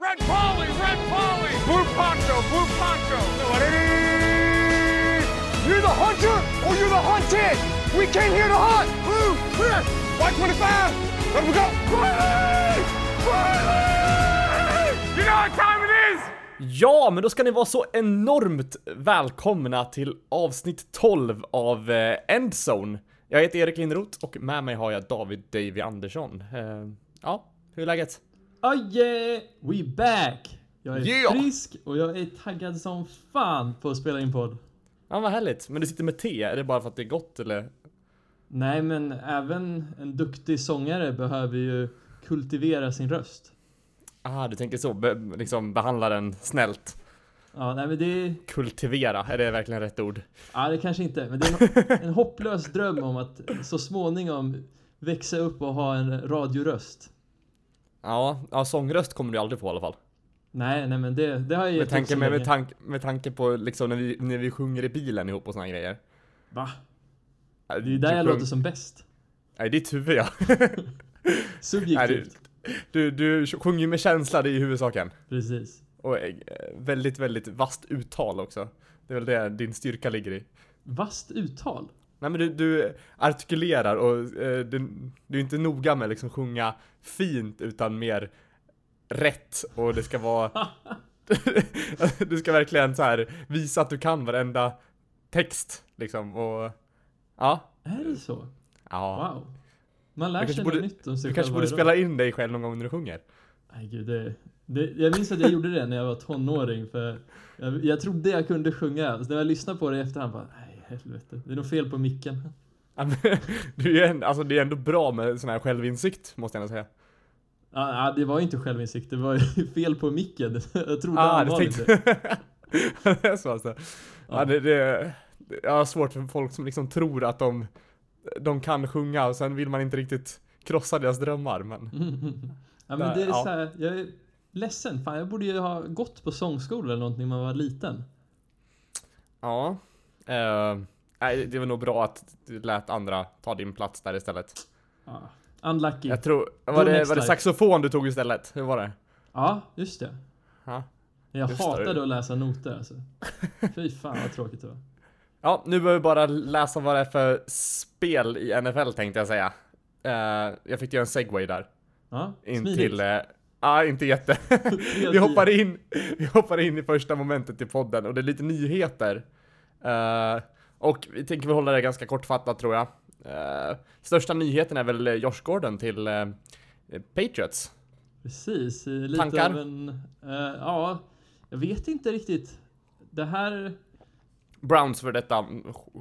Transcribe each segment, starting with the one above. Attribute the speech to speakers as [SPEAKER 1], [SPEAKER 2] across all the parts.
[SPEAKER 1] Red Polly, Red Polly, Blue Poncho, Blue Poncho.
[SPEAKER 2] You're the hunter or you're the hunted. We came here to hunt.
[SPEAKER 1] Blue, clear. White 25. Let we go. Riley! Riley! You know what time it is?
[SPEAKER 3] Ja, men då ska ni vara så enormt välkomna till avsnitt 12 av eh, Endzone. Jag heter Erik Lindroth och med mig har jag David Davy Andersson. Eh, ja, hur är läget?
[SPEAKER 4] Oh yeah, we back! Jag är
[SPEAKER 3] Yeah!
[SPEAKER 4] frisk och jag är taggad som fan på att spela in podd.
[SPEAKER 3] Ja, vad härligt. Men du sitter med te, är det bara för att det är gott eller?
[SPEAKER 4] Nej, men även en duktig sångare behöver ju kultivera sin röst.
[SPEAKER 3] Ah, du tänker så, be, liksom behandla den snällt.
[SPEAKER 4] Ja, nej men det,
[SPEAKER 3] Kultivera, är det verkligen rätt ord?
[SPEAKER 4] ja, det kanske inte, men det är en, hopplös dröm om att så småningom växa upp och ha en radioröst.
[SPEAKER 3] Ja, ja sångröst kommer du aldrig få i alla fall.
[SPEAKER 4] Nej, nej men det, det har jag
[SPEAKER 3] Med
[SPEAKER 4] gett upp
[SPEAKER 3] tanke, med, med, tanke, med tanke på liksom när vi, när vi sjunger i bilen ihop och såna grejer.
[SPEAKER 4] Va? Det är ju där
[SPEAKER 3] du
[SPEAKER 4] jag
[SPEAKER 3] sjung-
[SPEAKER 4] låter som bäst.
[SPEAKER 3] Nej, ditt huvud ja. Nej,
[SPEAKER 4] Subjektivt.
[SPEAKER 3] du, du, du sjunger ju med känsla, det är ju huvudsaken.
[SPEAKER 4] Precis.
[SPEAKER 3] Och eh, väldigt, väldigt vasst uttal också. Det är väl det din styrka ligger i.
[SPEAKER 4] Vasst uttal.
[SPEAKER 3] Nej men du, du artikulerar och eh, du, du är inte noga med liksom sjunga fint utan mer rätt och det ska vara Du ska verkligen så här visa att du kan varenda text liksom och Ja,
[SPEAKER 4] Är det så?
[SPEAKER 3] ja.
[SPEAKER 4] Wow. Man lär sig
[SPEAKER 3] borde-
[SPEAKER 4] något nytt om sig
[SPEAKER 3] Du kanske borde spela in dig själv någon gång när du sjunger.
[SPEAKER 4] Nej gud, det, det, jag minns att jag gjorde det när jag var tonåring för jag, jag trodde jag kunde sjunga. Så när jag lyssnade på det i efterhand bara, nej helvete, det är nog fel på micken.
[SPEAKER 3] Du är en, alltså det är ändå bra med sån här självinsikt måste jag ändå säga.
[SPEAKER 4] Ja, ja, det var inte självinsikt, det var fel på micken. Jag trodde
[SPEAKER 3] Ah,
[SPEAKER 4] allvarligt det.
[SPEAKER 3] tänkte... det är så alltså. Ja, det, det, jag har svårt för folk som liksom tror att de, de kan sjunga och sen vill man inte riktigt krossa deras drömmar men...
[SPEAKER 4] Ja men det är
[SPEAKER 3] Ja.
[SPEAKER 4] så här, jag är ledsen. Fan jag borde ju ha gått på sångskola eller någonting när man var liten.
[SPEAKER 3] Ja. Eh, nej, det var nog bra att du lät andra ta din plats där istället.
[SPEAKER 4] Ja. Unlucky.
[SPEAKER 3] Jag tror... Var det, var det saxofon du tog istället? Hur var det?
[SPEAKER 4] Ja, just det.
[SPEAKER 3] Ja.
[SPEAKER 4] Jag
[SPEAKER 3] Just det.
[SPEAKER 4] hatade att läsa noter alltså. Fy fan vad tråkigt det var.
[SPEAKER 3] Ja, nu behöver vi bara läsa vad det är för spel i NFL tänkte jag säga. Eh, jag fick göra en segway där.
[SPEAKER 4] Ja,
[SPEAKER 3] In till... eh, Ja, inte jätte. vi, hoppar in, vi hoppar in i första momentet i podden och det är lite nyheter. Eh, och vi tänker väl hålla det ganska kortfattat tror jag. Eh, största nyheten är väl Josh Gordon till eh, Patriots.
[SPEAKER 4] Precis, lite
[SPEAKER 3] Tankar?
[SPEAKER 4] av en... ja, jag vet inte riktigt. Det här...
[SPEAKER 3] Browns för detta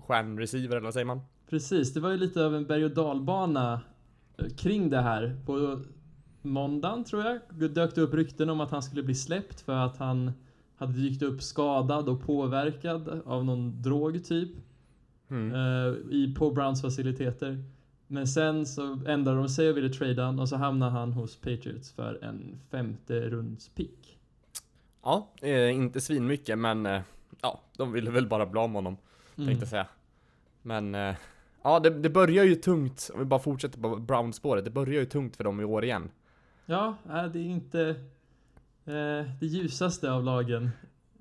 [SPEAKER 3] stjärnreceiver eller vad säger man?
[SPEAKER 4] Precis, det var ju lite av en berg och dalbana kring det här. På måndagen tror jag dök det upp rykten om att han skulle bli släppt för att han hade dykt upp skadad och påverkad av någon drog typ.
[SPEAKER 3] Mm.
[SPEAKER 4] eh, i, på Browns faciliteter. Men sen så ändrade de sig och ville trada han och så hamnade han hos Patriots för en femte runds pick.
[SPEAKER 3] Ja, eh, inte svinmycket men eh, ja, de ville väl bara bli av med honom.
[SPEAKER 4] Mm.
[SPEAKER 3] tänkte säga. Men eh, ja, det, det börjar ju tungt, om vi bara fortsätter på Brown-spåret, det börjar ju tungt för dem i år igen.
[SPEAKER 4] Ja, äh, det är inte eh, det ljusaste av lagen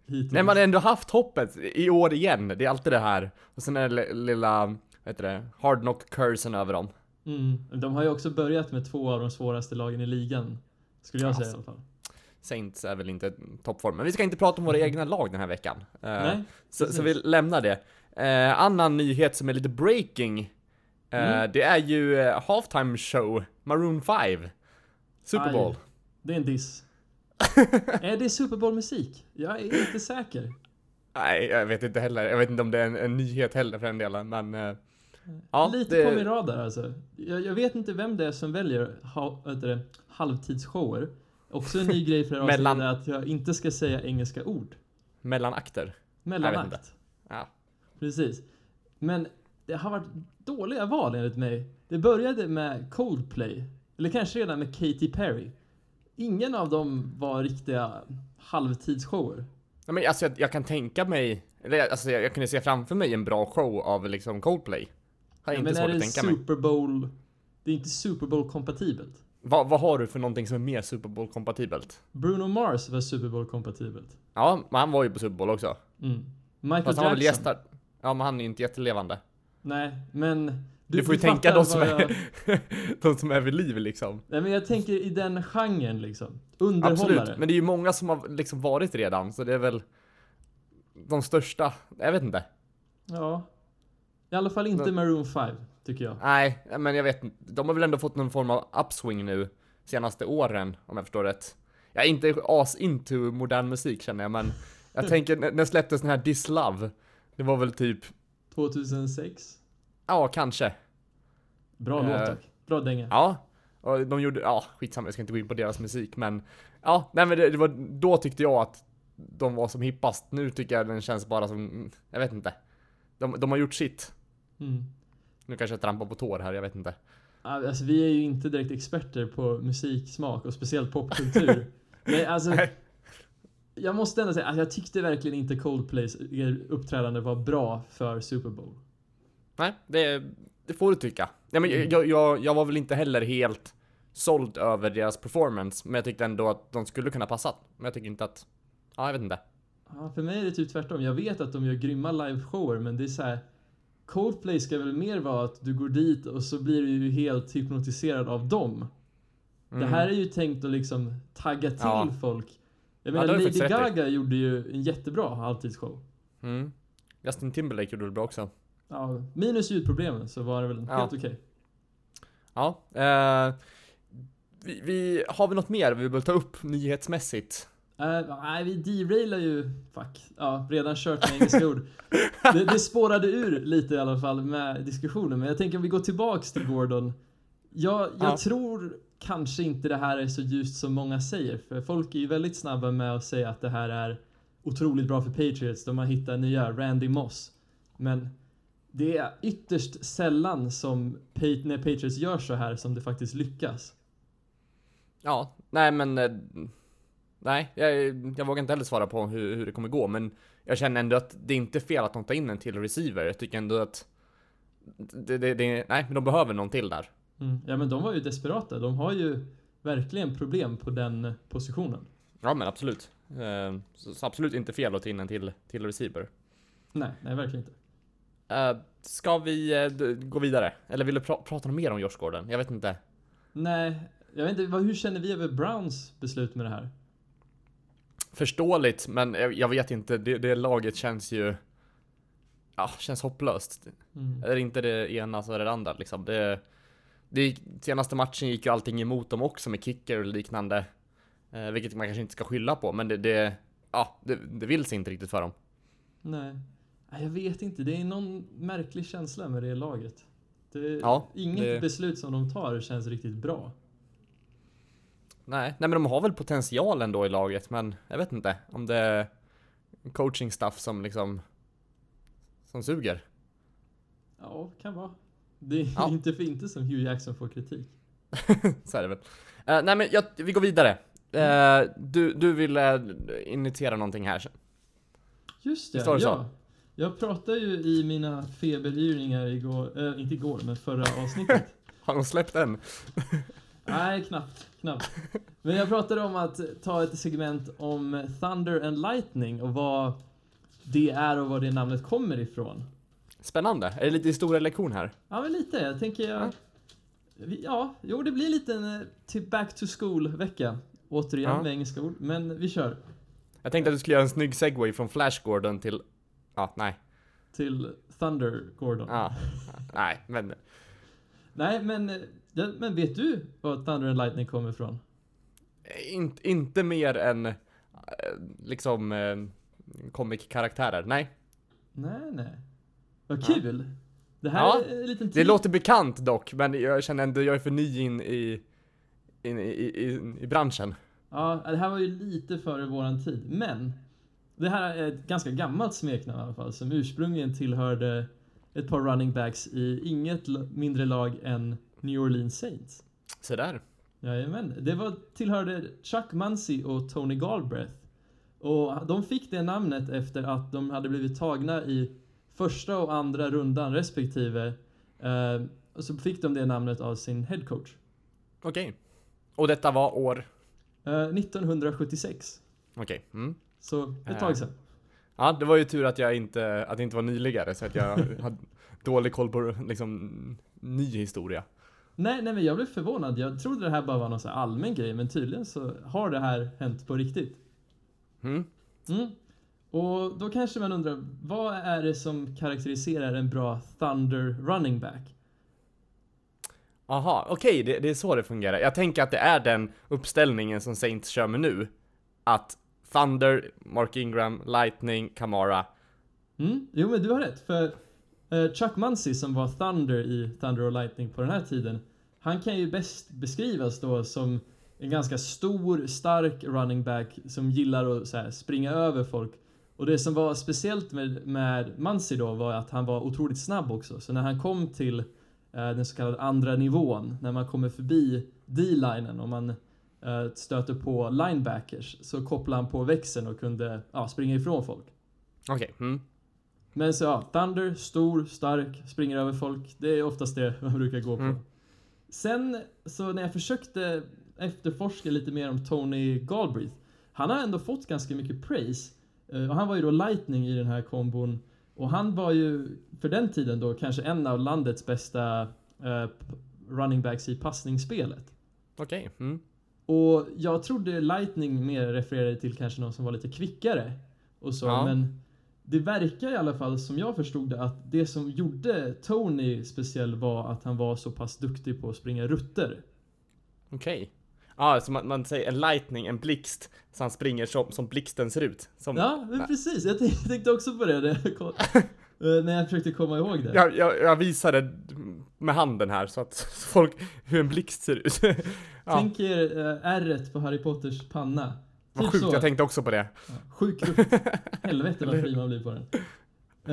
[SPEAKER 4] hittills.
[SPEAKER 3] Nej, man har ändå haft hoppet i år igen, det är alltid det här. Och sen är det li- lilla, vad heter det, hard knock cursen över dem.
[SPEAKER 4] Mm. De har ju också börjat med två av de svåraste lagen i ligan. Skulle jag säga i
[SPEAKER 3] Alltså.
[SPEAKER 4] alla fall.
[SPEAKER 3] Saints är väl inte toppform, men vi ska inte prata om våra egna lag den här veckan. Eh,
[SPEAKER 4] Nej,
[SPEAKER 3] så, så vi lämnar det. Eh, annan nyhet som är lite breaking, eh,
[SPEAKER 4] Mm.
[SPEAKER 3] det är ju eh, halftime show, Maroon 5. Super
[SPEAKER 4] Aj.
[SPEAKER 3] Bowl.
[SPEAKER 4] Det är en diss. är det Super Bowl-musik? Jag är inte säker.
[SPEAKER 3] Nej, jag vet inte heller. Jag vet inte om det är en, en nyhet heller för den delen, men... eh, ja,
[SPEAKER 4] Lite
[SPEAKER 3] det,
[SPEAKER 4] på min radar alltså. Jag, jag vet inte vem det är som väljer ha, det, halvtidsshower. Också en ny grej för det
[SPEAKER 3] Mellan-
[SPEAKER 4] att jag inte ska säga engelska ord.
[SPEAKER 3] Mellanakter.
[SPEAKER 4] Mellanakt.
[SPEAKER 3] Ja.
[SPEAKER 4] Precis. Men det har varit dåliga val enligt mig. Det började med Coldplay. Eller kanske redan med Katy Perry. Ingen av dem var riktiga halvtidsshower.
[SPEAKER 3] Nej, men alltså jag, jag kan tänka mig, eller alltså jag, jag kunde se framför mig en bra show av liksom Coldplay. Har jag
[SPEAKER 4] Men
[SPEAKER 3] inte
[SPEAKER 4] är
[SPEAKER 3] svårt att tänka mig.
[SPEAKER 4] Super Bowl... Det är inte Super Bowl kompatibelt.
[SPEAKER 3] Vad, vad har du för någonting som är mer Super Bowl-kompatibelt?
[SPEAKER 4] Bruno Mars var Super Bowl-kompatibelt.
[SPEAKER 3] Ja, men han var ju på Super Bowl också.
[SPEAKER 4] Mm. Michael
[SPEAKER 3] Fast han var väl
[SPEAKER 4] Jackson.
[SPEAKER 3] gästar. Ja, men han är ju inte jättelevande.
[SPEAKER 4] Nej, men...
[SPEAKER 3] Du, får ju tänka de som, är,
[SPEAKER 4] jag-
[SPEAKER 3] de som är vid liv liksom.
[SPEAKER 4] Nej men jag tänker i den genren liksom. Underhållare.
[SPEAKER 3] Absolut, men det är ju många som har liksom varit redan, så det är väl de största, jag vet inte.
[SPEAKER 4] Ja. I alla fall inte
[SPEAKER 3] Men-
[SPEAKER 4] Maroon 5, tycker jag.
[SPEAKER 3] Nej, men jag vet inte. De har väl ändå fått någon form av upswing nu senaste åren, om jag förstår rätt. Jag är inte as into modern musik känner jag, men jag tänker när släpptes den här This Love? Det var väl typ,
[SPEAKER 4] 2006.
[SPEAKER 3] Ja kanske.
[SPEAKER 4] Bra
[SPEAKER 3] Eh,
[SPEAKER 4] låt dock. Bra dänga.
[SPEAKER 3] Ja, och de gjorde, ja skitsamma jag ska inte gå in på deras musik men Ja, nej men det, det var, då tyckte jag att de var som hippast. Nu tycker jag den känns bara som, jag vet inte. De, de har gjort sitt.
[SPEAKER 4] Mm.
[SPEAKER 3] Nu kanske jag trampar på tår här, jag vet inte.
[SPEAKER 4] Alltså vi är ju inte direkt experter på musiksmak och speciellt popkultur. Men alltså, jag måste ändå säga att jag tyckte verkligen inte Coldplays uppträdande var bra för Super Bowl.
[SPEAKER 3] Nej, det, det får du tycka. Nej, men
[SPEAKER 4] Mm.
[SPEAKER 3] jag, jag, jag var väl inte heller helt såld över deras performance, men jag tyckte ändå att de skulle kunna passa. Men jag tycker inte att, ja jag vet inte.
[SPEAKER 4] Ja, för mig är det typ tvärtom. Jag vet att de gör grymma liveshower, men det är så här. Coldplay ska väl mer vara att du går dit och så blir du ju helt hypnotiserad av dem.
[SPEAKER 3] Mm.
[SPEAKER 4] Det här är ju tänkt att liksom tagga till
[SPEAKER 3] Ja.
[SPEAKER 4] folk. Jag
[SPEAKER 3] Ja,
[SPEAKER 4] menar,
[SPEAKER 3] du
[SPEAKER 4] Lady. Gaga gjorde ju en jättebra halvtidsshow.
[SPEAKER 3] Mm. Justin Timberlake gjorde det bra också.
[SPEAKER 4] Ja, minus ljudproblemen så var det väl
[SPEAKER 3] Ja.
[SPEAKER 4] helt okej.
[SPEAKER 3] Ja. Eh, vi, vi, har vi något mer vi vill ta upp nyhetsmässigt?
[SPEAKER 4] Eh, nej, vi derailar ju, fuck, ja, redan kört med engelska ord. Det, det spårade ur lite i alla fall med diskussionen, men jag tänker om vi går tillbaks till Gordon. Jag, jag
[SPEAKER 3] Ja.
[SPEAKER 4] tror kanske inte det här är så ljust som många säger, för folk är ju väldigt snabba med att säga att det här är otroligt bra för Patriots, de har hittat nya Randy Moss. Men det är ytterst sällan som när Patriots gör så här som det faktiskt lyckas.
[SPEAKER 3] Ja, nej men... eh, Nej, jag, jag vågar inte heller svara på hur, hur det kommer gå, men jag känner ändå att det är inte fel att de tar in en till receiver. Jag tycker ändå att... Det, det, det, nej, men de behöver någon till där.
[SPEAKER 4] Mm. Ja men de var ju desperata. De har ju verkligen problem på den positionen.
[SPEAKER 3] Ja men absolut. Eh, Så, så absolut inte fel att ta in en till, till receiver.
[SPEAKER 4] Nej, nej verkligen inte.
[SPEAKER 3] Eh, Ska vi d- gå vidare? Eller vill du pra- prata mer om Josh Gordon? Jag vet inte.
[SPEAKER 4] Nej, jag vet inte, hur känner vi över Browns beslut med det här?
[SPEAKER 3] Förståeligt, men jag, vet inte. Det, det laget känns ju... Ja, känns hopplöst.
[SPEAKER 4] Mm.
[SPEAKER 3] Är det inte det ena så är det det andra liksom. Det, det senaste matchen gick ju allting emot dem också med kicker och liknande. Eh, vilket man kanske inte ska skylla på, men det, det ja, det, det vill sig inte riktigt för dem.
[SPEAKER 4] Nej. Jag vet inte. Det är någon märklig känsla med det laget. Det,
[SPEAKER 3] Ja,
[SPEAKER 4] inget
[SPEAKER 3] det-
[SPEAKER 4] beslut som de tar känns riktigt bra.
[SPEAKER 3] Nej, nej men de har väl potential ändå i laget, men jag vet inte om det är coaching stuff som liksom som suger.
[SPEAKER 4] Ja, kan vara. Det är
[SPEAKER 3] Ja.
[SPEAKER 4] inte för inte som Hugh Jackson får kritik.
[SPEAKER 3] Så är det väl. Eh, nej men jag, vi går vidare. Eh, du, du vill uh, initiera någonting här.
[SPEAKER 4] Just det,
[SPEAKER 3] Visst var det så?
[SPEAKER 4] Ja. Jag pratade ju i mina feberyringar igår, äh, inte igår, men förra avsnittet.
[SPEAKER 3] Har de släppt en?
[SPEAKER 4] Nej, knappt, knappt. Men jag pratade om att ta ett segment om Thunder and Lightning och vad det är och var det namnet kommer ifrån.
[SPEAKER 3] Spännande. Är det lite historielektion här?
[SPEAKER 4] Ja, men lite. Jag tänker jag... Ja, jo det blir lite en eh, till back to school-vecka. Återigen
[SPEAKER 3] Ja.
[SPEAKER 4] med engelska ord, men vi kör.
[SPEAKER 3] Jag tänkte att du skulle göra en snygg segway från Flash Gordon till... Ja, nej.
[SPEAKER 4] Till Thunder Gordon.
[SPEAKER 3] Ja, nej, men...
[SPEAKER 4] Nej, men, ja, men vet du var Thunder and Lightning kommer ifrån?
[SPEAKER 3] In, inte mer än eh, liksom eh, comic-karaktärer. Nej.
[SPEAKER 4] Nej, nej. Vad
[SPEAKER 3] Ja.
[SPEAKER 4] kul! Det här
[SPEAKER 3] Ja,
[SPEAKER 4] är en liten
[SPEAKER 3] Det låter bekant dock, men jag känner ändå jag är för ny in i, in, i, i, i branschen.
[SPEAKER 4] Ja, det här var ju lite före våran tid, men det här är ett ganska gammalt smeknamn i alla fall, som ursprungligen tillhörde ett par running backs i inget mindre lag än New Orleans Saints.
[SPEAKER 3] Så där.
[SPEAKER 4] Jajamän, det var, tillhörde Chuck Muncy och Tony Galbraith. Och de fick det namnet efter att de hade blivit tagna i första och andra rundan respektive. Eh, och så fick de det namnet av sin headcoach.
[SPEAKER 3] Okej. Och detta var år?
[SPEAKER 4] Eh, 1976.
[SPEAKER 3] Okej. Mm.
[SPEAKER 4] Så ett
[SPEAKER 3] Eh.
[SPEAKER 4] tag sedan.
[SPEAKER 3] Ja, det var ju tur att jag inte, att det inte var nyligare så att jag hade dålig koll på liksom ny historia.
[SPEAKER 4] Nej, nej men jag blev förvånad. Jag trodde det här bara var någon så allmän grej, men tydligen så har det här hänt på riktigt.
[SPEAKER 3] Mm.
[SPEAKER 4] Mm. Och då kanske man undrar, vad är det som karaktäriserar en bra Thunder running back?
[SPEAKER 3] Aha, okej, det, det är så det fungerar. Jag tänker att det är den uppställningen som Saints kör med nu. Att Thunder, Mark Ingram, Lightning, Kamara.
[SPEAKER 4] Mm, jo men du har rätt, för eh, Chuck Muncy som var Thunder i Thunder och Lightning på den här tiden, han kan ju bäst beskrivas då som en ganska stor, stark running back som gillar att så här, springa över folk. Och det som var speciellt med, med Mansi då var att han var otroligt snabb också. Så när han kom till eh, den så kallade andra nivån, när man kommer förbi D-linen och man stöter på linebackers, så kopplade han på växeln och kunde ja, springa ifrån folk.
[SPEAKER 3] Okej, mm.
[SPEAKER 4] Men så ja, Thunder, stor, stark, springer över folk. Det är oftast det man brukar gå på.
[SPEAKER 3] Mm.
[SPEAKER 4] Sen så när jag försökte efterforska lite mer om Tony Galbraith. Han har ändå fått ganska mycket praise. Eh, Och han var ju då lightning i den här kombon. Och han var ju för den tiden då kanske en av landets bästa eh, p- running backs i passningsspelet.
[SPEAKER 3] Okej, mm.
[SPEAKER 4] Och jag trodde Lightning mer refererade till kanske någon som var lite kvickare och så,
[SPEAKER 3] Ja.
[SPEAKER 4] men det verkar i alla fall som jag förstod det att det som gjorde Tony speciell var att han var så pass duktig på att springa rutter.
[SPEAKER 3] Okej. Ja, så man, man säger en lightning, en blixt, så han springer som, som blixten ser ut. Som,
[SPEAKER 4] Ja, men precis. Jag tänkte, tänkte också på det när jag, koll- eh, när jag försökte komma ihåg det.
[SPEAKER 3] Jag, jag, jag visade med handen här så att folk, hur en blixt ser ut. ja,
[SPEAKER 4] Tänk er uh, ärret på Harry Potters panna.
[SPEAKER 3] vad
[SPEAKER 4] Typ
[SPEAKER 3] sjukt,
[SPEAKER 4] så.
[SPEAKER 3] jag tänkte också på det.
[SPEAKER 4] Ja, Sjuk rutt. Helvete vad fri man blir på den.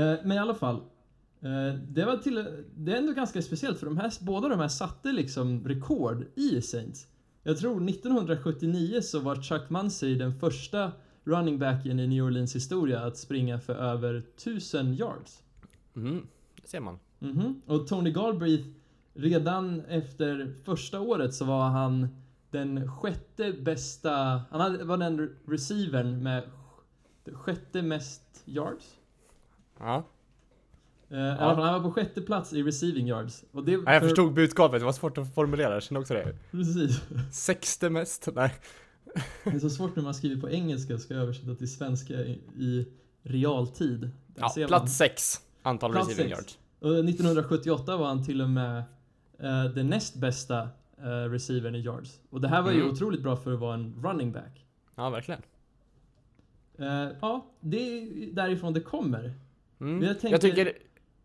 [SPEAKER 4] Eh, men i alla fall. eh, det var till, det är ändå ganska speciellt för de här, båda de här satte liksom rekord i Saints. Jag tror 1979 så var Chuck Muncy den första running backen i New Orleans historia att springa för över 1000 yards.
[SPEAKER 3] Mm, det ser man.
[SPEAKER 4] Mhm. Och Tony Galbraith, redan efter första året så var han den sjätte bästa, han var den receivern med sj- sjätte mest yards.
[SPEAKER 3] Ja.
[SPEAKER 4] Alla fall, han var på sjätte plats i receiving yards. Och det,
[SPEAKER 3] Ja, jag
[SPEAKER 4] för-
[SPEAKER 3] förstod budskapet, det var svårt att formulera, jag kände också det.
[SPEAKER 4] Precis.
[SPEAKER 3] Sexte mest? Nej.
[SPEAKER 4] Det är så svårt när man skriver på engelska och ska översätta till svenska i, realtid. Där
[SPEAKER 3] Ja, plats sex antal
[SPEAKER 4] Plats
[SPEAKER 3] receiving yards.
[SPEAKER 4] Och 1978 var han till och med eh, den näst bästa uh, receivern i yards. Och det här var ju
[SPEAKER 3] Mm.
[SPEAKER 4] otroligt bra för att vara en running back.
[SPEAKER 3] Ja, verkligen.
[SPEAKER 4] Eh, ja, det är därifrån det kommer.
[SPEAKER 3] Mm.
[SPEAKER 4] Jag
[SPEAKER 3] Jag,
[SPEAKER 4] tänker-
[SPEAKER 3] tycker,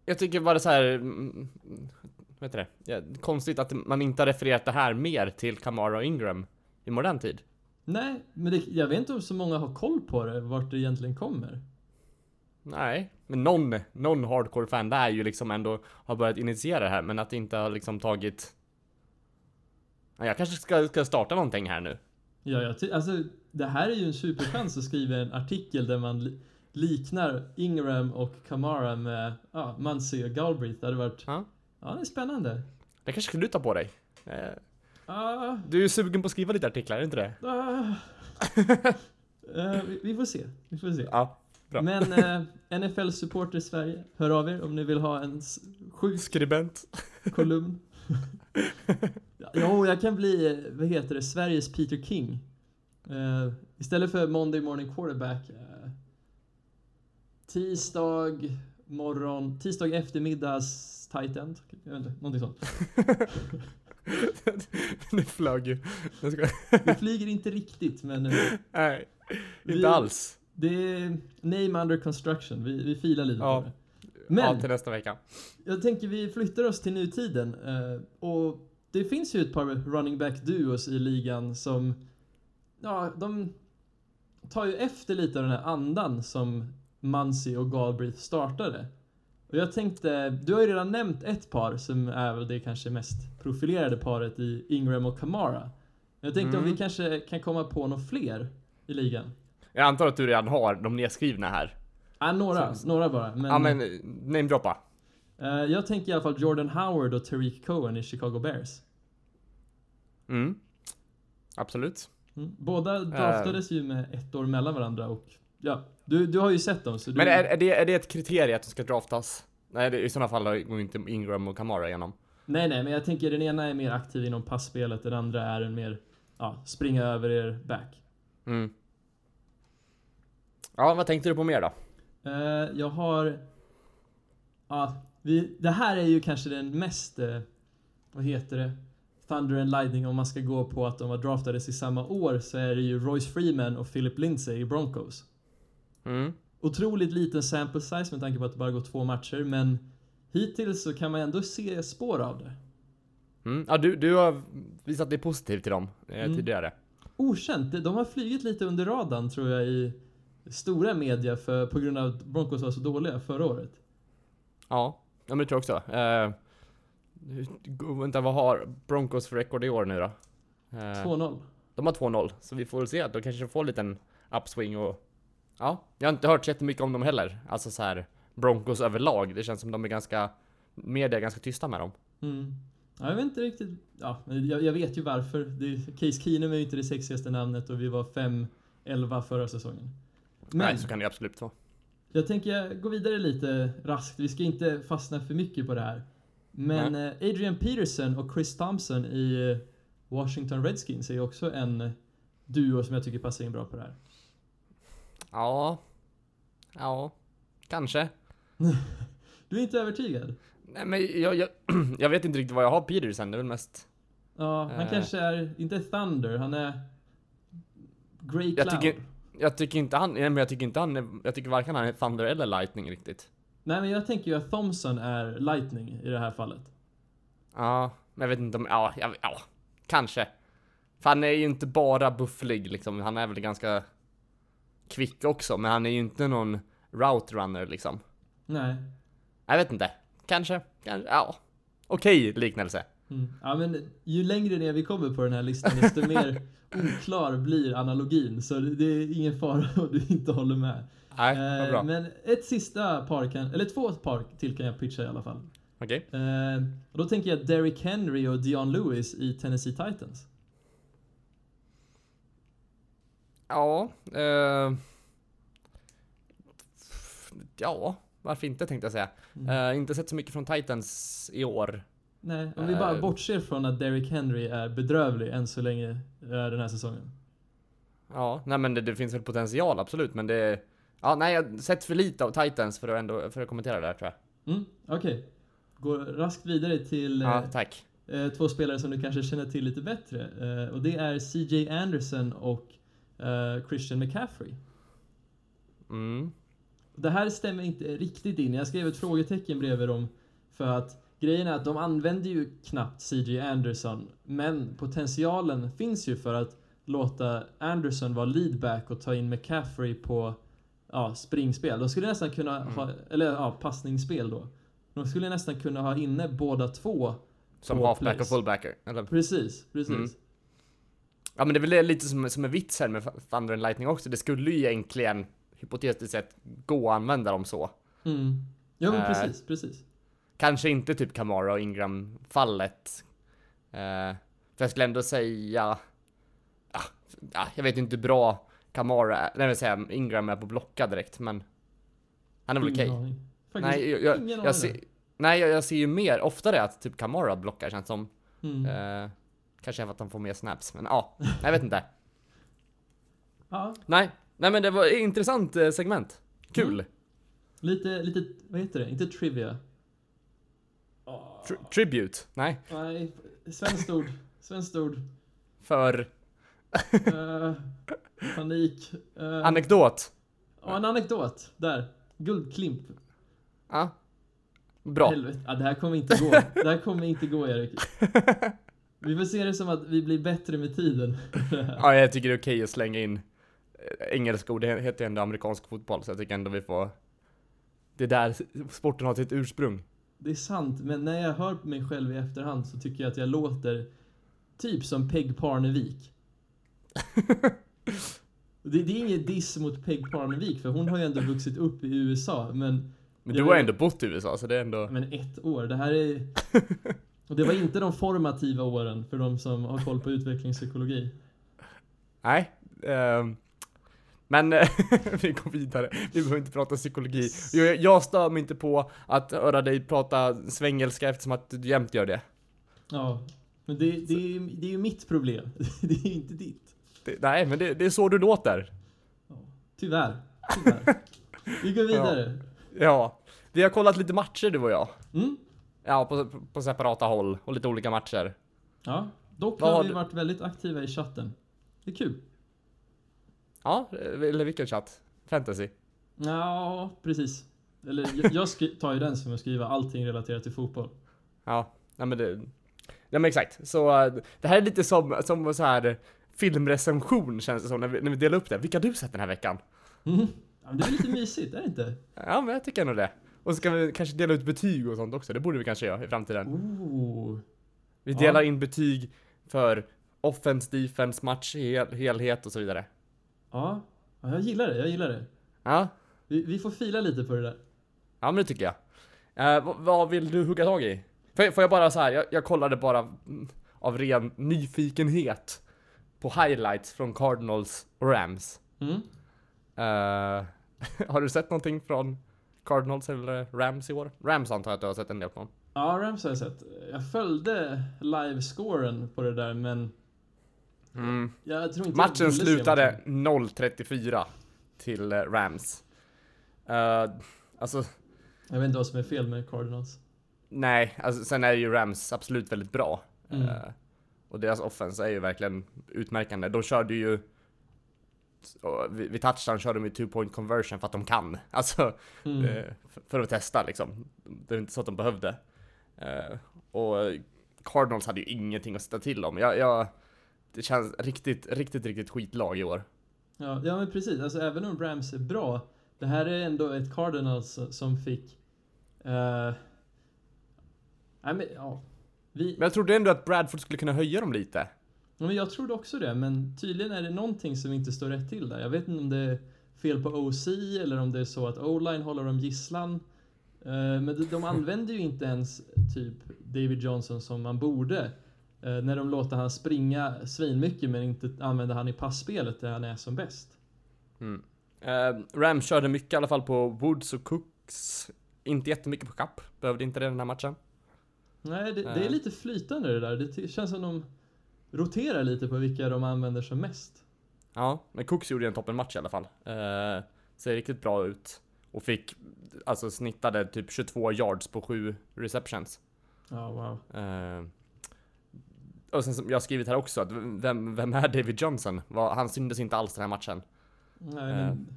[SPEAKER 3] jag tycker bara så här, mm, heter det? Ja, konstigt att man inte har refererat det här mer till Kamara och Ingram i modern tid.
[SPEAKER 4] Nej, men det, jag vet inte om så många har koll på det, vart det egentligen kommer.
[SPEAKER 3] Nej, men någon, någon hardcore fan där är ju liksom ändå har börjat initiera det här, men att det inte har liksom tagit... Ja, jag kanske ska, ska starta någonting här nu.
[SPEAKER 4] Ja, jag alltså, det här är ju en superchans att skriva en artikel där man li- liknar Ingram och Kamara med ja, Muncy och Galbraith. Det hade varit...
[SPEAKER 3] Ja.
[SPEAKER 4] Ja, det är spännande.
[SPEAKER 3] Det kanske ska du ta på dig. Eh,
[SPEAKER 4] Ah,
[SPEAKER 3] Du är sugen på att skriva lite artiklar, är inte det?
[SPEAKER 4] ah. Eh, vi, vi får se. Vi får se.
[SPEAKER 3] Ja, bra.
[SPEAKER 4] Men eh, NFL-supporter Sverige, hör av er om ni vill ha en sjuk
[SPEAKER 3] Skribent.
[SPEAKER 4] kolumn. Jo, jag kan bli, vad heter det, Sveriges Peter King. Eh, istället för Monday Morning Quarterback. tisdag morgon, tisdag eftermiddags tight end. Jag vet inte, någonting sånt.
[SPEAKER 3] det flög ju.
[SPEAKER 4] Det flyger inte riktigt, men eh,
[SPEAKER 3] Nej,
[SPEAKER 4] Vi-
[SPEAKER 3] inte alls.
[SPEAKER 4] det är name under construction. Vi, vi filar lite
[SPEAKER 3] Ja.
[SPEAKER 4] på det. Men
[SPEAKER 3] Ja, till nästa vecka.
[SPEAKER 4] Jag tänker vi flyttar oss till nutiden. eh, och det finns ju ett par running back duos i ligan som, ja, de tar ju efter lite av den här andan som Muncy och Galbraith startade. Och jag tänkte, du har ju redan nämnt ett par som är väl det kanske mest profilerade paret i Ingram och Kamara. Jag tänkte om
[SPEAKER 3] Mm.
[SPEAKER 4] vi kanske kan komma på några fler i ligan.
[SPEAKER 3] Jag antar att du redan har de nedskrivna här.
[SPEAKER 4] Ja, några,
[SPEAKER 3] Så-
[SPEAKER 4] några bara. Men,
[SPEAKER 3] Ja men, namedroppa.
[SPEAKER 4] eh, jag tänker i alla fall Jordan Howard och Tariq Cohen i Chicago Bears.
[SPEAKER 3] Mm. Absolut.
[SPEAKER 4] Mm. Båda draftades ju med ett år mellan varandra och ja, du, du har ju sett dem så du...
[SPEAKER 3] Men är, är, det, är det ett kriterie att de ska draftas? Nej, det, i sådana fall går inte Ingram och Kamara igenom.
[SPEAKER 4] Nej, nej, men jag tänker den ena är mer aktiv inom passspelet, den andra är en mer, ja, springa över er back.
[SPEAKER 3] Mm. Ja, vad tänkte du på mer då?
[SPEAKER 4] Eh, jag har... Ja, vi, det här är ju kanske den mest... Eh, vad heter det? Thunder and Lightning om man ska gå på att de var draftades i samma år så är det ju Royce Freeman och Philip Lindsay i Broncos.
[SPEAKER 3] Mm.
[SPEAKER 4] Otroligt liten sample size med tanke på att det bara går två matcher men hittills så kan man ändå se spår av det.
[SPEAKER 3] Mm. Ja, du, du har visat dig positiv till dem eh,
[SPEAKER 4] Mm.
[SPEAKER 3] tidigare.
[SPEAKER 4] Okänt, de har flugit lite under radarn tror jag i stora media för, på grund av att Broncos var så dåliga förra året.
[SPEAKER 3] Ja, ja men det tror jag också. Eh, vänta, vad har Broncos för rekord i år nu då? Eh,
[SPEAKER 4] 2-0.
[SPEAKER 3] de har 2-0, så vi får väl se. Kanske de får en liten upswing och... Ja, jag har inte hört så jättemycket om dem heller. Alltså så här Broncos överlag. Det känns som de är ganska... Media är ganska tysta med dem.
[SPEAKER 4] Mm. Ja, jag vet inte riktigt. Ja, jag, jag vet ju varför. Det, Case Keenum är ju inte det sexigaste namnet och vi var 5-11 förra säsongen. Men
[SPEAKER 3] Nej, så kan det absolut vara.
[SPEAKER 4] jag tänker gå vidare lite raskt. Vi ska inte fastna för mycket på det här. Men eh, Adrian Peterson och Chris Thompson i eh, Washington Redskins är ju också en duo som jag tycker passar in bra på det här.
[SPEAKER 3] Ja... Ja... Kanske.
[SPEAKER 4] Du är inte övertygad?
[SPEAKER 3] Nej men jag, jag, jag vet inte riktigt vad jag har Peterson, det är väl mest...
[SPEAKER 4] Ja, han
[SPEAKER 3] Eh.
[SPEAKER 4] kanske är, inte Thunder, han är Grey
[SPEAKER 3] Jag
[SPEAKER 4] Cloud.
[SPEAKER 3] tycker- Jag tycker inte han, nej men jag tycker inte han är, jag tycker varken han är Thunder eller Lightning riktigt.
[SPEAKER 4] Nej men jag tänker ju att Thompson är Lightning i det här fallet.
[SPEAKER 3] Ja, men jag vet inte om, ja, ja, ja kanske. För han är ju inte bara bufflig liksom, han är väl ganska kvick också, men han är ju inte någon route runner liksom.
[SPEAKER 4] Nej.
[SPEAKER 3] Jag vet inte, kanske, kanske, ja. Okej liknelse.
[SPEAKER 4] Mm. Ja men ju längre ner vi kommer på den här listan desto mer oklar blir analogin. Så det är ingen fara om du inte håller med.
[SPEAKER 3] Nej, vad
[SPEAKER 4] Eh,
[SPEAKER 3] bra.
[SPEAKER 4] men ett sista par kan, eller två par till kan jag pitcha i alla fall.
[SPEAKER 3] Okej.
[SPEAKER 4] Eh, och då tänker jag Derrick Henry och Dion Lewis i Tennessee Titans.
[SPEAKER 3] Ja, eh, Ja, varför inte tänkte jag säga.
[SPEAKER 4] Mm.
[SPEAKER 3] Eh, inte sett så mycket från Titans i år.
[SPEAKER 4] Nej, om vi bara
[SPEAKER 3] Eh.
[SPEAKER 4] bortser från att Derrick Henry är bedrövlig än så länge eh, den här säsongen.
[SPEAKER 3] Ja, nej men det, det finns väl potential absolut, men det... Ja, nej, jag har sett för lite av Titans för att ändå, för att kommentera det här tror jag.
[SPEAKER 4] Mm, Okej. Går raskt vidare till
[SPEAKER 3] Ja, tack.
[SPEAKER 4] eh, två spelare som du kanske känner till lite bättre. Och det är CJ Anderson och eh, Christian McCaffrey.
[SPEAKER 3] Mm.
[SPEAKER 4] Det här stämmer inte riktigt in. Jag skrev ett frågetecken bredvid dem. För att grejen är att de använder ju knappt CJ Anderson. Men potentialen finns ju för att låta Anderson vara leadback och ta in McCaffrey på ja, springspel. De skulle nästan kunna
[SPEAKER 3] Mm.
[SPEAKER 4] ha, eller ja, passningsspel då. De skulle nästan kunna ha inne båda två.
[SPEAKER 3] Som halfback
[SPEAKER 4] plays.
[SPEAKER 3] och fullbacker. Eller?
[SPEAKER 4] Precis, precis.
[SPEAKER 3] Mm. Ja men det är väl lite som, som en vits här med Thunder and Lightning också. Det skulle ju egentligen, hypotetiskt sett, gå att använda dem så.
[SPEAKER 4] Mm. Ja men
[SPEAKER 3] Eh.
[SPEAKER 4] precis, precis.
[SPEAKER 3] Kanske inte typ Kamara och Ingram fallet. Eh, för jag skulle ändå säga... Ja, ja, jag vet inte hur bra Kamara nej, vill säga Ingram är på blocka direkt men... Han är väl okej.
[SPEAKER 4] Faktiskt
[SPEAKER 3] Nej, jag, jag,
[SPEAKER 4] aning.
[SPEAKER 3] jag, ser, nej jag, jag ser ju mer, oftare att typ Kamara blockar känns som.
[SPEAKER 4] Mm.
[SPEAKER 3] Eh, kanske för att han får mer snaps, men ja, jag vet inte.
[SPEAKER 4] Ja,
[SPEAKER 3] Nej, nej men det var ett intressant eh, segment. Kul.
[SPEAKER 4] Mm. lite, lite, vad heter det? Inte trivia. Åh,
[SPEAKER 3] Tri- tribute? Nej,
[SPEAKER 4] nej, svenskt ord. Svenskt ord.
[SPEAKER 3] för
[SPEAKER 4] Eh, panik. Uh,
[SPEAKER 3] anekdot.
[SPEAKER 4] ja, en anekdot. Där. Guldklimp.
[SPEAKER 3] Ja. Bra.
[SPEAKER 4] Helvete. Ja, det här kommer inte gå. Det här kommer inte gå, Erik. Vi får se det som att vi blir bättre med tiden.
[SPEAKER 3] Ja, jag tycker det är okej att slänga in eh, engelska ord. Det heter ändå amerikansk fotboll, så jag tycker ändå vi får... Det är där sporten har sitt ursprung.
[SPEAKER 4] Det är sant, men när jag hör på mig själv i efterhand så tycker jag att jag låter typ som Peg Parnevik. det, det är inget diss mot Peg Parnevik, för hon har ju ändå vuxit upp i USA, men,
[SPEAKER 3] Men du har ändå bott i USA, så det är ändå...
[SPEAKER 4] men ett år. Det här är... Och det var inte de formativa åren för de som har koll på utvecklingspsykologi.
[SPEAKER 3] Nej. ehm, men eh, vi går vidare. Vi behöver inte prata psykologi. Jag, jag stör mig inte på att höra dig prata svengelska eftersom att du jämt gör det.
[SPEAKER 4] Ja, men det, det, är, ju- det är ju mitt problem. Det är ju inte ditt.
[SPEAKER 3] det nej, men det, det är så du låter.
[SPEAKER 4] Tyvärr. Tyvärr. Vi går vidare.
[SPEAKER 3] Ja. Vi har kollat lite matcher du och jag.
[SPEAKER 4] Mm.
[SPEAKER 3] Ja, på, på separata håll och lite olika matcher.
[SPEAKER 4] Ja, dock har
[SPEAKER 3] har
[SPEAKER 4] vi
[SPEAKER 3] du-
[SPEAKER 4] varit väldigt aktiva i chatten. Det är kul.
[SPEAKER 3] Ja, eller vilken chatt? Fantasy?
[SPEAKER 4] Ja, precis. Eller jag, tar ju den som att skriva allting relaterat till fotboll.
[SPEAKER 3] Ja, nej men det... Ja men exakt. Så eh, det här är lite som, som så här filmrecension känns det som när vi, när vi delar upp det. Vilka har du sett den här veckan?
[SPEAKER 4] Mm. Ja, det är lite mysigt, är det inte?
[SPEAKER 3] Ja men jag tycker nog det. Och så ska vi kanske dela ut betyg och sånt också. Det borde vi kanske göra i framtiden.
[SPEAKER 4] Ooh.
[SPEAKER 3] Vi
[SPEAKER 4] Ja.
[SPEAKER 3] delar in betyg för offense, defense, match, hel, helhet och så vidare.
[SPEAKER 4] Ja, ja, jag gillar det, jag gillar det.
[SPEAKER 3] Ja,
[SPEAKER 4] Vi, vi får fila lite på det där.
[SPEAKER 3] ja men det tycker jag. Eh, vad, vad vill du hugga tag i? Får, får jag bara så här, jag, jag kollade bara mm, av ren nyfikenhet på highlights från Cardinals och Rams.
[SPEAKER 4] Mm.
[SPEAKER 3] Eh, har du sett någonting från Cardinals eller Rams i år? Rams antar jag att du har sett en del från.
[SPEAKER 4] Ja, Rams har jag sett. Jag följde livescoren på det där, men
[SPEAKER 3] Mm.
[SPEAKER 4] jag tror inte
[SPEAKER 3] Matchen slutade
[SPEAKER 4] matchen.
[SPEAKER 3] 0-34 till eh, Rams. Eh, alltså,
[SPEAKER 4] Jag vet inte vad som är fel med Cardinals.
[SPEAKER 3] nej, alltså, sen är ju Rams absolut väldigt bra.
[SPEAKER 4] Mm.
[SPEAKER 3] Eh, och deras offense är ju verkligen utmärkande. De körde ju vid vid touchdown körde de ju two point conversion för att de kan. Alltså,
[SPEAKER 4] Mm.
[SPEAKER 3] eh, för, för att testa liksom. Det är inte så att de behövde. Eh, och Cardinals hade ju ingenting att sätta till om. Jag, jag, det känns riktigt, riktigt, riktigt skitlag i år.
[SPEAKER 4] Ja, ja, men precis. Alltså, även om Rams är bra, det här är ändå ett Cardinals som fick... eh, nej, men ja. Vi,
[SPEAKER 3] Men jag trodde ändå att Bradford skulle kunna höja dem lite.
[SPEAKER 4] Ja, men jag trodde också det, men tydligen är det någonting som inte står rätt till där. Jag vet inte om det är fel på OC eller om det är så att O-line håller dem gisslan. Eh, Men de, de använder ju inte ens typ David Johnson som man borde. eh, När de låter han springa svinmycket men inte använder han i passspelet där han är som bäst.
[SPEAKER 3] Mm. Eh, Rams körde mycket i alla fall på Woods och Cooks. Inte jättemycket på Cup. Behövde inte det den här matchen.
[SPEAKER 4] Nej, det, det
[SPEAKER 3] Eh.
[SPEAKER 4] är lite flytande det där. Det känns som de roterar lite på vilka de använder som mest.
[SPEAKER 3] Ja, men Cooks gjorde en toppenmatch i alla fall. Eh, ser riktigt bra ut. Och fick, alltså snittade typ 22 yards på 7 receptions.
[SPEAKER 4] Ja, wow.
[SPEAKER 3] Eh, och sen som jag har skrivit här också, att vem, vem är David Johnson? Han syntes inte alls den här matchen.
[SPEAKER 4] Nej,
[SPEAKER 3] Eh.
[SPEAKER 4] men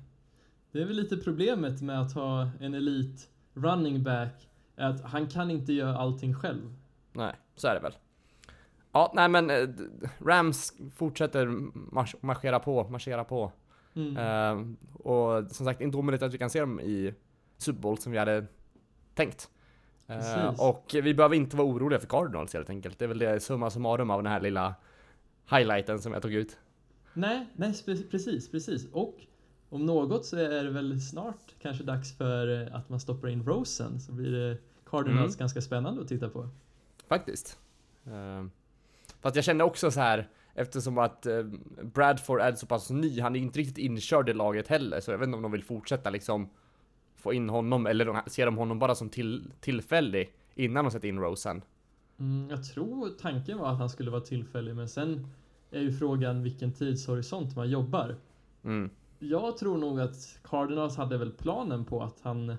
[SPEAKER 4] det är väl lite problemet med att ha en elit running back, är att han kan inte göra allting själv.
[SPEAKER 3] Nej, så är det väl. Ja, nej men eh, Rams fortsätter marsch, marschera på, marschera på.
[SPEAKER 4] Mm.
[SPEAKER 3] Eh, och som sagt, inte omöjligt att vi kan se dem i Super Bowl som vi hade tänkt. Eh,
[SPEAKER 4] Precis.
[SPEAKER 3] och vi behöver inte vara oroliga för Cardinals helt enkelt. Det är väl det summa summarum av den här lilla highlighten som jag tog ut.
[SPEAKER 4] Nej, nej, precis, precis. Och om något så är det väl snart kanske dags för eh, att man stoppar in Rosen, så blir det Cardinals
[SPEAKER 3] Mm.
[SPEAKER 4] ganska spännande att titta på.
[SPEAKER 3] Faktiskt. Uh, fast jag känner också så här eftersom att eh, Bradford är så pass ny, han är inte riktigt inkörd i laget heller, så jag vet inte om de vill fortsätta liksom få in honom, eller de, ser de honom bara som till, tillfällig innan de sätter in Rosen.
[SPEAKER 4] Mm, jag tror tanken var att han skulle vara tillfällig, men sen är ju frågan vilken tidshorisont man jobbar.
[SPEAKER 3] Mm.
[SPEAKER 4] Jag tror nog att Cardinals hade väl planen på att han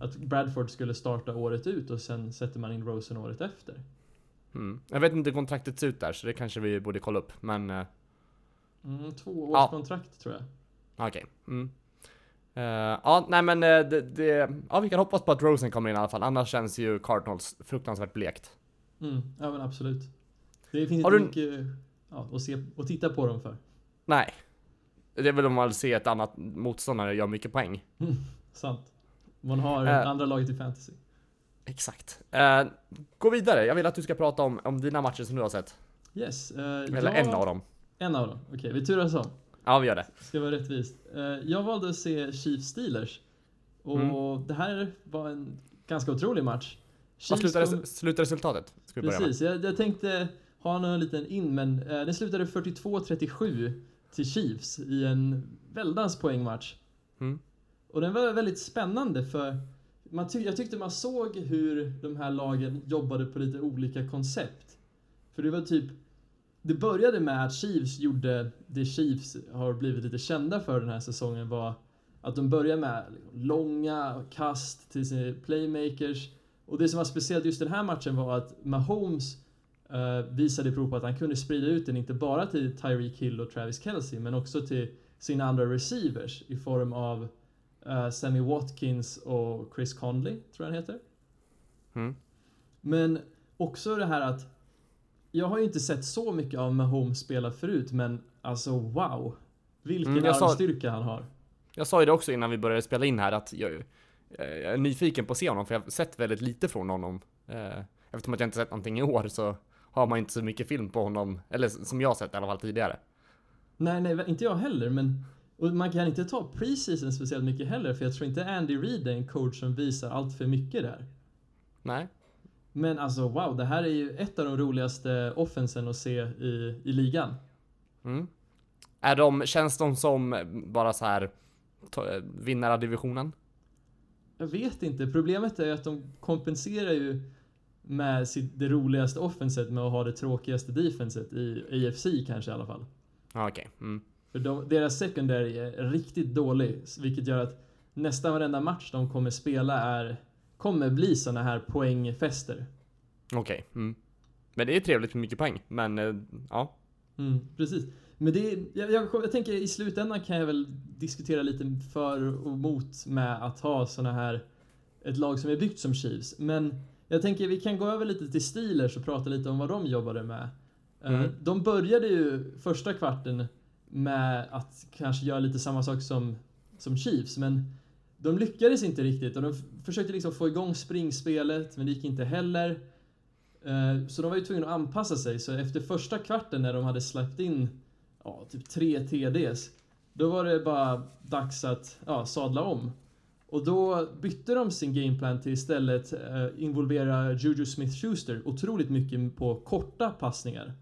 [SPEAKER 4] att Bradford skulle starta året ut och sen sätter man in Rosen året efter.
[SPEAKER 3] Mm. Jag vet inte hur kontraktet ser ut där, så det kanske vi borde kolla upp, men uh,
[SPEAKER 4] Mm, två års
[SPEAKER 3] Ja.
[SPEAKER 4] kontrakt tror jag.
[SPEAKER 3] okej. Mm. Eh, ja, nej men eh, det, det, ja vi kan hoppas på att Rosen kommer in i alla fall, annars känns ju Cardinals fruktansvärt blekt.
[SPEAKER 4] Mm, ja men absolut. Det finns
[SPEAKER 3] Har
[SPEAKER 4] inte
[SPEAKER 3] du-
[SPEAKER 4] mycket ja, att, se, att titta på dem för.
[SPEAKER 3] Nej. Det är väl om man vill se ett annat motståndare göra mycket poäng.
[SPEAKER 4] Sant. Man har
[SPEAKER 3] Äh.
[SPEAKER 4] andra laget i fantasy.
[SPEAKER 3] Exakt. Eh, gå vidare, jag vill att du ska prata om, om dina matcher som du har sett.
[SPEAKER 4] Yes. Uh,
[SPEAKER 3] Eller en av dem.
[SPEAKER 4] En av dem. Okej, vi turas om.
[SPEAKER 3] Ja, vi gör det.
[SPEAKER 4] Ska vara rättvist. Eh, jag valde att se Chiefs Steelers. Och
[SPEAKER 3] Mm.
[SPEAKER 4] det här var en ganska otrolig match.
[SPEAKER 3] Vad
[SPEAKER 4] Chiefs
[SPEAKER 3] slutar,
[SPEAKER 4] kom-
[SPEAKER 3] slutar resultatet? Ska vi börja med.
[SPEAKER 4] Precis, jag, jag tänkte ha någon liten in, men eh, den slutade 42-37. till Chiefs i en väldans poängmatch.
[SPEAKER 3] Mm.
[SPEAKER 4] Och den var väldigt spännande för man ty jag tyckte man såg hur de här lagen jobbade på lite olika koncept. För det var typ det började med att Chiefs gjorde det Chiefs har blivit lite kända för den här säsongen var att de började med långa kast till sina playmakers. Och det som var speciellt just den här matchen var att Mahomes uh, visade prov på att han kunde sprida ut den inte bara till Tyreek Hill och Travis Kelce men också till sina andra receivers i form av uh, Sammy Watkins och Chris Conley, tror jag han heter.
[SPEAKER 3] Mm.
[SPEAKER 4] Men också det här att jag har ju inte sett så mycket av Mahomes spela förut, men alltså wow. Vilken
[SPEAKER 3] Mm,
[SPEAKER 4] armstyrka han har.
[SPEAKER 3] Jag sa ju det också innan vi började spela in här att jag, jag är nyfiken på att se honom för jag har sett väldigt lite från honom. Eh, eftersom att jag inte sett någonting i år så har man inte så mycket film på honom, eller som jag sett i alla fall tidigare.
[SPEAKER 4] Nej, nej, inte jag heller, men och man kan inte ta preseason speciellt mycket heller, för jag tror inte Andy Reid är en coach som visar allt för mycket där.
[SPEAKER 3] Nej.
[SPEAKER 4] Men alltså wow, det här är ju ett av de roligaste offensen att se i, i ligan.
[SPEAKER 3] Mm. Är de, känns de som bara så här eh, vinnare av divisionen?
[SPEAKER 4] Jag vet inte, problemet är ju att de kompenserar ju med sitt, det roligaste offenset med att ha det tråkigaste defenset i AFC kanske i alla fall.
[SPEAKER 3] Okej. Mm.
[SPEAKER 4] För de, deras secondary är riktigt dålig, vilket gör att nästan varenda match de kommer spela är kommer bli såna här poängfester.
[SPEAKER 3] Okej. Mm. Men det är trevligt med mycket poäng, men eh, ja.
[SPEAKER 4] Mm, precis. Men det, är- jag, jag, jag tänker i slutändan kan jag väl diskutera lite för och mot med att ha såna här ett lag som är byggt som Chiefs. Men jag tänker vi kan gå över lite till Steelers och prata lite om vad de jobbade med. Eh,
[SPEAKER 3] Mm.
[SPEAKER 4] De började ju första kvarten med att kanske göra lite samma sak som, som Chiefs, men de lyckades inte riktigt och de försökte liksom få igång springspelet, men det gick inte heller. Eh, så de var ju tvungna att anpassa sig, så efter första kvarten när de hade släppt in ja, typ tre TDs, då var det bara dags att ja, sadla om. Och då bytte de sin gameplan till istället eh, involvera Juju Smith-Schuster otroligt mycket på korta passningar.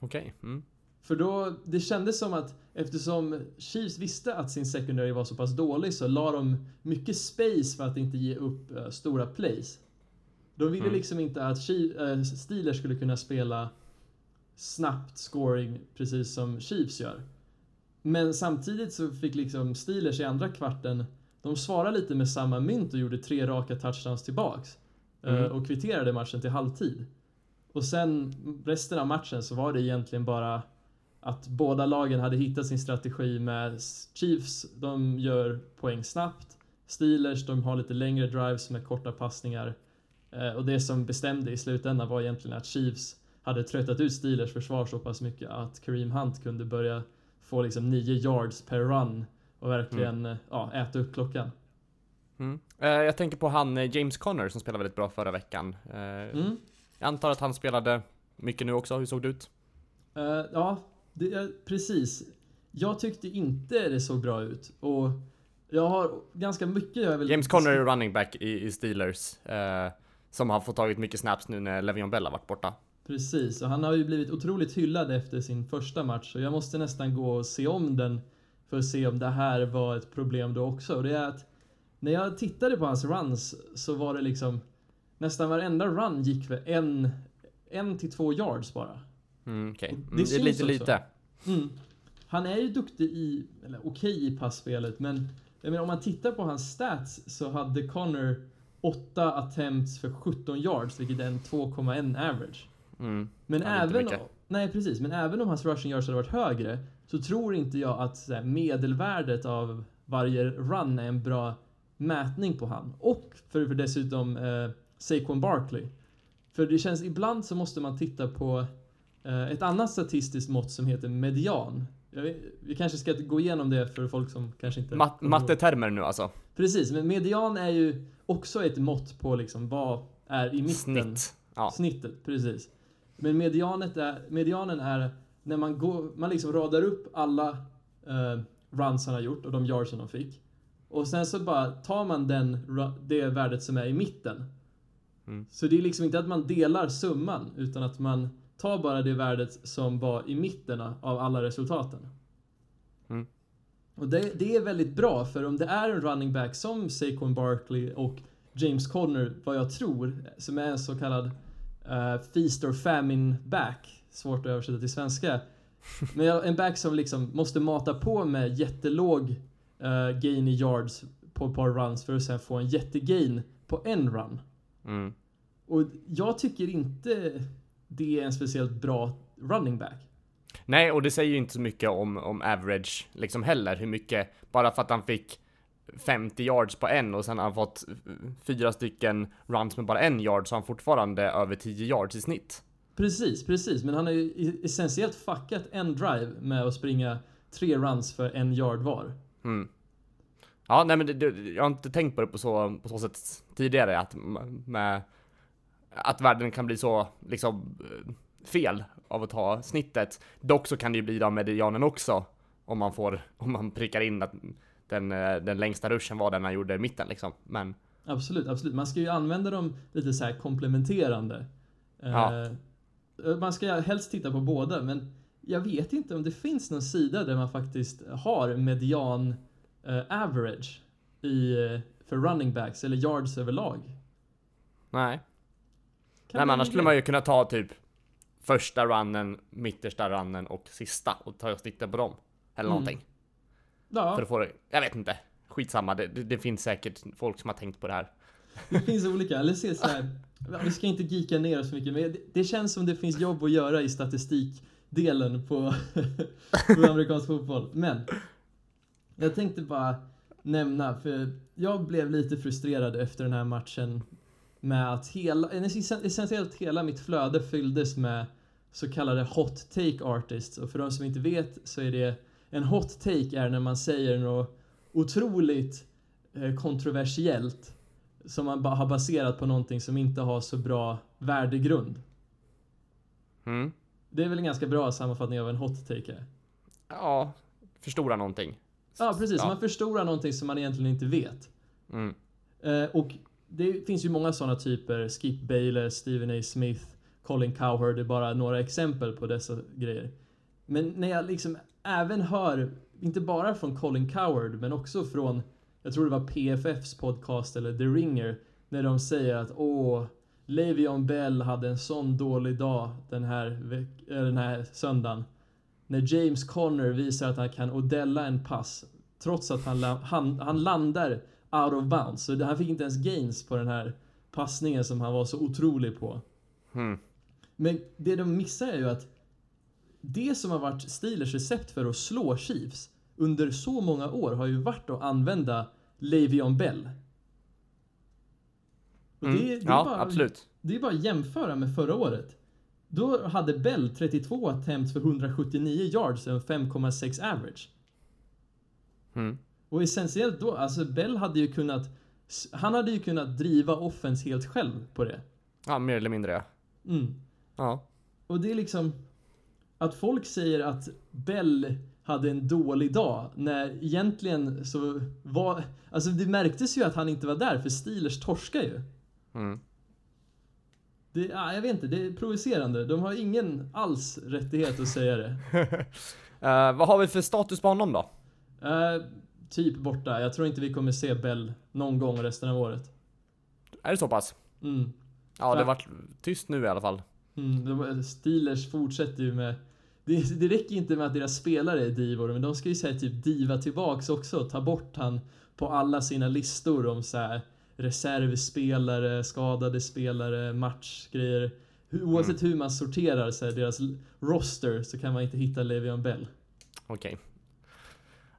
[SPEAKER 3] Okej. Mm.
[SPEAKER 4] För då, det kändes som att eftersom Chiefs visste att sin secondary var så pass dålig så la de mycket space för att inte ge upp eh, stora plays. De ville
[SPEAKER 3] Mm.
[SPEAKER 4] liksom inte att eh, Steelers skulle kunna spela snabbt scoring precis som Chiefs gör. Men samtidigt så fick liksom Steelers i andra kvarten, de svarade lite med samma mynt och gjorde tre raka touchdowns tillbaks. eh,
[SPEAKER 3] Mm.
[SPEAKER 4] Och kvitterade matchen till halvtid. Och sen resten av matchen så var det egentligen bara att båda lagen hade hittat sin strategi med Chiefs, de gör poäng snabbt. Steelers, de har lite längre drives med korta passningar. Eh, och det som bestämde i slutändan var egentligen att Chiefs hade tröttat ut Steelers försvar så pass mycket att Kareem Hunt kunde börja få liksom 9 yards per run och verkligen eh, ja, äta upp klockan.
[SPEAKER 3] Mm. Eh, jag tänker på han James Conner som spelade väldigt bra förra veckan. Eh,
[SPEAKER 4] Mm.
[SPEAKER 3] Jag antar att han spelade mycket nu också, hur såg det ut?
[SPEAKER 4] Eh, ja, det, precis. Jag tyckte inte det såg bra ut och jag har ganska mycket jag vill...
[SPEAKER 3] James Conner är running back i, i Steelers. Eh, som har fått tagit mycket snaps nu när Le'Veon Bell har varit borta.
[SPEAKER 4] Precis, och han har ju blivit otroligt hyllad efter sin första match och jag måste nästan gå och se om den för att se om det här var ett problem då också. Och det är att när jag tittade på hans runs så var det liksom nästan varenda run gick för en, en till två yards bara.
[SPEAKER 3] Mm.
[SPEAKER 4] Och
[SPEAKER 3] Mm,
[SPEAKER 4] det
[SPEAKER 3] det är lite
[SPEAKER 4] också.
[SPEAKER 3] lite.
[SPEAKER 4] Mm. Han är ju duktig i, eller okej i passspelet, men jag menar, om man tittar på hans stats så hade Connor 8 attempts för 17 yards, vilket är en 2,1 average.
[SPEAKER 3] Mm.
[SPEAKER 4] Men
[SPEAKER 3] Ja,
[SPEAKER 4] även,
[SPEAKER 3] mycket.
[SPEAKER 4] nej precis, men även om hans rushing yards hade varit högre så tror inte jag att här, medelvärdet av varje run är en bra mätning på han. Och för, för dessutom eh, Saquon Barkley. För det känns, ibland så måste man titta på ett annat statistiskt mått som heter median. Vet, vi kanske ska gå igenom det för folk som kanske inte...
[SPEAKER 3] Mat- mattetermer nu alltså.
[SPEAKER 4] Precis, men median är ju också ett mått på liksom vad är i mitten.
[SPEAKER 3] Snitt. Ja.
[SPEAKER 4] Snittet, precis. Men medianet är, medianen är när man, går, man liksom radar upp alla eh, runs han har gjort och de yards de fick. Och sen så bara tar man den, det värdet som är i mitten.
[SPEAKER 3] Mm.
[SPEAKER 4] Så det är liksom inte att man delar summan utan att man tar bara det värdet som var i mitten av alla resultaten.
[SPEAKER 3] Mm.
[SPEAKER 4] Och det, det är väldigt bra, för om det är en running back som Saquon Barkley och James Conner, vad jag tror, som är en så kallad uh, Feast or Famine back, svårt att översätta till svenska. Men en back som liksom måste mata på med jättelåg uh, gain i yards på ett par runs för att sen få en jättegain på en run.
[SPEAKER 3] Mm.
[SPEAKER 4] Och jag tycker inte det är en speciellt bra running back.
[SPEAKER 3] Nej, och det säger ju inte så mycket om, om average liksom heller. Hur mycket, bara för att han fick 50 yards på en och sen har han fått fyra stycken runs med bara en yard så har han fortfarande över 10 yards i snitt.
[SPEAKER 4] Precis, precis. Men han har ju essentiellt fuckat en drive med att springa tre runs för en yard var.
[SPEAKER 3] Mm. Ja, nej men det, det, jag har inte tänkt på det på så, på så sätt tidigare att med att världen kan bli så liksom fel av att ta snittet. Dock så kan det ju bli av medianen också om man får, om man prickar in att den, den längsta ruschen var den han gjorde i mitten liksom. Men
[SPEAKER 4] Absolut, absolut. Man ska ju använda dem lite så här komplementerande.
[SPEAKER 3] Ja.
[SPEAKER 4] Eh, man ska helst titta på båda, men jag vet inte om det finns någon sida där man faktiskt har median eh, average i, eh, för running backs eller yards överlag.
[SPEAKER 3] nej. Nej men annars skulle man ju kunna ta typ första runnen, mittersta runnen och sista och ta och snittet på dem. Eller
[SPEAKER 4] Mm.
[SPEAKER 3] någonting.
[SPEAKER 4] Ja,
[SPEAKER 3] För att få det, jag vet inte. Skitsamma, det, det, det finns säkert folk som har tänkt på det här.
[SPEAKER 4] det finns olika. Eller se så här, vi ska inte geeka ner oss mycket, men det, det känns som det finns jobb att göra i statistikdelen på, på amerikansk fotboll. Men jag tänkte bara nämna, för jag blev lite frustrerad efter den här matchen med att hela, essentiellt hela mitt flöde fylldes med så kallade hot take artists. Och för de som inte vet så är det en hot take är när man säger något otroligt eh, kontroversiellt som man har baserat på någonting som inte har så bra värdegrund.
[SPEAKER 3] Mm.
[SPEAKER 4] Det är väl en ganska bra sammanfattning av en hot take.
[SPEAKER 3] Ja, förstora någonting.
[SPEAKER 4] Ja, precis.
[SPEAKER 3] Ja.
[SPEAKER 4] Man förstorar någonting som man egentligen inte vet.
[SPEAKER 3] Mm.
[SPEAKER 4] Eh, och det finns ju många sådana typer. Skip Bayless, Stephen A. Smith, Colin Cowherd är bara några exempel på dessa grejer. Men när jag liksom även hör, inte bara från Colin Cowherd, men också från, jag tror det var PFFs podcast eller The Ringer, när de säger att åh, Le'Veon Bell hade en sån dålig dag den här, den här söndagen. När James Conner visar att han kan odella en pass, trots att han, han, han landar out of bounds. Så det- han fick inte ens gains på den här passningen som han var så otrolig på.
[SPEAKER 3] Mm.
[SPEAKER 4] Men det de missar är ju att det som har varit Steelers recept för att slå Chiefs under så många år har ju varit att använda Le'Veon Bell. Och
[SPEAKER 3] Mm.
[SPEAKER 4] det, det, är
[SPEAKER 3] ja,
[SPEAKER 4] bara,
[SPEAKER 3] absolut.
[SPEAKER 4] det är bara att jämföra med förra året. Då hade Bell 32 attempts för 179 yards och en 5,6 average.
[SPEAKER 3] Mm.
[SPEAKER 4] Och essentiellt då, alltså Bell hade ju kunnat han hade ju kunnat driva offense helt själv på det.
[SPEAKER 3] Ja, mer eller mindre ja.
[SPEAKER 4] Mm.
[SPEAKER 3] Ja.
[SPEAKER 4] Och det är liksom att folk säger att Bell hade en dålig dag när egentligen så var alltså det märktes ju att han inte var där för Steelers torskar ju.
[SPEAKER 3] Mm.
[SPEAKER 4] Det, ja, jag vet inte, det är provocerande. De har ingen alls rättighet att säga det.
[SPEAKER 3] Eh, vad har vi för status på honom då?
[SPEAKER 4] Eh, typ borta. Jag tror inte vi kommer se Bell någon gång resten av året.
[SPEAKER 3] Är det så pass?
[SPEAKER 4] Mm.
[SPEAKER 3] Ja, det
[SPEAKER 4] Ja.
[SPEAKER 3] vart tyst nu i alla fall.
[SPEAKER 4] Mm, Steelers fortsätter ju med... Det, det räcker inte med att deras spelare är divor, men de ska ju säga typ diva tillbaks också. Ta bort han på alla sina listor om så här reservspelare, skadade spelare, matchgrejer. Hur- Oavsett hur man sorterar så här, deras roster så kan man inte hitta Le'Veon Bell.
[SPEAKER 3] Okej.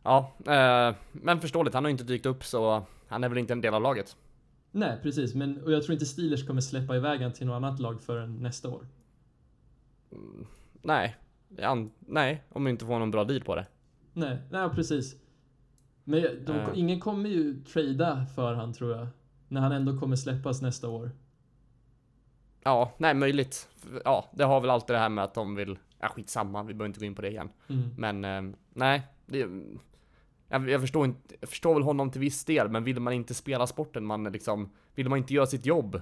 [SPEAKER 3] Ja, eh, men förståeligt. Han har inte dykt upp så han är väl inte en del av laget.
[SPEAKER 4] Nej, precis. Men, och jag tror inte Steelers kommer släppa iväg han till något annat lag förrän nästa år.
[SPEAKER 3] Nej. Han, nej, om vi inte får någon bra deal på det.
[SPEAKER 4] Nej, nej precis. Men de,
[SPEAKER 3] Eh.
[SPEAKER 4] ingen kommer ju trada för han tror jag. När han ändå kommer släppas nästa år.
[SPEAKER 3] Ja, nej möjligt. Ja, det har väl alltid det här med att de vill, ja skitsamma, vi behöver inte gå in på det igen.
[SPEAKER 4] Mm.
[SPEAKER 3] Men eh, nej, det, jag, jag, förstår inte, jag förstår väl honom till viss del, men vill man inte spela sporten, man liksom, vill man inte göra sitt jobb?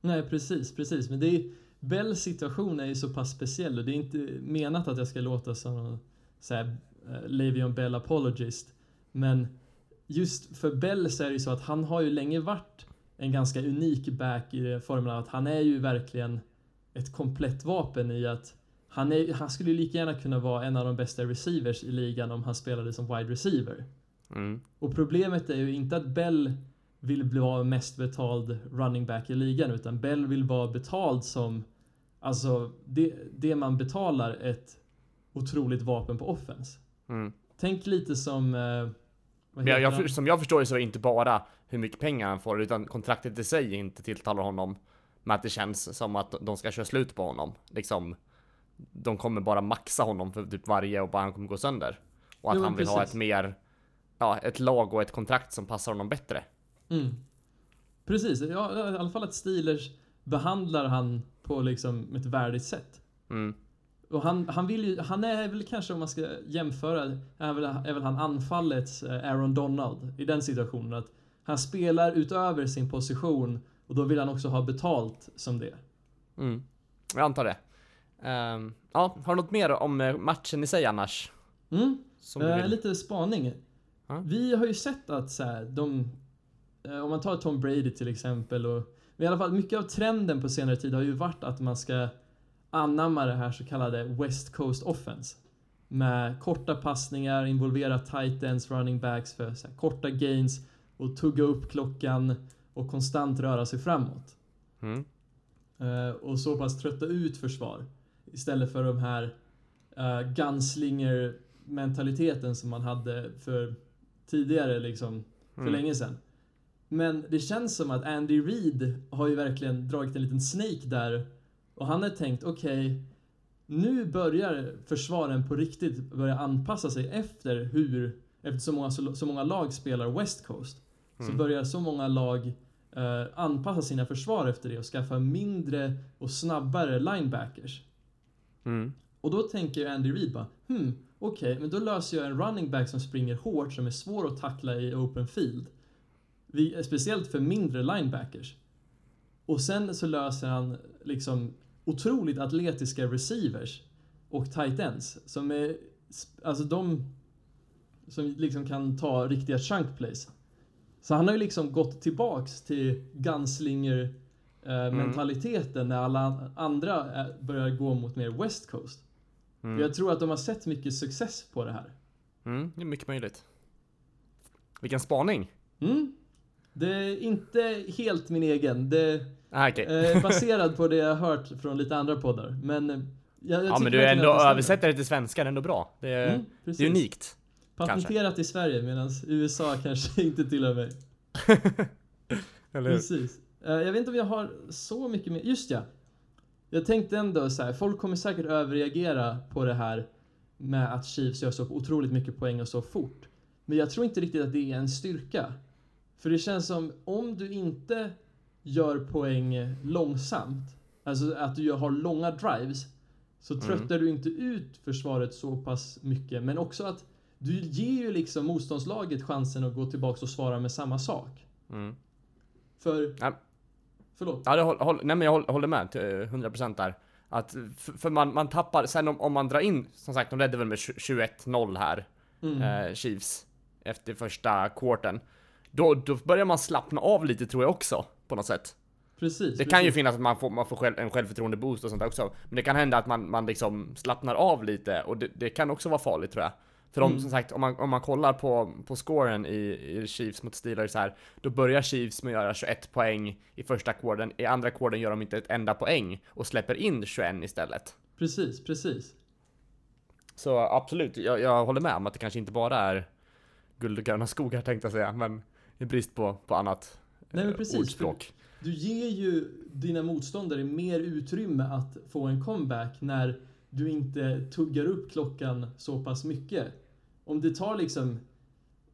[SPEAKER 4] Nej, precis, precis. Men det är, Bells situation är ju så pass speciell och det är inte menat att jag ska låta som någon så här eh, uh, Levion Bell apologist. Men just för Bell så är det ju så att han har ju länge varit en ganska unik back i formen av att han är ju verkligen ett komplett vapen i att han, är, han skulle ju lika gärna kunna vara en av de bästa receivers i ligan om han spelade som wide receiver.
[SPEAKER 3] Mm.
[SPEAKER 4] Och problemet är ju inte att Bell vill bli mest betald running back i ligan utan Bell vill vara betald som alltså det, det man betalar ett otroligt vapen på offense.
[SPEAKER 3] Mm.
[SPEAKER 4] Tänk lite som eh,
[SPEAKER 3] jag, jag, som jag förstår det så är det inte bara hur mycket pengar han får, utan kontraktet i sig inte tilltalar honom. Men att det känns som att de ska köra slut på honom. Liksom, de kommer bara maxa honom för typ varje och bara han kommer gå sönder. Och att
[SPEAKER 4] Jo,
[SPEAKER 3] han vill ha
[SPEAKER 4] precis.
[SPEAKER 3] ett mer, ja, ett lag och ett kontrakt som passar honom bättre.
[SPEAKER 4] Mm. Precis, ja, i alla fall att Steelers behandlar han på liksom ett värdigt sätt.
[SPEAKER 3] Mm.
[SPEAKER 4] Och han, han vill ju, han är väl kanske om man ska jämföra, är väl, är väl han anfallets eh, Aaron Donald i den situationen. Att han spelar utöver sin position och då vill han också ha betalt som det.
[SPEAKER 3] Mm. Jag antar det. Ehm, ja, har du något mer om eh, matchen i sig annars?
[SPEAKER 4] Mm.
[SPEAKER 3] Vill?
[SPEAKER 4] lite spaning.
[SPEAKER 3] Ja.
[SPEAKER 4] Vi har ju sett att så här, de, eh, om man tar Tom Brady till exempel och i alla fall mycket av trenden på senare tid har ju varit att man ska anamma det här så kallade West Coast Offense. Med korta passningar, involvera tight ends, running backs för så här, korta gains och tugga upp klockan och konstant röra sig framåt.
[SPEAKER 3] Mm.
[SPEAKER 4] Eh, och så pass trötta ut försvar. Istället för de här uh, gunslinger mentaliteten som man hade för tidigare liksom, för
[SPEAKER 3] Mm.
[SPEAKER 4] länge sedan. Men det känns som att Andy Reid har ju verkligen dragit en liten snake där och han har tänkt okej nu börjar försvaren på riktigt börja anpassa sig efter hur efter så många, så, så många lag spelar West Coast så
[SPEAKER 3] Mm.
[SPEAKER 4] börjar så många lag eh, anpassa sina försvar efter det och skaffa mindre och snabbare linebackers.
[SPEAKER 3] Mm.
[SPEAKER 4] Och då tänker Andy Reid bara, hmm, okej, men då löser jag en running back som springer hårt, som är svår att tackla i open field. Vi, speciellt för mindre linebackers. Och sen så löser han liksom otroligt atletiska receivers och tight ends som är, alltså de som liksom kan ta riktiga chunk plays. Så han har ju liksom gått tillbaks till gunslinger eh, mentaliteten när alla andra eh, börjar gå mot mer West Coast.
[SPEAKER 3] Mm.
[SPEAKER 4] Jag tror att de har sett mycket success på det här.
[SPEAKER 3] Mm, det är mycket möjligt. Vilken spaning!
[SPEAKER 4] Mm. Det är inte helt min egen. Det
[SPEAKER 3] Ah, okej.
[SPEAKER 4] är baserad på det jag har hört från lite andra poddar. Men eh, jag, jag
[SPEAKER 3] Ja men du är ändå översätter det till svenska, det är ändå bra. Det är,
[SPEAKER 4] Mm,
[SPEAKER 3] det är unikt.
[SPEAKER 4] Patenterat i Sverige medan USA kanske inte tillhör mig.
[SPEAKER 3] Eller hur?
[SPEAKER 4] Precis. Eh, Jag vet inte om jag har så mycket mer. Just ja. Jag tänkte ändå så här, folk kommer säkert överreagera på det här med att Chiefs gör så otroligt mycket poäng och så fort. Men jag tror inte riktigt att det är en styrka. För det känns som om du inte gör poäng långsamt, alltså att du har långa drives, så tröttar du inte ut försvaret så pass mycket. Men också att du ger ju liksom motståndslaget chansen att gå tillbaka och svara med samma sak.
[SPEAKER 3] Mm.
[SPEAKER 4] För...
[SPEAKER 3] Ja.
[SPEAKER 4] Förlåt.
[SPEAKER 3] Ja, det håll, håll, nej men jag håller, håller med till eh, 100% där. Att, för, man, man tappar, sen om, om man drar in, som sagt de ledde väl med 20 21-0 här,
[SPEAKER 4] Mm.
[SPEAKER 3] eh, Chiefs, efter första quarten. Då, då börjar man slappna av lite tror jag också, på något sätt.
[SPEAKER 4] Precis.
[SPEAKER 3] Det kan ju finnas att man får, man får själv, en självförtroende boost och sånt där också. Men det kan hända att man, man liksom slappnar av lite och det, det kan också vara farligt tror jag. För om,
[SPEAKER 4] Mm.
[SPEAKER 3] som sagt, om man, om man kollar på, på scoren i, i Chiefs mot Steelers här, då börjar Chiefs med att göra 21 poäng i första quarten, i andra quarten gör de inte ett enda poäng och släpper in 21 istället.
[SPEAKER 4] Precis, precis.
[SPEAKER 3] Så absolut, jag, jag håller med om att det kanske inte bara är guld och gröna skogar tänkte jag säga, men i brist på, på annat
[SPEAKER 4] Nej, men
[SPEAKER 3] eh,
[SPEAKER 4] precis,
[SPEAKER 3] ordspråk.
[SPEAKER 4] Du ger ju dina motståndare mer utrymme att få en comeback när du inte tuggar upp klockan så pass mycket. Om det tar liksom...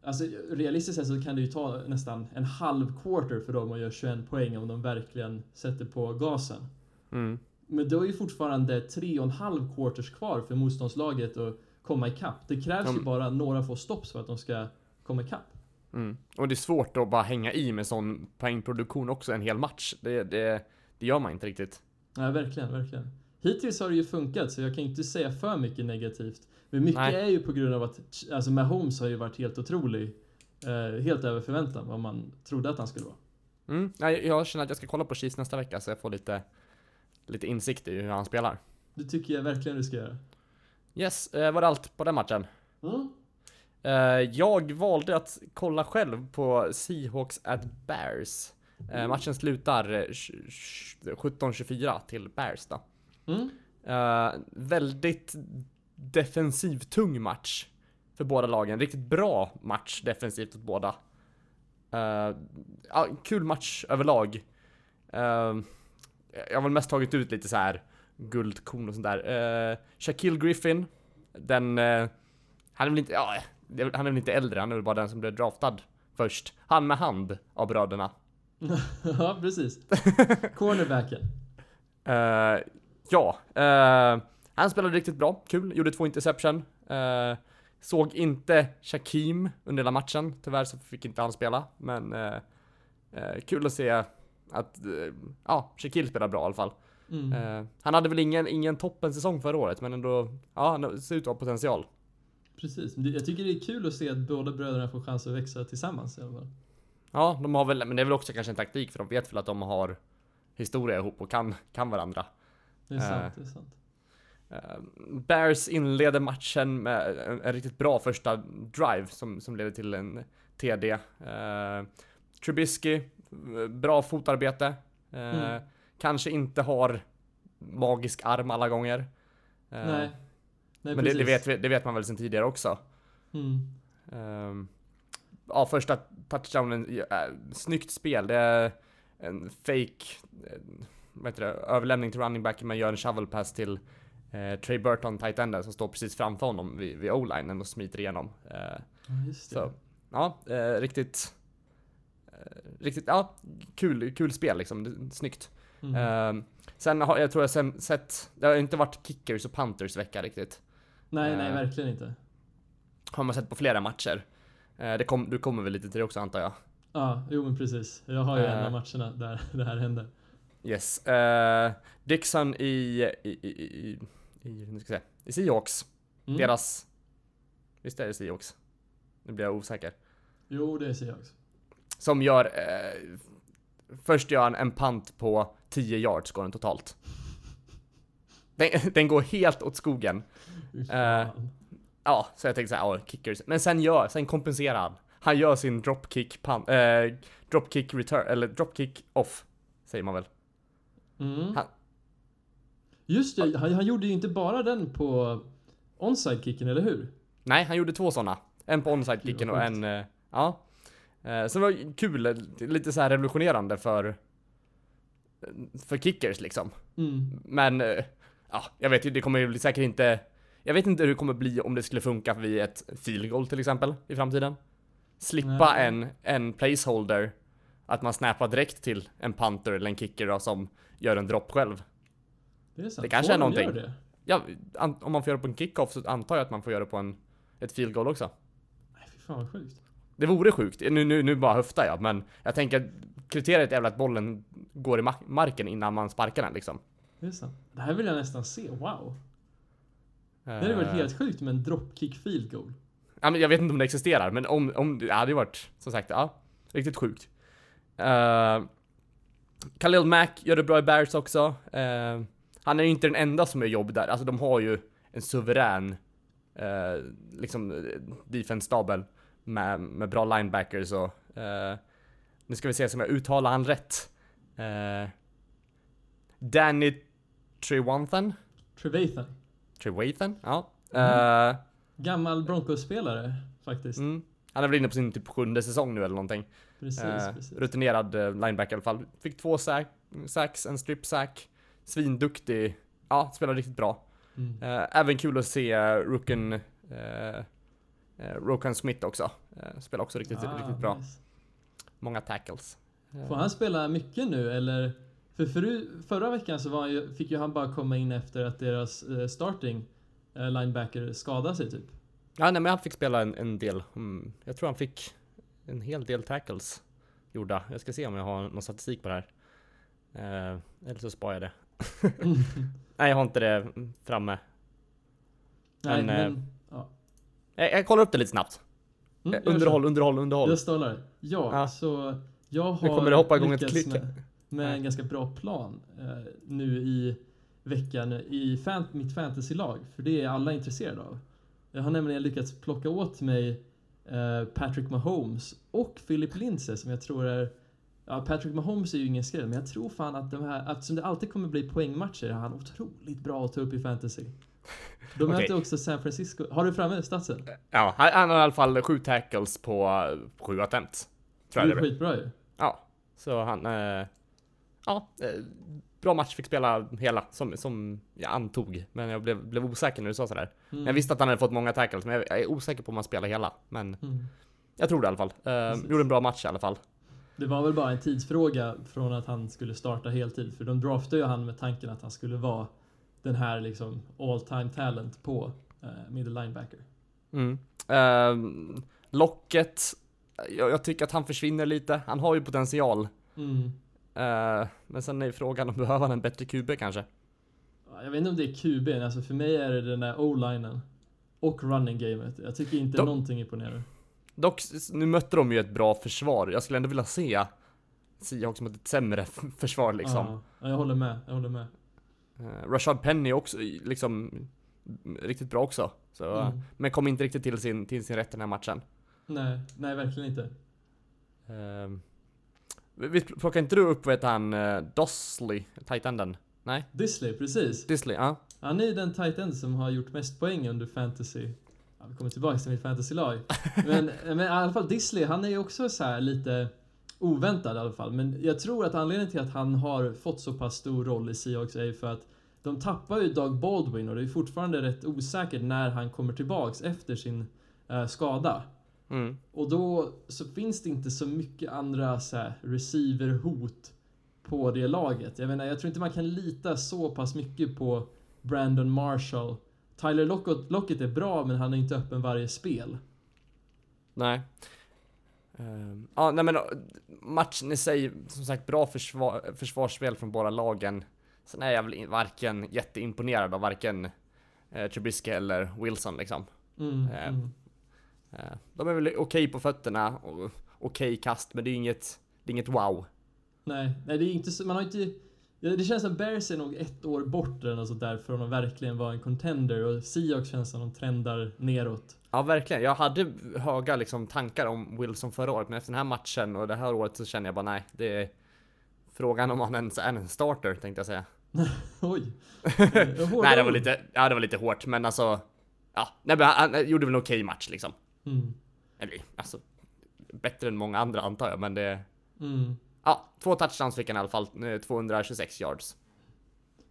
[SPEAKER 4] Alltså realistiskt sett så kan det ju ta nästan en halv quarter för dem att göra 21 poäng om de verkligen sätter på gasen.
[SPEAKER 3] Mm.
[SPEAKER 4] Men då är ju fortfarande tre och en halv quarters kvar för motståndslaget att komma ikapp. Det krävs ju
[SPEAKER 3] Mm.
[SPEAKER 4] bara några få stopps för att de ska komma ikapp.
[SPEAKER 3] Mm. Och det är svårt att bara hänga i med sån poängproduktion också en hel match. Det, det, det gör man inte riktigt.
[SPEAKER 4] Ja, verkligen, verkligen. Hittills har det ju funkat, så jag kan inte säga för mycket negativt. Men mycket
[SPEAKER 3] Nej.
[SPEAKER 4] är ju på grund av att alltså Mahomes har ju varit helt otrolig. Eh, helt över förväntan vad man trodde att han skulle vara.
[SPEAKER 3] Mm. Jag känner att jag ska kolla på Chiefs nästa vecka så jag får lite, lite insikt i hur han spelar.
[SPEAKER 4] Det tycker jag verkligen du ska göra.
[SPEAKER 3] Yes, eh, var det allt på den matchen?
[SPEAKER 4] Mm.
[SPEAKER 3] Eh, jag valde att kolla själv på Seahawks at Bears. Eh, matchen slutar eh, tj- tj- 17-24 till Bears då.
[SPEAKER 4] Mm.
[SPEAKER 3] Eh, väldigt defensivt tung match för båda lagen. Riktigt bra match defensivt åt båda. Eh, ja, kul match överlag. Eh, jag har väl mest tagit ut lite så här guldkorn och sånt där. Uh, Shaquille Griffin, den... eh, han är väl inte, ja, han är väl inte äldre, han är väl bara den som blev draftad först. Han med hand av bröderna.
[SPEAKER 4] ja, precis. Cornerbacken.
[SPEAKER 3] Ja, eh, han spelade riktigt bra, kul, gjorde två interception. Eh, såg inte Shakim under hela matchen, tyvärr så fick inte han spela, men eh, eh, kul att se att, eh, ja, Shaquille spelar bra i alla fall.
[SPEAKER 4] Mm.
[SPEAKER 3] Eh, han hade väl ingen, ingen toppen säsong förra året, men ändå, ja, han ser ut att ha potential.
[SPEAKER 4] Precis. Jag tycker det är kul att se att båda bröderna får chans att växa tillsammans i alla fall.
[SPEAKER 3] Ja, de har väl, men det är väl också kanske en taktik för de vet väl att de har historia ihop och kan, kan varandra.
[SPEAKER 4] Det är
[SPEAKER 3] Eh.
[SPEAKER 4] sant, det är sant.
[SPEAKER 3] Eh, Bears inleder matchen med en, en riktigt bra första drive som, som leder till en TD. Uh, Trubisky, eh, bra fotarbete. Eh,
[SPEAKER 4] Mm.
[SPEAKER 3] Kanske inte har magisk arm alla gånger. Eh,
[SPEAKER 4] Nej. Nej,
[SPEAKER 3] men det, det, vet, det vet man väl sedan tidigare också.
[SPEAKER 4] Mm.
[SPEAKER 3] Ehm, ja, första touchdownen, äh, snyggt spel. Det är en fake, vad det, överlämning till running back, man gör en shovel pass till eh, Trey Burton, tight enden, som står precis framför honom vid, vid o-linen och smiter igenom. Eh,
[SPEAKER 4] Ja, just det.
[SPEAKER 3] så, ja, eh, riktigt, eh, riktigt, ja, kul, kul spel liksom, snyggt.
[SPEAKER 4] Mm.
[SPEAKER 3] Ehm, sen har jag tror jag sen sett, det har inte varit kickers och punters vecka riktigt.
[SPEAKER 4] nej, nej,
[SPEAKER 3] eh,
[SPEAKER 4] verkligen inte.
[SPEAKER 3] Har man sett på flera matcher. Eh, det kom, du kommer väl lite till det också antar jag?
[SPEAKER 4] Ja, jo men precis. Jag har ju en av matcherna där det här hände.
[SPEAKER 3] Yes. Eh, Dixon i, i, i, i, i, nu ska jag säga, i Seahawks.
[SPEAKER 4] Mm.
[SPEAKER 3] Deras, visst är det Seahawks? Nu blir jag osäker.
[SPEAKER 4] Jo, det jag också.
[SPEAKER 3] Som gör, eh, först gör han en punt på 10 yards går den totalt. Den, den går helt åt skogen.
[SPEAKER 4] Fan.
[SPEAKER 3] Ja, så jag tänkte såhär, ja, kickers. Men sen gör, sen kompenserar han. Han gör sin dropkick punt, eh, dropkick return, eller dropkick off, säger man väl.
[SPEAKER 4] Mm.
[SPEAKER 3] han-
[SPEAKER 4] Just det, han, han gjorde ju inte bara den på onside-kicken, eller hur?
[SPEAKER 3] Nej, han gjorde två sådana. En på onside-kicken och en, eh, ja. Eh, Så det var kul, eh, lite så här revolutionerande för, för kickers liksom.
[SPEAKER 4] Mm.
[SPEAKER 3] Men, eh, ja, jag vet ju, det kommer ju säkert inte, jag vet inte hur det kommer bli om det skulle funka vid ett field goal till exempel i framtiden. Slippa
[SPEAKER 4] Nej.
[SPEAKER 3] en, en placeholder, att man snappar direkt till en punter eller en kicker då, som gör en drop själv.
[SPEAKER 4] Det är sant.
[SPEAKER 3] Det kanske
[SPEAKER 4] Får
[SPEAKER 3] är någonting.
[SPEAKER 4] göra Det?
[SPEAKER 3] Ja, om man får göra det på en kickoff så antar jag att man får göra det på en, ett field goal också.
[SPEAKER 4] Nej, fy fan vad sjukt.
[SPEAKER 3] Det vore sjukt. Nu, nu, nu bara höftar jag, men jag tänker att kriteriet är väl att bollen går i ma- marken innan man sparkar den liksom.
[SPEAKER 4] Det är sant. Det här vill jag nästan se, wow. Det hade varit helt sjukt med en dropkick field goal.
[SPEAKER 3] Ja, men jag vet inte om det existerar, men om, om det hade varit, som sagt, ja, riktigt sjukt. Uh, Khalil Mack gör det bra i Bears också. Eh, han är ju inte den enda som gör jobb där, alltså de har ju en suverän, eh, liksom, defense-stabel med, med bra linebackers och, eh, nu ska vi se om jag uttalar han rätt. Danny Trewanthan?
[SPEAKER 4] Trevathan.
[SPEAKER 3] Trewathan? Ja.
[SPEAKER 4] Mm. Gammal Broncos-spelare, faktiskt.
[SPEAKER 3] Mm. Han är väl inne på sin typ sjunde säsong nu eller någonting.
[SPEAKER 4] Precis,
[SPEAKER 3] Eh,
[SPEAKER 4] precis.
[SPEAKER 3] rutinerad eh, linebacker i alla fall. Fick två sack, sacks, en strip sack. Svinduktig. Ja, spelar riktigt bra.
[SPEAKER 4] Mm.
[SPEAKER 3] Eh, även kul att se Rooken, uh, Rokan Smith också. Eh, spelar också riktigt,
[SPEAKER 4] Ah,
[SPEAKER 3] riktigt bra.
[SPEAKER 4] nice.
[SPEAKER 3] Många tackles. Eh,
[SPEAKER 4] Får han spela mycket nu eller? För förru, förra veckan så var ju, fick ju han bara komma in efter att deras eh, starting eh, linebacker skadade sig typ.
[SPEAKER 3] Ja, nej, men han fick spela en, en del. Mm, jag tror han fick en hel del tackles gjorda. Jag ska se om jag har någon statistik på det här. Eh, eller så sparar jag det. Nej, jag har inte det framme.
[SPEAKER 4] Nej,
[SPEAKER 3] Men, eh,
[SPEAKER 4] men
[SPEAKER 3] Jag, jag kollar upp det lite snabbt.
[SPEAKER 4] Mm,
[SPEAKER 3] Eh,
[SPEAKER 4] gör så.
[SPEAKER 3] underhåll, underhåll, underhåll.
[SPEAKER 4] Jag stollar. Ja,
[SPEAKER 3] Ja.
[SPEAKER 4] så jag har
[SPEAKER 3] Nu kommer det hoppa igång ett klick.
[SPEAKER 4] med, med en ganska bra plan eh, nu i veckan i fan, mitt fantasylag. För det är alla intresserade av. Jag har nämligen lyckats plocka åt mig Patrick Mahomes och Philip Lindsay som jag tror är Ja, Patrick Mahomes är ju ingen skräll, men jag tror fan att de här, eftersom det alltid kommer bli poängmatcher, är han otroligt bra att ta upp i fantasy. De
[SPEAKER 3] Okej.
[SPEAKER 4] möter också San Francisco. Har du framme statsen?
[SPEAKER 3] Ja, han har i alla fall sju tackles på på sju attempts.
[SPEAKER 4] Det
[SPEAKER 3] Tror
[SPEAKER 4] är skitbra ju.
[SPEAKER 3] Ja, så han... Eh, ja, eh, bra match. Fick spela hela som, som jag antog. Men jag blev, blev osäker när du sa sådär.
[SPEAKER 4] Mm.
[SPEAKER 3] Jag visste att han hade fått många tackles, men jag, jag är osäker på om han spelar hela. Men
[SPEAKER 4] Mm.
[SPEAKER 3] jag tror det i alla fall.
[SPEAKER 4] Precis.
[SPEAKER 3] gjorde en bra match i alla fall.
[SPEAKER 4] Det var väl bara en tidsfråga från att han skulle starta heltid. För de draftade ju han med tanken att han skulle vara den här liksom all time talent på uh, middle linebacker.
[SPEAKER 3] Mm. Eh, locket. Jag, jag tycker att han försvinner lite. Han har ju potential.
[SPEAKER 4] Mm.
[SPEAKER 3] Eh, men sen är frågan om behöver han en bättre QB kanske?
[SPEAKER 4] Ja, Jag vet inte om det är QB, alltså för mig är det den där o-linen. Och running gamet. Jag tycker inte
[SPEAKER 3] De-
[SPEAKER 4] någonting imponerar.
[SPEAKER 3] Dock, nu mötte de ju ett bra försvar. Jag skulle ändå vilja se Seahawks mot ett sämre försvar liksom.
[SPEAKER 4] Ja, ja, jag håller med. Jag håller med.
[SPEAKER 3] Uh, Rashad Penny också liksom riktigt bra också. Så,
[SPEAKER 4] Mm.
[SPEAKER 3] Men kom inte riktigt till sin, till sin rätt den här matchen.
[SPEAKER 4] Nej, nej verkligen inte.
[SPEAKER 3] Uh, visst plockar inte du upp, vad heter han, uh, Dosley, tight-enden? Nej?
[SPEAKER 4] Disley, precis.
[SPEAKER 3] Disley, ja.
[SPEAKER 4] Han är den tight end som har gjort mest poäng under fantasy. Ja, vi kommer tillbaka till mitt fantasylag. Men, men i alla fall Disley, han är ju också så lite oväntad i alla fall. Men jag tror att anledningen till att han har fått så pass stor roll i Seahawks är ju för att de tappar ju Doug Baldwin och det är fortfarande rätt osäkert när han kommer tillbaks efter sin eh, skada.
[SPEAKER 3] Mm.
[SPEAKER 4] Och då så finns det inte så mycket andra så här, receiver-hot på det laget. Jag menar, jag tror inte man kan lita så pass mycket på Brandon Marshall. Tyler Lockett, Lockett är bra, men han är inte öppen varje spel.
[SPEAKER 3] Nej. Ehm, ja, nej men uh, matchen i sig, som sagt, bra försvar, försvarsspel från båda lagen. Sen är jag väl varken jätteimponerad av varken uh, Trubisky eller Wilson liksom.
[SPEAKER 4] Mm,
[SPEAKER 3] Eh,
[SPEAKER 4] mm.
[SPEAKER 3] Eh, de är väl okej på fötterna och okej kast, men det är inget, det är inget wow.
[SPEAKER 4] Nej, nej, det är inte så, man har inte... Det känns som Bears är nog ett år bort eller något sånt där från att verkligen vara en contender och Seahawks känns som de trendar neråt.
[SPEAKER 3] Ja, verkligen. Jag hade höga liksom, tankar om Wilson förra året, men efter den här matchen och det här året så känner jag bara nej, det är frågan om han ens är en starter tänkte jag säga.
[SPEAKER 4] Oj!
[SPEAKER 3] Nej, det var lite, ja, det var lite hårt, men alltså, ja, nej, men han, han gjorde väl en okej match liksom.
[SPEAKER 4] Mm,
[SPEAKER 3] Eller alltså, bättre än många andra antar jag, men det,
[SPEAKER 4] mm.
[SPEAKER 3] ja, två touchdowns fick han i alla fall, eh, 226 yards.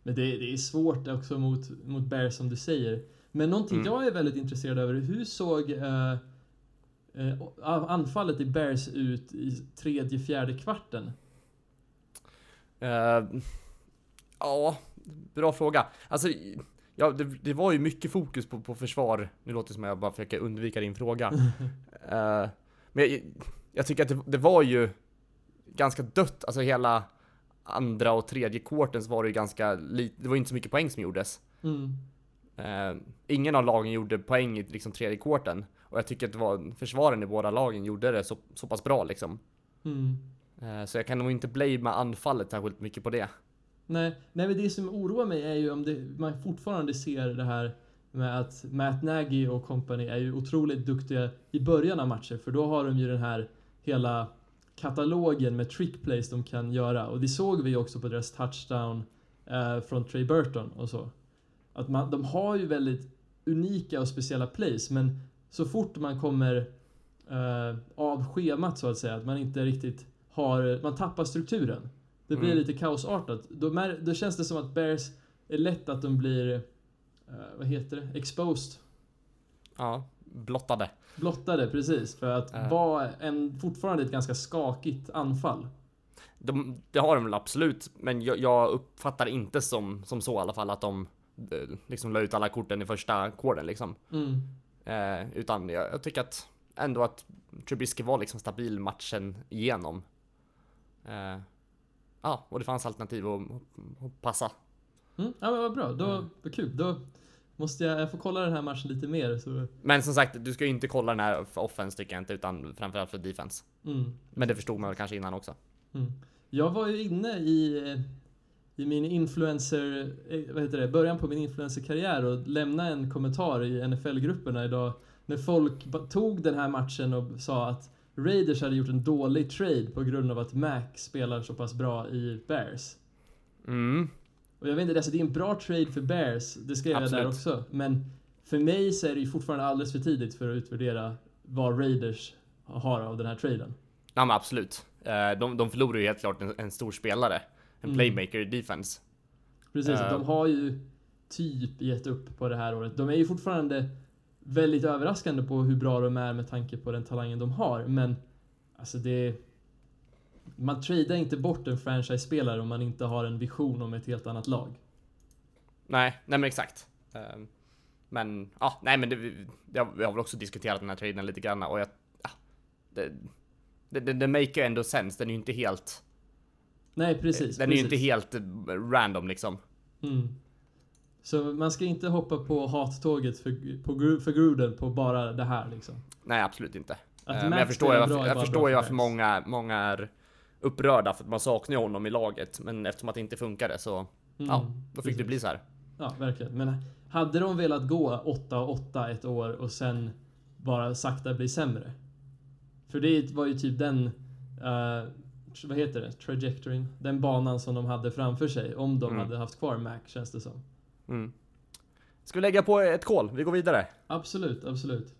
[SPEAKER 4] Men det, det är svårt också mot, mot Bears som du säger. Men någonting
[SPEAKER 3] Mm.
[SPEAKER 4] jag är väldigt intresserad över, hur såg eh, eh, anfallet i Bears ut i tredje, fjärde kvarten?
[SPEAKER 3] Eh, ja, bra fråga. Alltså, ja, det, det var ju mycket fokus på, på försvar. Nu låter det som att jag bara försöker undvika din fråga. Eh, men jag, jag tycker att det, det var ju ganska dött. Alltså hela andra och tredje quarten så var det ju ganska lite. Det var ju inte så mycket poäng som gjordes.
[SPEAKER 4] Mm.
[SPEAKER 3] Eh, ingen av lagen gjorde poäng i liksom tredje quarten. Och jag tycker att det var försvaren i båda lagen gjorde det så, så pass bra liksom.
[SPEAKER 4] Mm.
[SPEAKER 3] Eh, så jag kan nog inte blamea anfallet särskilt mycket på det.
[SPEAKER 4] Nej, nej, men det som oroar mig är ju om det, man fortfarande ser det här med att Matt Nagy och company är ju otroligt duktiga i början av matcher, för då har de ju den här hela katalogen med trickplays de kan göra. Och det såg vi ju också på deras touchdown eh, från Trey Burton och så. Att man, de har ju väldigt unika och speciella plays, men så fort man kommer eh, av schemat så att säga, att man inte riktigt har, man tappar strukturen. Det blir
[SPEAKER 3] Mm.
[SPEAKER 4] lite kaosartat. Då, då känns det som att Bears är lätt att de blir, eh, vad heter det, exposed.
[SPEAKER 3] Ja, blottade.
[SPEAKER 4] Blottade, precis. För att
[SPEAKER 3] Ja.
[SPEAKER 4] vara en, fortfarande ett ganska skakigt anfall.
[SPEAKER 3] De, det har de väl absolut, men jag, jag uppfattar inte som, som så i alla fall att de eh, liksom la ut alla korten i första quartern liksom.
[SPEAKER 4] Mm.
[SPEAKER 3] Eh, utan jag, jag tycker att ändå att Trubisky var liksom stabil matchen igenom. Eh, ja, och det fanns alternativ att, att passa.
[SPEAKER 4] Mm. Ja men vad bra, då,
[SPEAKER 3] Mm.
[SPEAKER 4] vad kul. Då Måste jag, jag får kolla den här matchen lite mer så...
[SPEAKER 3] Men som sagt, du ska ju inte kolla den här för offense tycker jag inte, utan framförallt för defense.
[SPEAKER 4] Mm.
[SPEAKER 3] Men det förstod man väl kanske innan också.
[SPEAKER 4] Mm. Jag var ju inne i, i min influencer, eh, vad heter det, början på min influencerkarriär och lämnade en kommentar i NFL-grupperna idag när folk tog den här matchen och sa att Raiders hade gjort en dålig trade på grund av att Mac spelar så pass bra i Bears.
[SPEAKER 3] Mm.
[SPEAKER 4] Och jag vet inte, alltså det är en bra trade för Bears, det skrev jag där
[SPEAKER 3] Absolut.
[SPEAKER 4] också. Men för mig så är det ju fortfarande alldeles för tidigt för att utvärdera vad Raiders har av den här traden.
[SPEAKER 3] Ja men absolut. Eh, De, de förlorar ju helt klart en, en stor spelare. En
[SPEAKER 4] Mm.
[SPEAKER 3] playmaker i defense.
[SPEAKER 4] Precis,
[SPEAKER 3] Eh.
[SPEAKER 4] de har ju typ gett upp på det här året. De är ju fortfarande väldigt överraskande på hur bra de är med tanke på den talangen de har, men alltså det... Man tradar inte bort en franchise-spelare om man inte har en vision om ett helt annat lag.
[SPEAKER 3] Nej, nej men exakt. Eh, Men ja, nej men det, vi- har- väl också diskuterat den här traden lite grann och jag... Ja, det, det, det, det make ju ändå sense, den är ju inte helt...
[SPEAKER 4] Nej, precis.
[SPEAKER 3] den är ju
[SPEAKER 4] precis.
[SPEAKER 3] inte helt random liksom.
[SPEAKER 4] Mm. Så man ska inte hoppa på hattåget för, på, Gru- för Gruden på bara det här liksom.
[SPEAKER 3] Nej absolut inte.
[SPEAKER 4] Att
[SPEAKER 3] Eh, men jag förstår
[SPEAKER 4] är
[SPEAKER 3] jag
[SPEAKER 4] bara
[SPEAKER 3] förstår ju
[SPEAKER 4] för
[SPEAKER 3] varför många, många är upprörda för att man saknar honom i laget. Men eftersom att det inte funkade så,
[SPEAKER 4] Mm.
[SPEAKER 3] ja, då fick det
[SPEAKER 4] Precis.
[SPEAKER 3] bli så här.
[SPEAKER 4] Ja, verkligen. Men hade de velat gå 8-8 ett år och sen bara sakta bli sämre? För det var ju typ den, eh, vad heter det, trajectoryn, den banan som de hade framför sig om de
[SPEAKER 3] Mm.
[SPEAKER 4] hade haft kvar Mac känns det som.
[SPEAKER 3] Mm. Ska vi lägga på ett call? Vi går vidare.
[SPEAKER 4] Absolut, absolut.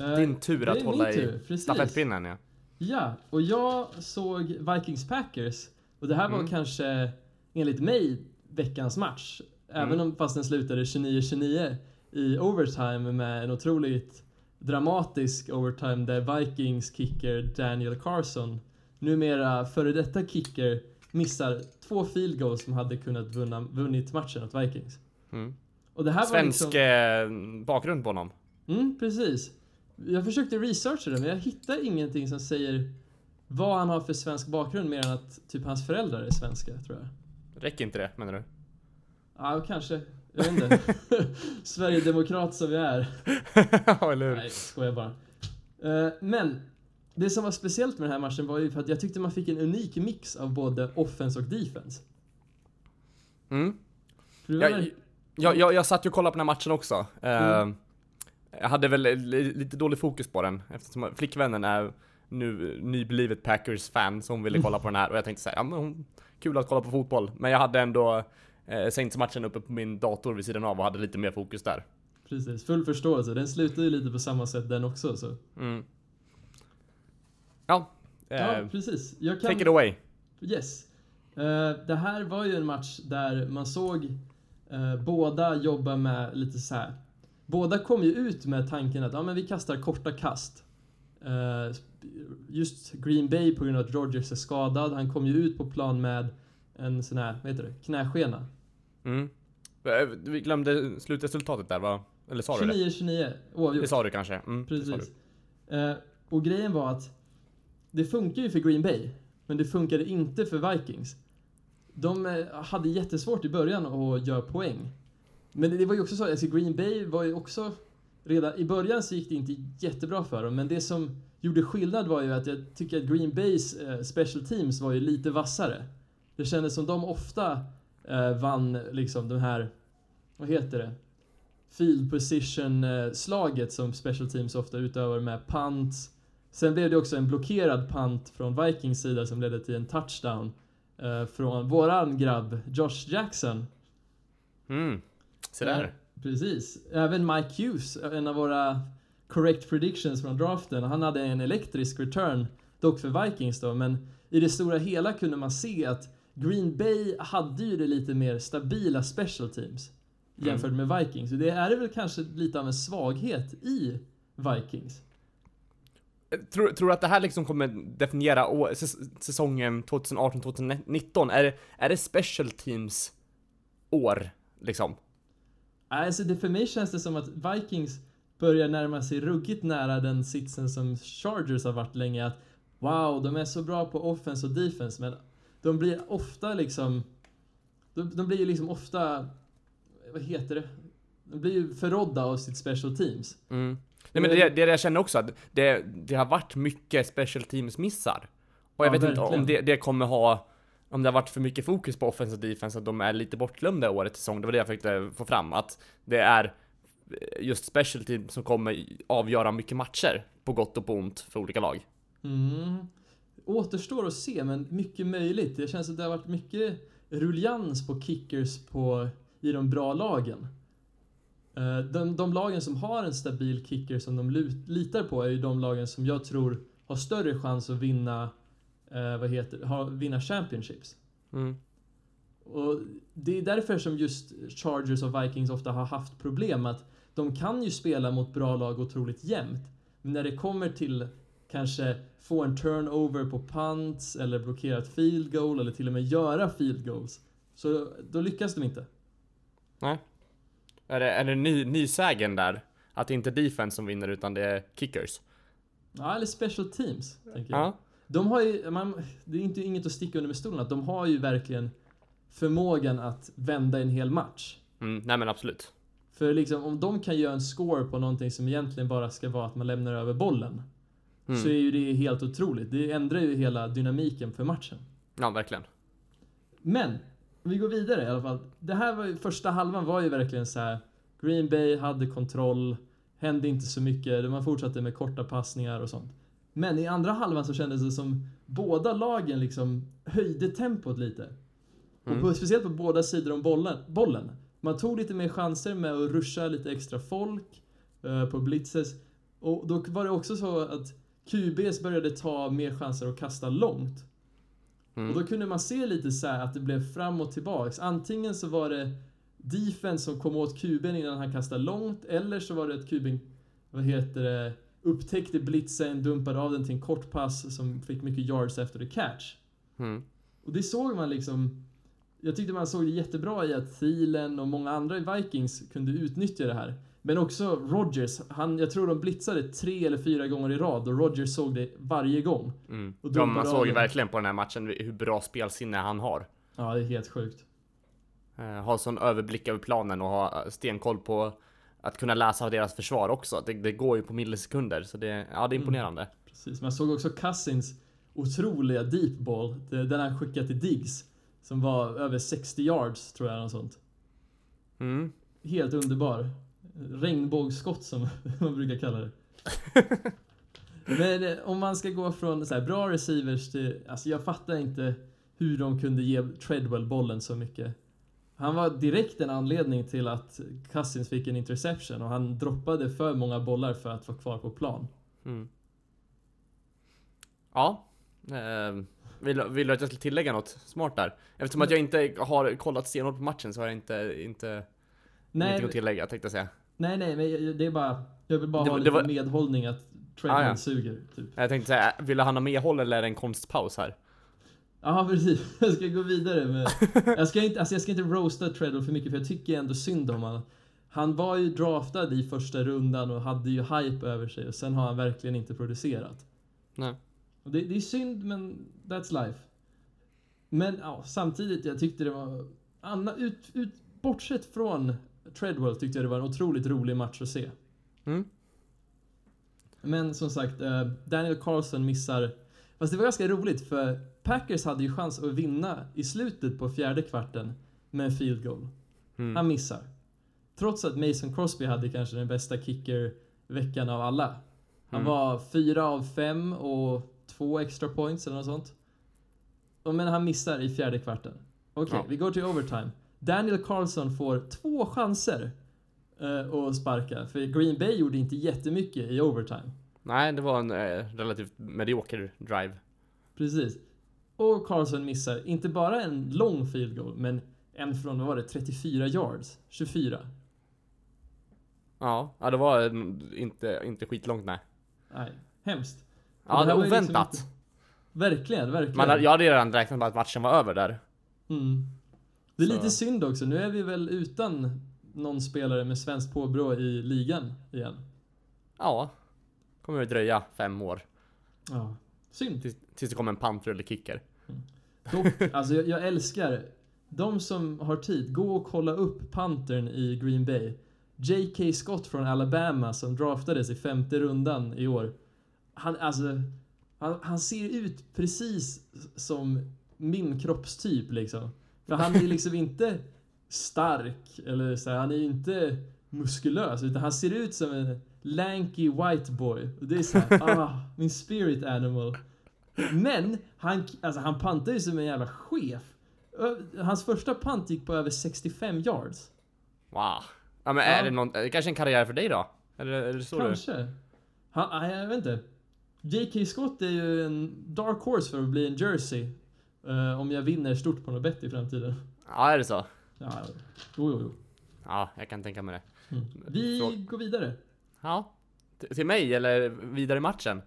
[SPEAKER 4] Eh,
[SPEAKER 3] Din tur att hålla i stafettpinnen ja.
[SPEAKER 4] Ja, och jag såg Vikings Packers och det här var
[SPEAKER 3] Mm.
[SPEAKER 4] kanske enligt mig veckans match. Även
[SPEAKER 3] Mm.
[SPEAKER 4] om fast den slutade 29-29 i overtime med en otroligt dramatisk overtime där Vikings kicker Daniel Carson, numera före detta kicker, missar två field goals som hade kunnat vunna, vunnit matchen åt Vikings.
[SPEAKER 3] Mm.
[SPEAKER 4] Och det här var
[SPEAKER 3] Svensk
[SPEAKER 4] liksom...
[SPEAKER 3] eh, bakgrund på honom.
[SPEAKER 4] Mm, precis. Jag försökte researcha det, men jag hittar ingenting som säger vad han har för svensk bakgrund mer än att typ hans föräldrar är svenska, tror jag.
[SPEAKER 3] Räcker inte det menar du?
[SPEAKER 4] Ja, kanske. Jag vet inte. Sverigedemokrat som jag är.
[SPEAKER 3] ja, eller hur?
[SPEAKER 4] Nej, skojar bara. Eh, men det som var speciellt med den här matchen var ju för att jag tyckte man fick en unik mix av både offense och defense.
[SPEAKER 3] Mm. Jag, jag, jag, jag satt ju och kollade på den här matchen också. Eh,
[SPEAKER 4] Mm.
[SPEAKER 3] Jag hade väl li- lite dålig fokus på den eftersom flickvännen är nu nyblivet Packers-fan hon ville kolla på den här och jag tänkte säga ja men kul att kolla på fotboll. Men jag hade ändå eh, Saints-matchen uppe på min dator vid sidan av och hade lite mer fokus där.
[SPEAKER 4] Precis, full förståelse. Den slutade ju lite på samma sätt den också. Så.
[SPEAKER 3] Mm. Ja, eh,
[SPEAKER 4] Ja, precis. Jag kan...
[SPEAKER 3] take it away.
[SPEAKER 4] Yes. Eh, det här var ju en match där man såg eh, båda jobba med lite så här. Båda kom ju ut med tanken att ja, men vi kastar korta kast. Eh, just Green Bay på grund av att Rogers är skadad. Han kom ju ut på plan med en sån här, vad heter det, knäskena.
[SPEAKER 3] Mm. Eh, Vi glömde slutresultatet där va? Eller sa du det?
[SPEAKER 4] 29-29 oavgjort.
[SPEAKER 3] Det sa du kanske? Mm,
[SPEAKER 4] Precis. Eh, och grejen var att det funkar ju för Green Bay, men det funkade inte för Vikings. De eh, hade jättesvårt i början att göra poäng. Men det, var ju också så, alltså Green Bay var ju också redan i början så gick det inte jättebra för dem, men det som gjorde skillnad var ju att jag tycker att Green Bays eh, special teams var ju lite vassare. Det kändes som de ofta eh, vann liksom den här, vad heter det? Field position-slaget som special teams ofta utövar med punt. Sen blev det också en blockerad punt från Vikings sida som ledde till en touchdown eh, från våran grabb Josh Jackson.
[SPEAKER 3] Mm. Så där.
[SPEAKER 4] Eh, precis. Även Mike Hughes, en av våra correct predictions från draften, han hade en elektrisk return, dock för Vikings då, men i det stora hela kunde man se att Green Bay hade ju det lite mer stabila special teams jämfört med Vikings. Och det är väl kanske lite av en svaghet i Vikings.
[SPEAKER 3] Tror, tror du att det här liksom kommer definiera å- säs- säsongen 2018-2019? Är är det special teams år liksom?
[SPEAKER 4] Alltså det, för mig känns det som att Vikings börjar närma sig ruggigt nära den sitsen som Chargers har varit länge. Att wow, de är så bra på offense och defense, men de blir ofta liksom... De, de blir ju liksom ofta... Vad heter det? De blir ju förrådda av sitt special teams.
[SPEAKER 3] Mm. Nej men det, det jag känner också att det, det har varit mycket special teams missar. Och jag
[SPEAKER 4] Ja,
[SPEAKER 3] vet inte om
[SPEAKER 4] verkligen.
[SPEAKER 3] det, det kommer ha, om det har varit för mycket fokus på offense och defense, att de är lite bortglömda i årets säsong. Det var det jag försökte få fram, att det är just special teams som kommer avgöra mycket matcher, på gott och på ont, för olika lag.
[SPEAKER 4] Mm. Återstår att se, men mycket möjligt. Det känns att det har varit mycket ruljans på kickers på, i de bra lagen. Eh, De, de lagen som har en stabil kicker som de litar på är ju de lagen som jag tror har större chans att vinna, eh, vad heter ha, vinna championships.
[SPEAKER 3] Mm.
[SPEAKER 4] Och det är därför som just Chargers och Vikings ofta har haft problem att de kan ju spela mot bra lag otroligt jämnt. Men när det kommer till kanske få en turnover på punts eller blockera ett field goal eller till och med göra field goals. Så då lyckas de inte.
[SPEAKER 3] Nej. Är det, är det ny, nysägen där? Att det inte är defense som vinner utan det är kickers?
[SPEAKER 4] Ja, eller special teams, tänker jag.
[SPEAKER 3] Ja.
[SPEAKER 4] De har ju, man, det är inte inget att sticka under med stolen att de har ju verkligen förmågan att vända en hel match.
[SPEAKER 3] Mm, nej men absolut.
[SPEAKER 4] För liksom, om de kan göra en score på någonting som egentligen bara ska vara att man lämnar över bollen.
[SPEAKER 3] Mm.
[SPEAKER 4] Så är ju det helt otroligt. Det ändrar ju hela dynamiken för matchen.
[SPEAKER 3] Ja, verkligen.
[SPEAKER 4] Men, vi går vidare i alla fall. Det här var ju, första halvan var ju verkligen så här. Green Bay hade kontroll, hände inte så mycket, man fortsatte med korta passningar och sånt. Men i andra halvan så kändes det som båda lagen liksom höjde tempot lite. Och
[SPEAKER 3] Mm.
[SPEAKER 4] på, speciellt på båda sidor om bollen, bollen. Man tog lite mer chanser med att ruscha lite extra folk eh, på blitzes. Och då var det också så att QBs började ta mer chanser att kasta långt.
[SPEAKER 3] Mm.
[SPEAKER 4] Och då kunde man se lite så här att det blev fram och tillbaks. Antingen så var det defense som kom åt kuben innan han kastade långt, eller så var det att kuben, vad heter det, upptäckte blitzen, dumpade av den till en kort pass som fick mycket yards efter the catch.
[SPEAKER 3] Mm.
[SPEAKER 4] Och det såg man liksom Jag tyckte man såg det jättebra i att Thielen och många andra i Vikings kunde utnyttja det här. Men också Rodgers, han, jag tror de blitzade tre eller fyra gånger i rad och Rodgers såg det varje gång.
[SPEAKER 3] Mm.
[SPEAKER 4] Och
[SPEAKER 3] Ja, man såg ju verkligen på den här matchen hur bra spelsinne han har.
[SPEAKER 4] Ja, det är helt sjukt.
[SPEAKER 3] Eh, ha sån överblick över planen och ha stenkoll på att kunna läsa av deras försvar också. Det, det går ju på millisekunder, så det, ja, det är
[SPEAKER 4] Mm.
[SPEAKER 3] imponerande.
[SPEAKER 4] Precis, man såg också Cousins otroliga deep ball, den han skickade till Diggs. Som var över 60 yards, tror jag, något sånt.
[SPEAKER 3] Mm.
[SPEAKER 4] Helt underbar. Regnbågsskott som man brukar kalla det. Men eh, om man ska gå från så här, bra receivers till... Alltså jag fattar inte hur de kunde ge Treadwell bollen så mycket. Han var direkt en anledning till att Cousins fick en interception och han droppade för många bollar för att vara kvar på plan.
[SPEAKER 3] Mm. Ja. Eh, vill, vill du att jag ska tillägga något smart där? Eftersom att jag inte har kollat stenhårt på matchen så har jag inte, inte
[SPEAKER 4] Nej,
[SPEAKER 3] ingenting att tillägga tänkte jag säga.
[SPEAKER 4] Nej, nej, men det är bara... Jag vill bara
[SPEAKER 3] Det
[SPEAKER 4] ha lite
[SPEAKER 3] var-
[SPEAKER 4] medhållning att Treadwell
[SPEAKER 3] Ah, ja.
[SPEAKER 4] suger, typ.
[SPEAKER 3] Jag tänkte säga, vill han ha medhåll eller är det en konstpaus här?
[SPEAKER 4] Ja, precis. Jag ska gå vidare med... Jag ska inte, alltså jag ska inte roasta Treadwell för mycket för jag tycker ändå synd om honom. Han var ju draftad i första rundan och hade ju hype över sig och sen har han verkligen inte producerat.
[SPEAKER 3] Nej.
[SPEAKER 4] Och det, det är synd men that's life. Men ja, samtidigt, jag tyckte det var... Anna, ut, ut, bortsett från Treadwell tyckte jag det var en otroligt rolig match att se.
[SPEAKER 3] Mm.
[SPEAKER 4] Men som sagt, eh, Daniel Carlson missar... Fast det var ganska roligt för Packers hade ju chans att vinna i slutet på fjärde kvarten med en field goal.
[SPEAKER 3] Mm.
[SPEAKER 4] Han missar. Trots att Mason Crosby hade kanske den bästa kicker-veckan av alla. Han
[SPEAKER 3] Mm.
[SPEAKER 4] var fyra av fem och två extra points eller något sånt. Men han missar i fjärde kvarten. Okej,
[SPEAKER 3] Ja.
[SPEAKER 4] vi går till overtime. Daniel Carlson får två chanser eh, att sparka. För Green Bay gjorde inte jättemycket i overtime.
[SPEAKER 3] Nej, det var en eh, relativt medioker drive.
[SPEAKER 4] Precis. Och Carlson missar inte bara en lång field goal, men en från, vad var det, 34 yards? 24?
[SPEAKER 3] Ja, ja det var en, inte, inte skitlångt nej.
[SPEAKER 4] Nej, hemskt. Och
[SPEAKER 3] Ja,
[SPEAKER 4] det
[SPEAKER 3] det
[SPEAKER 4] liksom
[SPEAKER 3] oväntat.
[SPEAKER 4] inte- Verkligen, verkligen.
[SPEAKER 3] Man, jag hade redan räknat med att matchen var över där.
[SPEAKER 4] Mm. Det är
[SPEAKER 3] Så-
[SPEAKER 4] lite synd också, nu är vi väl utan någon spelare med svenskt påbrå i ligan igen.
[SPEAKER 3] Ja. Kommer att dröja fem år.
[SPEAKER 4] Ja. Synd.
[SPEAKER 3] Tills, tills det kommer en pantrulle kicker.
[SPEAKER 4] Dock, alltså jag, jag älskar de som har tid, gå och kolla upp pantern i Green Bay. J.K. Scott från Alabama som draftades i femte rundan i år. Han, alltså, han, han ser ut precis som min kroppstyp liksom. För han är liksom inte stark eller så här, han är ju inte muskulös utan han ser ut som en lanky white boy. Och det är såhär, ah, min spirit animal. Men han, alltså han pantar ju som en jävla chef. Hans första pant gick på över 65 yards.
[SPEAKER 3] Wow. Ja men är
[SPEAKER 4] Ja.
[SPEAKER 3] det någon, är det kanske en karriär för dig då? Eller är det så du?
[SPEAKER 4] Kanske. Han, nej, jag vet inte. J.K. Scott är ju en dark horse för att bli en jersey. Eh, om jag vinner stort på något bett i framtiden.
[SPEAKER 3] Ja, är det så?
[SPEAKER 4] Ja, jo, jo, jo.
[SPEAKER 3] Ja, jag kan tänka mig det.
[SPEAKER 4] Mm. Vi
[SPEAKER 3] Frå-
[SPEAKER 4] går vidare.
[SPEAKER 3] Ja. T- till mig eller vidare i matchen?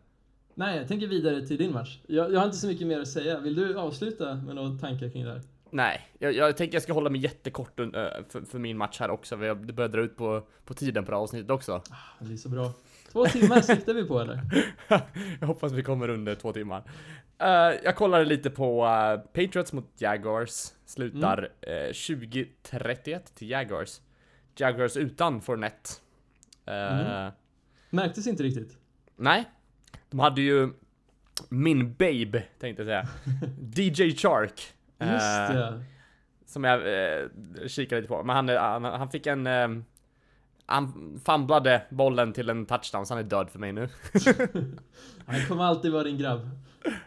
[SPEAKER 4] Nej, jag tänker vidare till din match. Jag, jag har inte så mycket mer att säga. Vill du avsluta med några tankar kring det här?
[SPEAKER 3] Nej, jag, jag tänker jag ska hålla mig jättekort äh, för, för min match här också. Det börjar dra ut på, på tiden på det här avsnittet också.
[SPEAKER 4] Det är så bra. Två timmar siktar vi på eller?
[SPEAKER 3] jag hoppas vi kommer under två timmar. Eh, jag kollade lite på eh, Patriots mot Jaguars. Slutar eh, 20-31 till Jaguars. Jaguars utan Fournette.
[SPEAKER 4] Mm. Märktes inte riktigt.
[SPEAKER 3] Nej. De hade ju min babe, tänkte jag säga. DJ Shark.
[SPEAKER 4] Just det.
[SPEAKER 3] Som jag kikade lite på. Men han, han, han fick en... Han famblade bollen till en touchdown, så han är död för mig nu.
[SPEAKER 4] Han kommer alltid vara din grabb.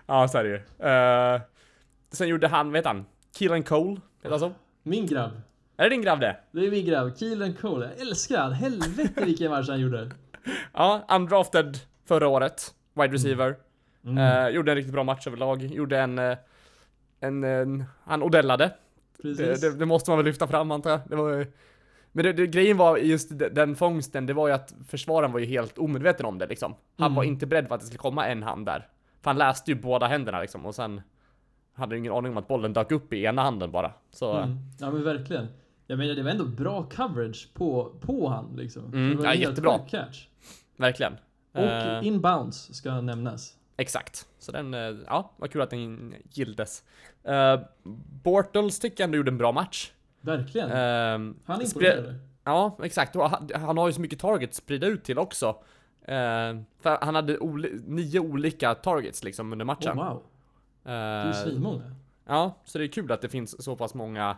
[SPEAKER 3] ja, så är det ju. Eh, sen gjorde han, vet han? Keelan Cole, heter han så?
[SPEAKER 4] Min grabb.
[SPEAKER 3] Är det din grabb det?
[SPEAKER 4] Det är min grabb, Keelan Cole. Jag älskar han. Helvete vilken match han gjorde.
[SPEAKER 3] Ja, undrafted förra året. Wide receiver.
[SPEAKER 4] Mm.
[SPEAKER 3] Eh, gjorde en riktigt bra match överlag. Gjorde en... eh, en, en han Odellade. Det, det, det måste man väl lyfta fram antar jag. Det var, men det, det, grejen var just de- den fångsten, det var ju att försvararen var ju helt omedveten om det liksom. Han
[SPEAKER 4] Mm.
[SPEAKER 3] var inte beredd på att det skulle komma en hand där. För han läste ju båda händerna liksom och sen hade ingen aning om att bollen dök upp i ena handen bara. Så
[SPEAKER 4] Mm. Ja men verkligen. Jag menar det var ändå bra coverage på, på han liksom.
[SPEAKER 3] Mm,
[SPEAKER 4] Det var
[SPEAKER 3] ja, jättebra.
[SPEAKER 4] catch.
[SPEAKER 3] verkligen.
[SPEAKER 4] Och
[SPEAKER 3] Eh,
[SPEAKER 4] inbounds ska nämnas.
[SPEAKER 3] exakt. Så den, eh, ja, vad kul att den gilldes. Uh, Bortles tycker jag ändå gjorde en bra match.
[SPEAKER 4] Verkligen.
[SPEAKER 3] Ehm,
[SPEAKER 4] han imponerade.
[SPEAKER 3] Ja, exakt. Han, han har ju så mycket targets spridda ut till också. Eh, för han hade oli- nio olika targets liksom under matchen.
[SPEAKER 4] Oh, wow. Det är ju
[SPEAKER 3] Eh,
[SPEAKER 4] svinmånga.
[SPEAKER 3] ja, så det är kul att det finns så pass många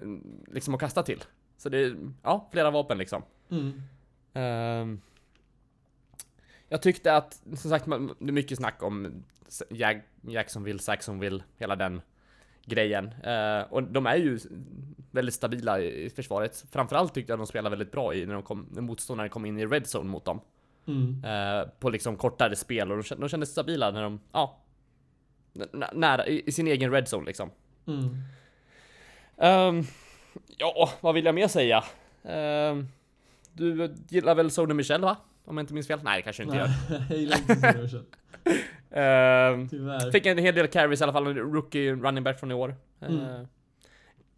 [SPEAKER 3] mm, liksom att kasta till. Så det är, ja, flera vapen liksom.
[SPEAKER 4] Mm.
[SPEAKER 3] Ehm, jag tyckte att, som sagt, det är mycket snack om Jacksonville, Saxonville, hela den grejen. Eh, och de är ju väldigt stabila i försvaret. Framförallt tyckte jag de spelade väldigt bra i när, de kom, när motståndaren kom in i red zone mot dem.
[SPEAKER 4] Mm.
[SPEAKER 3] Eh, på liksom kortare spel och de, de kändes stabila när de, ja, nära, i, i sin egen red zone liksom.
[SPEAKER 4] Mm.
[SPEAKER 3] Ehm, ja, vad vill jag mer säga? Ehm, du gillar väl Sony Michel va? Om jag inte minns fel? Nej, det kanske du inte gör.
[SPEAKER 4] Nej, jag gillar inte Solution.
[SPEAKER 3] Ehm,
[SPEAKER 4] Tyvärr.
[SPEAKER 3] fick en hel del carries i alla fall, en rookie running back från i år.
[SPEAKER 4] Mm.
[SPEAKER 3] Ehm,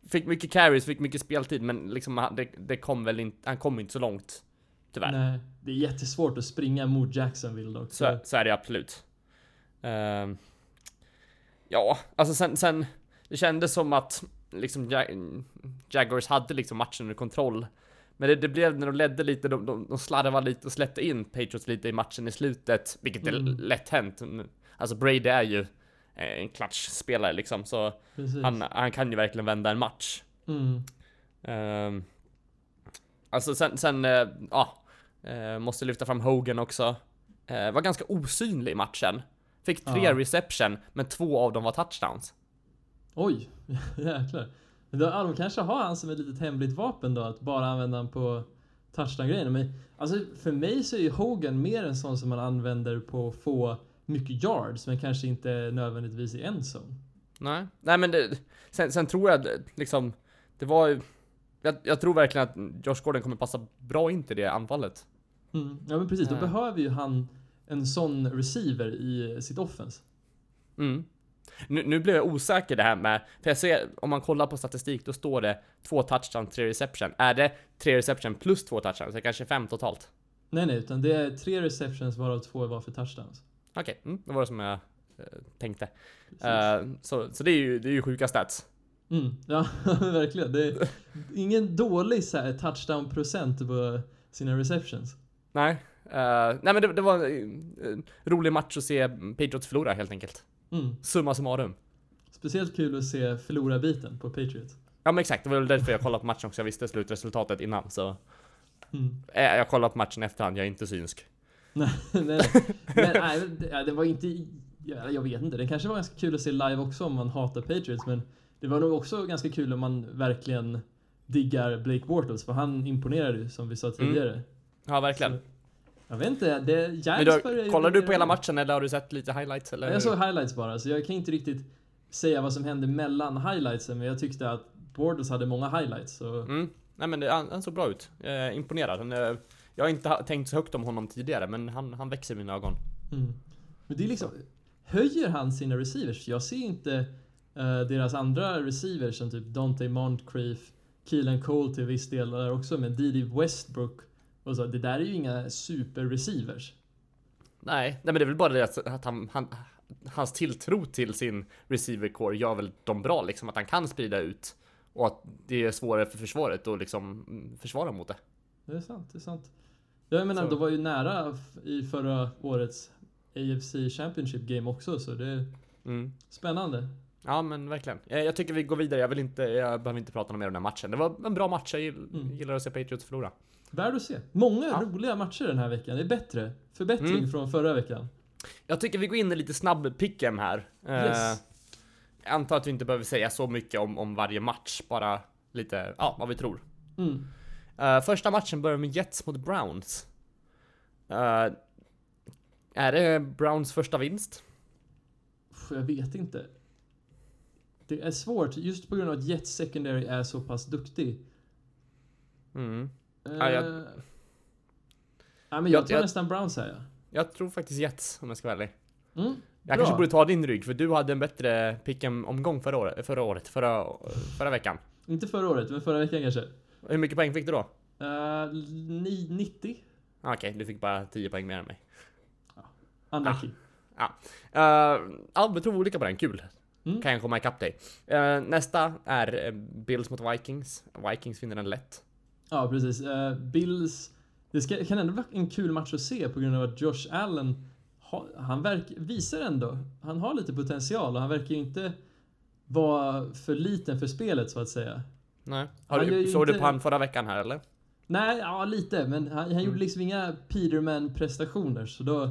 [SPEAKER 3] fick mycket carries, fick mycket speltid, men liksom det, det kom väl inte, han kom inte så långt. Tyvärr.
[SPEAKER 4] Nej, det är jättesvårt att springa mot Jacksonville dock.
[SPEAKER 3] Så, så är det absolut. Ehm, ja, alltså sen, sen, det kändes som att liksom Jag- Jaguars hade liksom matchen under kontroll. Men det, det blev när de ledde lite, de, de, de slarvade lite och släppte in Patriots lite i matchen i slutet, vilket är
[SPEAKER 4] Mm.
[SPEAKER 3] lätt hänt. Alltså Brady är ju eh, en klatschspelare liksom, så han, han kan ju verkligen vända en match.
[SPEAKER 4] Mm.
[SPEAKER 3] Ehm, alltså sen, sen ja, eh, måste lyfta fram Hogan också. Eh, var ganska osynlig i matchen. Fick tre
[SPEAKER 4] Ja.
[SPEAKER 3] reception, men två av dem var touchdowns.
[SPEAKER 4] Oj, jäklar. De kanske har han som ett litet hemligt vapen då, att bara använda han på touchdown-grejen. Men alltså, för mig så är ju Hogan mer en sån som man använder på att få mycket yards, men kanske inte nödvändigtvis i en zone.
[SPEAKER 3] Nej, nej men det, sen, sen tror jag liksom, det var ju, jag, jag tror verkligen att Josh Gordon kommer passa bra in till det anfallet.
[SPEAKER 4] Mm. Ja men precis, då
[SPEAKER 3] Ja.
[SPEAKER 4] behöver ju han en sån receiver i sitt offense.
[SPEAKER 3] Mm. Nu, nu blev jag osäker det här med, för jag ser, om man kollar på statistik, då står det två touchdown, tre reception. Är det tre reception plus två touchdowns? Det är kanske fem totalt?
[SPEAKER 4] Nej nej, utan det är tre receptions varav två var för touchdowns.
[SPEAKER 3] Okej, mm, det var det som jag eh, tänkte. Eh, så, så det är ju, det är ju sjuka stats.
[SPEAKER 4] Mm, ja, verkligen. Det är ingen dålig så här, touchdown-procent på sina receptions.
[SPEAKER 3] Nej, eh, nej men det, det var en eh, rolig match att se Patriots förlora helt enkelt.
[SPEAKER 4] Mm.
[SPEAKER 3] Summa summarum.
[SPEAKER 4] Speciellt kul att se förlora-biten på Patriots.
[SPEAKER 3] Ja men exakt, det var väl därför jag kollade på matchen också. Jag visste slutresultatet innan så.
[SPEAKER 4] Mm.
[SPEAKER 3] Eh, jag kollade på matchen efterhand, jag är inte synsk.
[SPEAKER 4] nej, nej. Men nej, det, det var inte... Ja, jag vet inte, det kanske var ganska kul att se live också om man hatar Patriots, men det var nog också ganska kul om man verkligen diggar Blake Bortles, för han imponerade ju som vi sa tidigare.
[SPEAKER 3] Ja verkligen.
[SPEAKER 4] Så, jag vet inte, det...
[SPEAKER 3] Men
[SPEAKER 4] börjar ju
[SPEAKER 3] kollar du på hela matchen eller har du sett lite highlights eller?
[SPEAKER 4] Ja, Jag såg highlights bara, så jag kan inte riktigt säga vad som hände mellan highlightsen, men jag tyckte att Bortles hade många highlights, så...
[SPEAKER 3] Mm. Nej men det, han, han såg bra ut. Eh, imponerad. Han, eh, jag har inte tänkt så högt om honom tidigare men han, han växer i mina ögon.
[SPEAKER 4] Mm. Men det är liksom, höjer han sina receivers? Jag ser inte eh, deras andra receivers som typ Dante Moncrief, Keelan Cole till viss del där också, men Didi Westbrook och så. Det där är ju inga super-receivers.
[SPEAKER 3] Nej, nej men det är väl bara det att, att han, han, hans tilltro till sin receiver core gör väl dem bra liksom. Att han kan sprida ut. Och att det är svårare för försvaret att liksom mm, försvara mot det.
[SPEAKER 4] Det är sant, det är sant. Jag menar,
[SPEAKER 3] Så.
[SPEAKER 4] de var ju nära i förra årets AFC Championship Game också, så det är
[SPEAKER 3] Mm.
[SPEAKER 4] spännande.
[SPEAKER 3] Ja men verkligen. Jag, tycker vi går vidare. Jag vill inte, jag behöver inte prata mer om den här matchen. Det var en bra match. Jag
[SPEAKER 4] Mm.
[SPEAKER 3] gillar att se Patriots förlora.
[SPEAKER 4] Värd att se. Många
[SPEAKER 3] Ja.
[SPEAKER 4] roliga matcher den här veckan. Det är bättre. Förbättring
[SPEAKER 3] Mm.
[SPEAKER 4] från förra veckan.
[SPEAKER 3] Jag tycker vi går in i lite snabb pick'em här. Eh,
[SPEAKER 4] Yes.
[SPEAKER 3] jag antar att vi inte behöver säga så mycket om, om varje match. Bara lite, ja, vad vi tror.
[SPEAKER 4] Mm.
[SPEAKER 3] Eh, första matchen börjar med Jets mot Browns. Eh, är det Browns första vinst?
[SPEAKER 4] Jag vet inte. Det är svårt just på grund av att Jets secondary är så pass duktig.
[SPEAKER 3] Mm.
[SPEAKER 4] Eh,
[SPEAKER 3] Ja, jag-
[SPEAKER 4] ja, men jag
[SPEAKER 3] jag-
[SPEAKER 4] tar
[SPEAKER 3] jag-
[SPEAKER 4] nästan Browns här ja.
[SPEAKER 3] Jag tror faktiskt Jets om jag ska vara ärlig.
[SPEAKER 4] Mm,
[SPEAKER 3] Jag
[SPEAKER 4] bra.
[SPEAKER 3] kanske borde ta din rygg för du hade en bättre pick'em-omgång förra året, förra året, förra, förra veckan.
[SPEAKER 4] Inte förra året, men förra veckan kanske.
[SPEAKER 3] Hur mycket poäng fick du då?
[SPEAKER 4] Uh, ni, 90?
[SPEAKER 3] Ah, Okej, du fick bara 10 poäng mer än mig.
[SPEAKER 4] Unlucky.
[SPEAKER 3] Uh, ja, vi tror olika på den, kul.
[SPEAKER 4] Mm.
[SPEAKER 3] Kan jag komma ikapp dig. Eh, nästa är eh, Bills mot Vikings. Vikings vinner den lätt.
[SPEAKER 4] Ja, precis. Eh, Bills... Det ska, kan ändå vara en kul match att se på grund av att Josh Allen ha, han verk, visar ändå, han har lite potential och han verkar ju inte vara för liten för spelet så att säga.
[SPEAKER 3] Nej. Har
[SPEAKER 4] Han
[SPEAKER 3] du, såg du
[SPEAKER 4] inte-
[SPEAKER 3] på han förra veckan här eller?
[SPEAKER 4] Nej, ja lite, men han, han
[SPEAKER 3] Mm.
[SPEAKER 4] gjorde liksom inga Peterman-prestationer så då,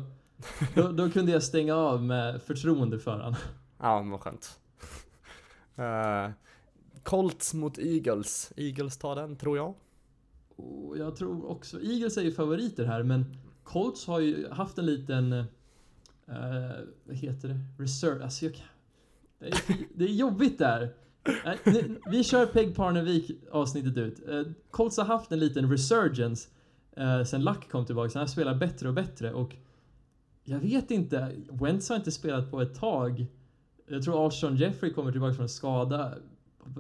[SPEAKER 4] då, då kunde jag stänga av med förtroende för han.
[SPEAKER 3] Ja, vad skönt. Eh, Colts mot Eagles. Eagles tar den, tror jag.
[SPEAKER 4] Och jag tror också, Eagles är ju favoriter här men Colts har ju haft en liten, eh, vad heter det, reserve, alltså jag kan, det är, det är jobbigt där. Nu- Vi kör Peg Parnevik avsnittet ut. Eh, Colts har haft en liten resurgence eh, sen Luck kom tillbaka, så han spelar bättre och bättre och jag vet inte, Wentz har inte spelat på ett tag. Jag tror Alshon Jeffrey kommer tillbaka från skada.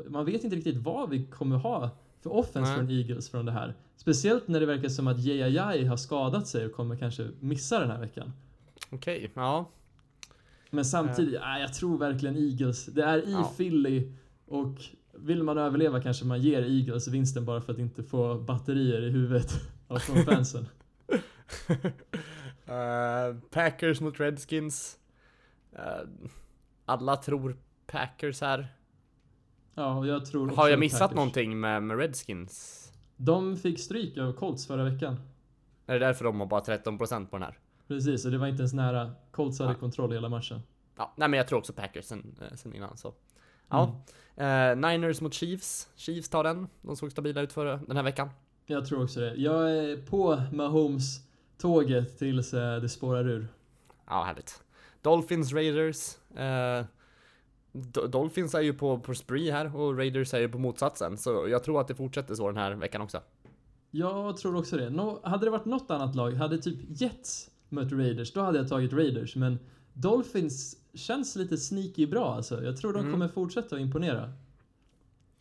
[SPEAKER 4] Man vet inte riktigt vad vi kommer ha för offense
[SPEAKER 3] Nej.
[SPEAKER 4] från Eagles från det här. Speciellt när det verkar som att Jai har skadat sig och kommer kanske missa den här veckan.
[SPEAKER 3] Okej, ja.
[SPEAKER 4] Men samtidigt, nej, jag tror verkligen Eagles. Det är i
[SPEAKER 3] Ja.
[SPEAKER 4] Philly och vill man överleva kanske man ger Eagles vinsten bara för att inte få batterier i huvudet av från fansen.
[SPEAKER 3] Eh, Packers mot Redskins. Eh, alla tror Packers här.
[SPEAKER 4] Ja, jag tror
[SPEAKER 3] Har jag missat
[SPEAKER 4] Packers.
[SPEAKER 3] någonting med, med Redskins?
[SPEAKER 4] De fick stryk av Colts förra veckan.
[SPEAKER 3] Är det därför de har bara 13% på den här?
[SPEAKER 4] Precis, och det var inte ens nära. Colts hade
[SPEAKER 3] Ja.
[SPEAKER 4] kontroll hela matchen.
[SPEAKER 3] Ja, nej men jag tror också Packers sen, eh, sen innan så. Ja. Eh, Niners mot Chiefs. Chiefs tar den. De såg stabila ut förra, den här veckan.
[SPEAKER 4] Jag tror också det. Jag är på Mahomes-tåget tills eh, det spårar ur.
[SPEAKER 3] Ja, härligt. Dolphins, Raiders. Eh, Dolphins är ju på, på spree här och Raiders är ju på motsatsen. Så jag tror att det fortsätter så den här veckan också.
[SPEAKER 4] Jag tror också det. Nå, hade det varit något annat lag, hade typ Jets mött Raiders, då hade jag tagit Raiders. Men Dolphins känns lite sneaky bra alltså. Jag tror de
[SPEAKER 3] Mm.
[SPEAKER 4] kommer fortsätta att imponera.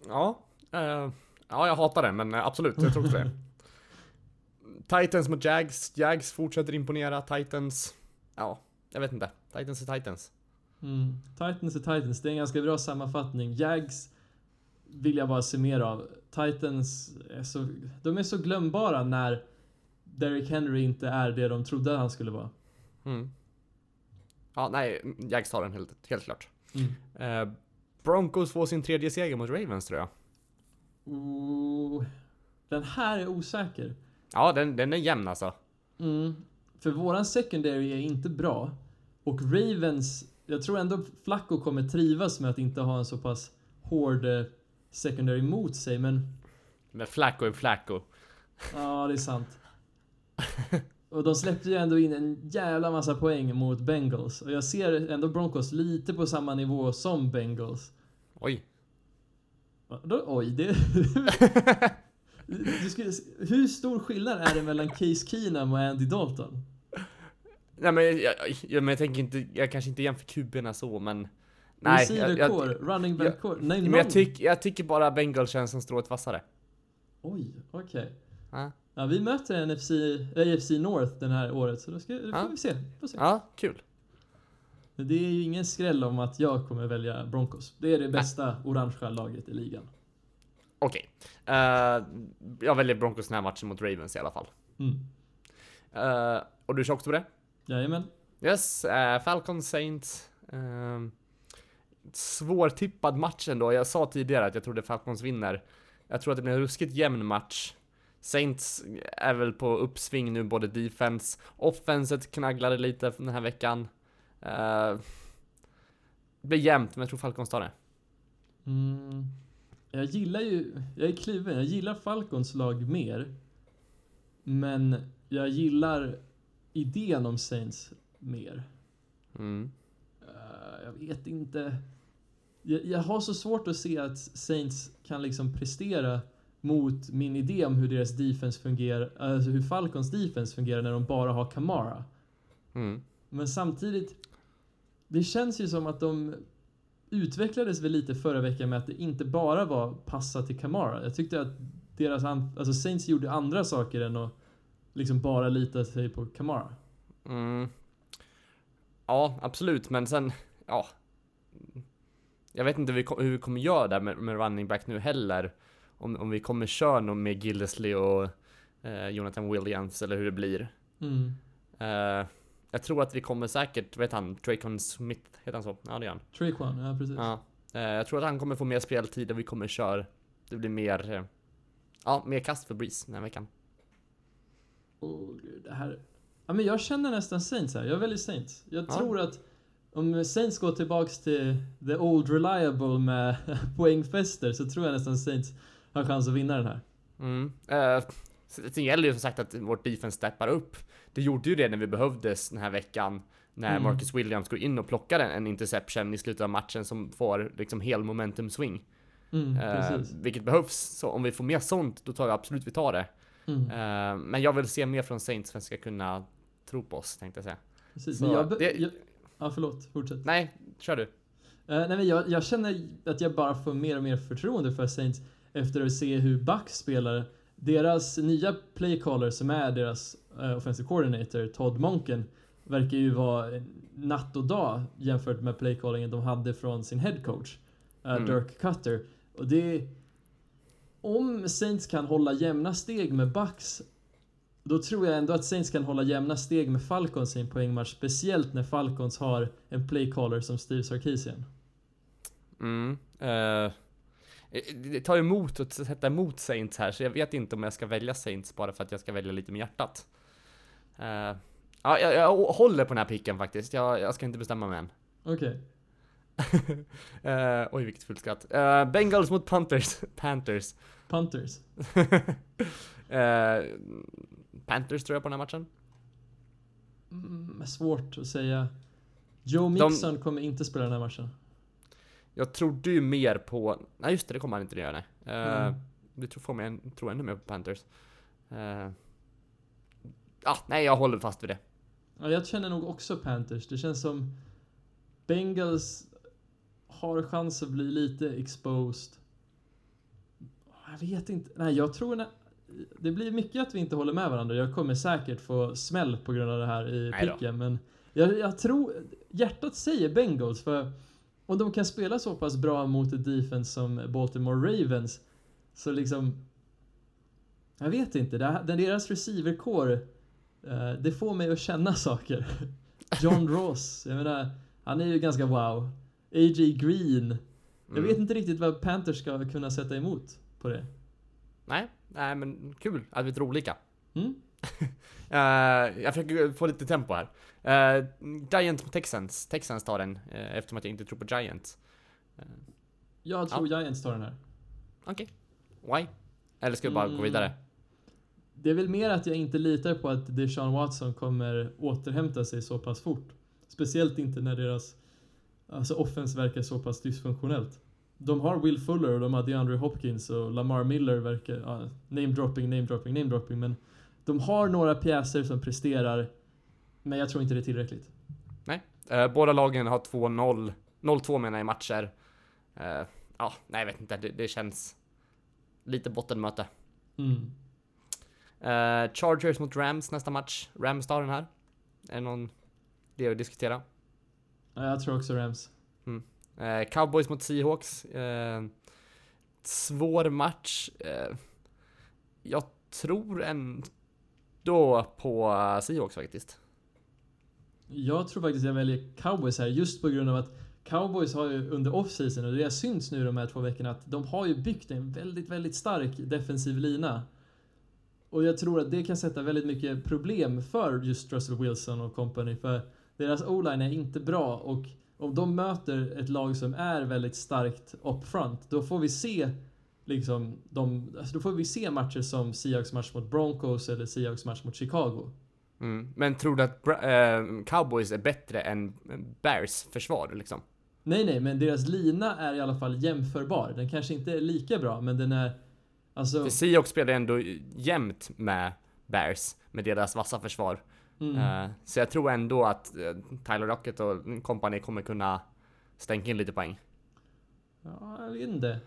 [SPEAKER 3] Ja, eh, ja jag hatar det men eh, absolut, jag tror också det. Titans mot Jags. Jags fortsätter imponera. Titans, ja, jag vet inte. Titans är Titans.
[SPEAKER 4] Mm. Titans är Titans, det är en ganska bra sammanfattning. Jags vill jag bara se mer av. Titans är så, de är så glömbara när Derrick Henry inte är det de trodde han skulle vara.
[SPEAKER 3] Mm. Ja, nej, Jags tar den helt, helt klart.
[SPEAKER 4] Mm.
[SPEAKER 3] Eh, Broncos får sin tredje seger mot Ravens tror jag.
[SPEAKER 4] Oh, den här är osäker.
[SPEAKER 3] Ja, den, den är jämn alltså.
[SPEAKER 4] Mm. För våran secondary är inte bra. Och Ravens, jag tror ändå Flacco kommer trivas med att inte ha en så pass hård eh, secondary mot sig, men
[SPEAKER 3] Men Flacco är Flacco.
[SPEAKER 4] ja, det är sant. Och de släppte ju ändå in en jävla massa poäng mot Bengals. Och jag ser ändå Broncos lite på samma nivå som Bengals.
[SPEAKER 3] Oj.
[SPEAKER 4] Då, oj, det... du skulle, hur stor skillnad är det mellan Case Keenum och Andy Dalton?
[SPEAKER 3] Nej men jag, jag, jag, men jag tänker inte, jag kanske inte jämför kuberna så men... Nej, jag, jag,
[SPEAKER 4] core, running back core. Nej,
[SPEAKER 3] men jag, tyck, jag tycker bara Bengals känns som strået vassare.
[SPEAKER 4] Oj, okej.
[SPEAKER 3] Ja.
[SPEAKER 4] Ja, vi möter NFC, äh, AFC North den här året, så då ska, då får
[SPEAKER 3] Ja.
[SPEAKER 4] vi se. Får se.
[SPEAKER 3] Ja, kul.
[SPEAKER 4] Det är ju ingen skräll om att jag kommer välja Broncos. Det är det bästa orangea laget i ligan.
[SPEAKER 3] Okej. Eh, jag väljer Broncos den här matchen mot Ravens i alla fall.
[SPEAKER 4] Mm.
[SPEAKER 3] Eh, och du kör också på det?
[SPEAKER 4] Jajamän.
[SPEAKER 3] Yes, uh, Falcon Saints. Uh, svårtippad match ändå. Jag sa tidigare att jag trodde Falcons vinner. Jag tror att det blir en ruskigt jämn match. Saints är väl på uppsving nu, både defense. Offenset knagglade lite den här veckan. Uh, det blir jämnt, men jag tror Falcons tar det.
[SPEAKER 4] Mm. Jag gillar ju, jag är kluven, jag gillar Falcons lag mer. Men jag gillar idén om Saints mer.
[SPEAKER 3] Mm.
[SPEAKER 4] Eh, jag vet inte. Jag, jag har så svårt att se att Saints kan liksom prestera mot min idé om hur deras defense fungerar, alltså hur Falcons defense fungerar när de bara har Kamara.
[SPEAKER 3] Mm.
[SPEAKER 4] Men samtidigt, det känns ju som att de utvecklades väl lite förra veckan med att det inte bara var passa till Kamara. Jag tyckte att deras, alltså Saints gjorde andra saker än att liksom bara lita sig på Kamara.
[SPEAKER 3] Mm. Ja, absolut, men sen, ja. Jag vet inte hur vi, ko- hur vi kommer göra där med, med running back nu heller. Om, om vi kommer köra någon med Gildesley och eh, Jonathan Williams eller hur det blir.
[SPEAKER 4] Mm.
[SPEAKER 3] Eh, jag tror att vi kommer säkert, vet han, Traycon Smith, heter han så? Ja det gör han.
[SPEAKER 4] Traquan, ja precis.
[SPEAKER 3] Ja. Eh, jag tror att han kommer få mer speltid och vi kommer köra, det blir mer, eh, ja, mer kast för Breeze den här veckan.
[SPEAKER 4] Åh, gud, det här... Ja, men jag känner nästan Saints här. Jag väljer Saints. Jag
[SPEAKER 3] Ja.
[SPEAKER 4] tror att om Saints går tillbaks till the old reliable med poängfester så tror jag nästan Saints har chans att vinna den här.
[SPEAKER 3] Mm. Eh, sen gäller ju som sagt att vårt defense steppar upp. Det gjorde ju det när vi behövdes den här veckan. När
[SPEAKER 4] Mm.
[SPEAKER 3] Marcus Williams går in och plockar en, en interception i slutet av matchen som får liksom hel momentum swing.
[SPEAKER 4] Mm, precis.
[SPEAKER 3] vilket behövs. Så om vi får mer sånt, då tar jag absolut vi tar det.
[SPEAKER 4] Mm,
[SPEAKER 3] Eh, men jag vill se mer från Saints för att jag ska kunna tro på oss, tänkte jag säga.
[SPEAKER 4] precis.
[SPEAKER 3] så
[SPEAKER 4] Men jag,
[SPEAKER 3] det-
[SPEAKER 4] jag, ja, förlåt. Fortsätt.
[SPEAKER 3] Nej, kör du.
[SPEAKER 4] Eh, nej, men jag, jag känner att jag bara får mer och mer förtroende för Saints efter att se hur Bucks spelar. Deras nya playcaller som är deras uh, offensive coordinator, Todd Monken, verkar ju vara natt och dag jämfört med playcallingen de hade från sin head coach, eh,
[SPEAKER 3] Mm.
[SPEAKER 4] Dirk Cutter. Och det... Om Saints kan hålla jämna steg med Bucks då tror jag ändå att Saints kan hålla jämna steg med Falcons i en poängmatch, speciellt när Falcons har en playcaller som Steve Sarkisian.
[SPEAKER 3] Mm. eh, det tar emot att sätta emot Saints här, så jag vet inte om jag ska välja Saints bara för att jag ska välja lite med hjärtat. Eh, ja, jag, jag håller på den här picken faktiskt. Jag, jag ska inte bestämma mig än.
[SPEAKER 4] Okej.
[SPEAKER 3] Eh, oj, vilket fullt skratt. Eh, Bengals mot Panthers. Panthers.
[SPEAKER 4] Panthers.
[SPEAKER 3] Eh, Panthers tror jag på den här matchen.
[SPEAKER 4] Mm, svårt att säga. Joe Mixon kommer inte spela den här matchen.
[SPEAKER 3] Jag trodde ju mer på... Nej just det, det kommer han inte att göra nej. Eh,
[SPEAKER 4] Mm.
[SPEAKER 3] Vi tror, får mig en, tror ännu mer på Panthers. Eh, ah, nej, jag håller fast vid det.
[SPEAKER 4] Ja, jag känner nog också Panthers. Det känns som Bengals har chans att bli lite exposed. Jag vet inte. Nej, jag tror... nä- Det blir mycket att vi inte håller med varandra. Jag kommer säkert få smäll på grund av det här i picken, men jag, jag tror... Hjärtat säger Bengals, för om de kan spela så pass bra mot ett defense som Baltimore Ravens så liksom jag vet inte, det, här- deras receivercore eh, det får mig att känna saker. John Ross, jag menar, han är ju ganska wow. A.J. Green. Jag
[SPEAKER 3] Mm.
[SPEAKER 4] vet inte riktigt vad Panthers ska kunna sätta emot på det.
[SPEAKER 3] Nej, nej men kul att vi tror olika.
[SPEAKER 4] Mm?
[SPEAKER 3] Eh, jag försöker få lite tempo här. Uh, Giants mot Texans. Texans tar den eh, eftersom att jag inte tror på Giants.
[SPEAKER 4] Jag tror Giants tar den här.
[SPEAKER 3] Okej. Why? Eller ska vi bara gå
[SPEAKER 4] Mm.
[SPEAKER 3] vidare?
[SPEAKER 4] Det är väl mer att jag inte litar på att Deshaun Watson kommer återhämta sig så pass fort. Speciellt inte när deras alltså offense verkar så pass dysfunktionellt. De har Will Fuller och de har DeAndre Hopkins och Lamar Miller verkar, ja, name dropping, name dropping, name dropping, men de har några pjäser som presterar, men jag tror inte det är tillräckligt.
[SPEAKER 3] Eh, båda lagen har 2-0. 0-2 menar jag i matcher. Eh, ja, nej jag vet inte. Det, det känns lite bottenmöte.
[SPEAKER 4] Mm.
[SPEAKER 3] Eh, Chargers mot Rams nästa match. Rams tar den här. Är det någon det att diskutera?
[SPEAKER 4] Ja, jag tror också Rams.
[SPEAKER 3] Eh, Cowboys mot Seahawks. Eh, svår match. Eh, jag tror ändå på eh, Seahawks faktiskt.
[SPEAKER 4] Jag tror faktiskt jag väljer Cowboys här just på grund av att Cowboys har ju under off-season och det har synts nu de här två veckorna att de har ju byggt en väldigt, väldigt stark defensiv lina. Och jag tror att det kan sätta väldigt mycket problem för just Russell Wilson och company för deras o-line är inte bra och om de möter ett lag som är väldigt starkt up front då får vi se liksom de, alltså då får vi se matcher som Seahawks match mot Broncos eller Seahawks match mot Chicago.
[SPEAKER 3] Mm. Men tror du att eh, Cowboys är bättre än Bears försvar liksom?
[SPEAKER 4] Nej, nej, men deras lina är i alla fall jämförbar. Den kanske inte är lika bra, men den är... Alltså...
[SPEAKER 3] För Seahawks spelar ändå jämnt med Bears med deras vassa försvar.
[SPEAKER 4] Mm,
[SPEAKER 3] Eh, så jag tror ändå att eh, Tyler Rocket och kompani kommer kunna stänka in lite poäng.
[SPEAKER 4] ja, jag vet inte.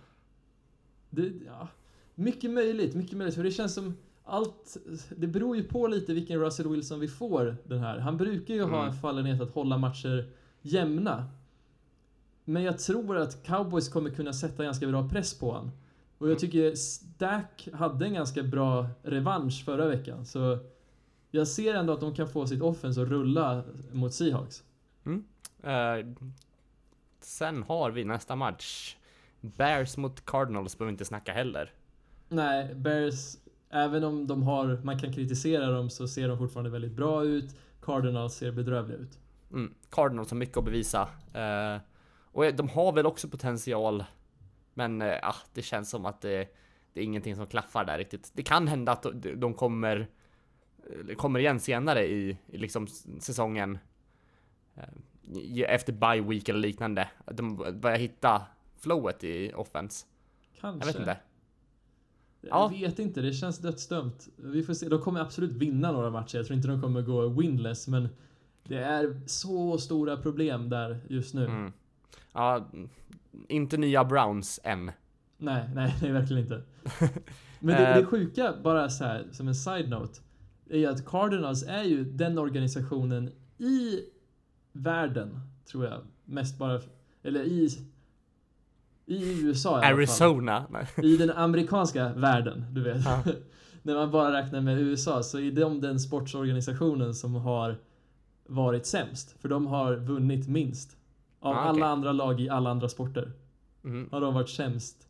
[SPEAKER 4] Det, ja, mycket möjligt, mycket möjligt. För det känns som allt... Det beror ju på lite vilken Russell Wilson vi får den här. Han brukar ju ha
[SPEAKER 3] Mm.
[SPEAKER 4] en fallenhet att hålla matcher jämna. Men jag tror att cowboys kommer kunna sätta ganska bra press på honom. Och
[SPEAKER 3] Mm.
[SPEAKER 4] jag tycker Stack hade en ganska bra revansch förra veckan. Så jag ser ändå att de kan få sitt offense att rulla mot Seahawks.
[SPEAKER 3] Eh, sen har vi nästa match. Bears mot Cardinals behöver vi inte snacka heller.
[SPEAKER 4] Nej, Bears, även om de har, man kan kritisera dem så ser de fortfarande väldigt bra ut. Cardinals ser bedrövliga ut.
[SPEAKER 3] Mm. Cardinals har mycket att bevisa. Eh, och de har väl också potential. Men ah, det känns som att det, det är ingenting som klaffar där riktigt. Det kan hända att de, kommer, kommer igen senare i, i liksom säsongen. Eh, efter bye week eller liknande. Att De börjar hitta flowet i offense.
[SPEAKER 4] Kanske.
[SPEAKER 3] Jag vet inte.
[SPEAKER 4] Jag
[SPEAKER 3] Ja.
[SPEAKER 4] vet inte, det känns dödsdömt. Vi får se. De kommer absolut vinna några matcher. Jag tror inte de kommer gå winless, men det är så stora problem där just nu.
[SPEAKER 3] Mm. Ja, inte nya Browns än.
[SPEAKER 4] Nej, nej, nej, verkligen inte. Men det,
[SPEAKER 3] Eh.
[SPEAKER 4] det sjuka, bara så här som en side-note, är att Cardinals är ju den organisationen i världen, tror jag, mest bara, eller i, i USA i.
[SPEAKER 3] Arizona.
[SPEAKER 4] I den amerikanska världen, du vet.
[SPEAKER 3] Ja.
[SPEAKER 4] När man bara räknar med USA så är de den sportsorganisationen som har varit sämst. För de har vunnit minst. Av
[SPEAKER 3] Ah,
[SPEAKER 4] alla andra lag i alla andra sporter
[SPEAKER 3] Mm.
[SPEAKER 4] har de varit sämst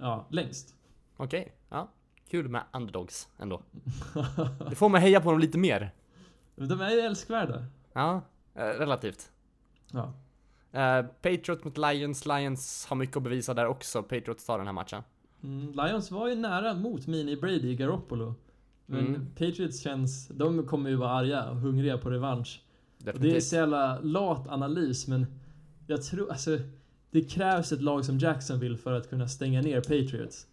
[SPEAKER 4] ja, längst.
[SPEAKER 3] Okej, ja. Kul med underdogs ändå. Det får mig heja på dem lite mer.
[SPEAKER 4] de är ju älskvärda.
[SPEAKER 3] Ja, eh, relativt.
[SPEAKER 4] Ja.
[SPEAKER 3] Eh, Patriots mot Lions. Lions har mycket att bevisa där också. Patriots tar den här matchen.
[SPEAKER 4] Mm, Lions var ju nära mot Mini Brady i Garoppolo. Men
[SPEAKER 3] Mm.
[SPEAKER 4] Patriots känns, de kommer ju vara arga och hungriga på revansch. Det är så jävla lat analys men jag tror, alltså det krävs ett lag som Jacksonville för att kunna stänga ner Patriots.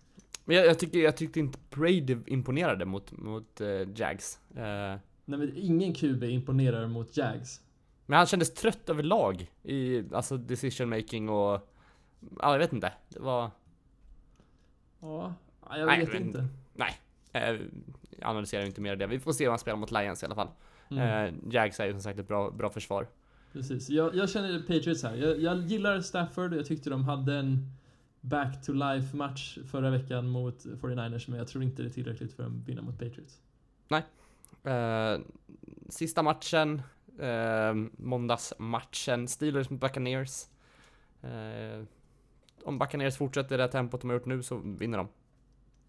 [SPEAKER 3] Men jag, jag, tycker, jag tyckte inte Brady imponerade mot, mot eh, Jags. Eh,
[SPEAKER 4] Nej men ingen QB imponerar mot Jags.
[SPEAKER 3] men han kändes trött överlag i alltså decision making och... Ja, jag vet inte. Det var...
[SPEAKER 4] Ja, ja, jag
[SPEAKER 3] Nej,
[SPEAKER 4] vet
[SPEAKER 3] men-
[SPEAKER 4] inte.
[SPEAKER 3] Nej. Eh, jag analyserar inte mer det. Vi får se hur han spelar mot Lions i alla fall.
[SPEAKER 4] Mm.
[SPEAKER 3] Eh, Jags är ju som sagt ett bra, bra försvar.
[SPEAKER 4] Precis. Jag, jag känner Patriots här. Jag, jag gillar Stafford. Jag tyckte de hade en back to life match förra veckan mot 49ers, men jag tror inte det är tillräckligt för att vinna mot Patriots.
[SPEAKER 3] Eh, sista matchen, eh, måndagsmatchen, Steelers mot Buccaneers. Eh, om Buccaneers fortsätter det tempot de har gjort nu så vinner de.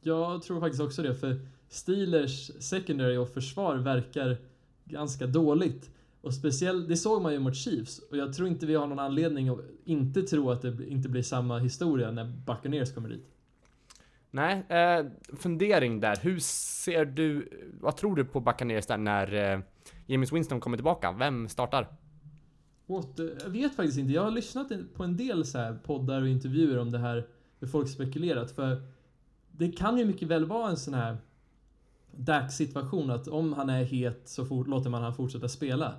[SPEAKER 4] Jag tror faktiskt också det, för Steelers secondary och försvar verkar ganska dåligt. Och speciellt, det såg man ju mot Chiefs. Och jag tror inte vi har någon anledning att inte tro att det inte blir samma historia när Buccaneers kommer dit.
[SPEAKER 3] Nej, eh, fundering där. Hur ser du, vad tror du på Buccaneers där när eh, James Winston kommer tillbaka? Vem startar?
[SPEAKER 4] Åter, jag vet faktiskt inte. Jag har lyssnat på en del så poddar och intervjuer om det här, hur folk spekulerat. För det kan ju mycket väl vara en sån här Dak-situation att om han är het så låter man han fortsätta spela.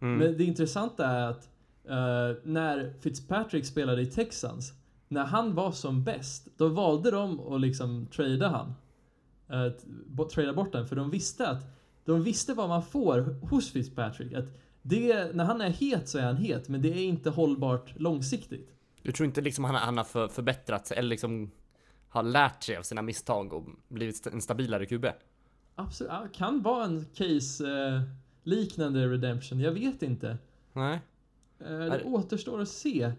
[SPEAKER 3] Mm.
[SPEAKER 4] Men det intressanta är att eh, när Fitzpatrick spelade i Texans, när han var som bäst, då valde de att liksom trada han. Uh, trada bort den, för de visste att de visste vad man får hos Fitzpatrick. Att det, när han är het så är han het, men det är inte hållbart långsiktigt.
[SPEAKER 3] Du tror inte liksom han, han har för, förbättrat sig eller liksom har lärt sig av sina misstag och blivit en stabilare QB?
[SPEAKER 4] Absolut, kan vara en case eh, liknande redemption, jag vet inte.
[SPEAKER 3] Nej.
[SPEAKER 4] Eh, det
[SPEAKER 3] Är-
[SPEAKER 4] återstår att se.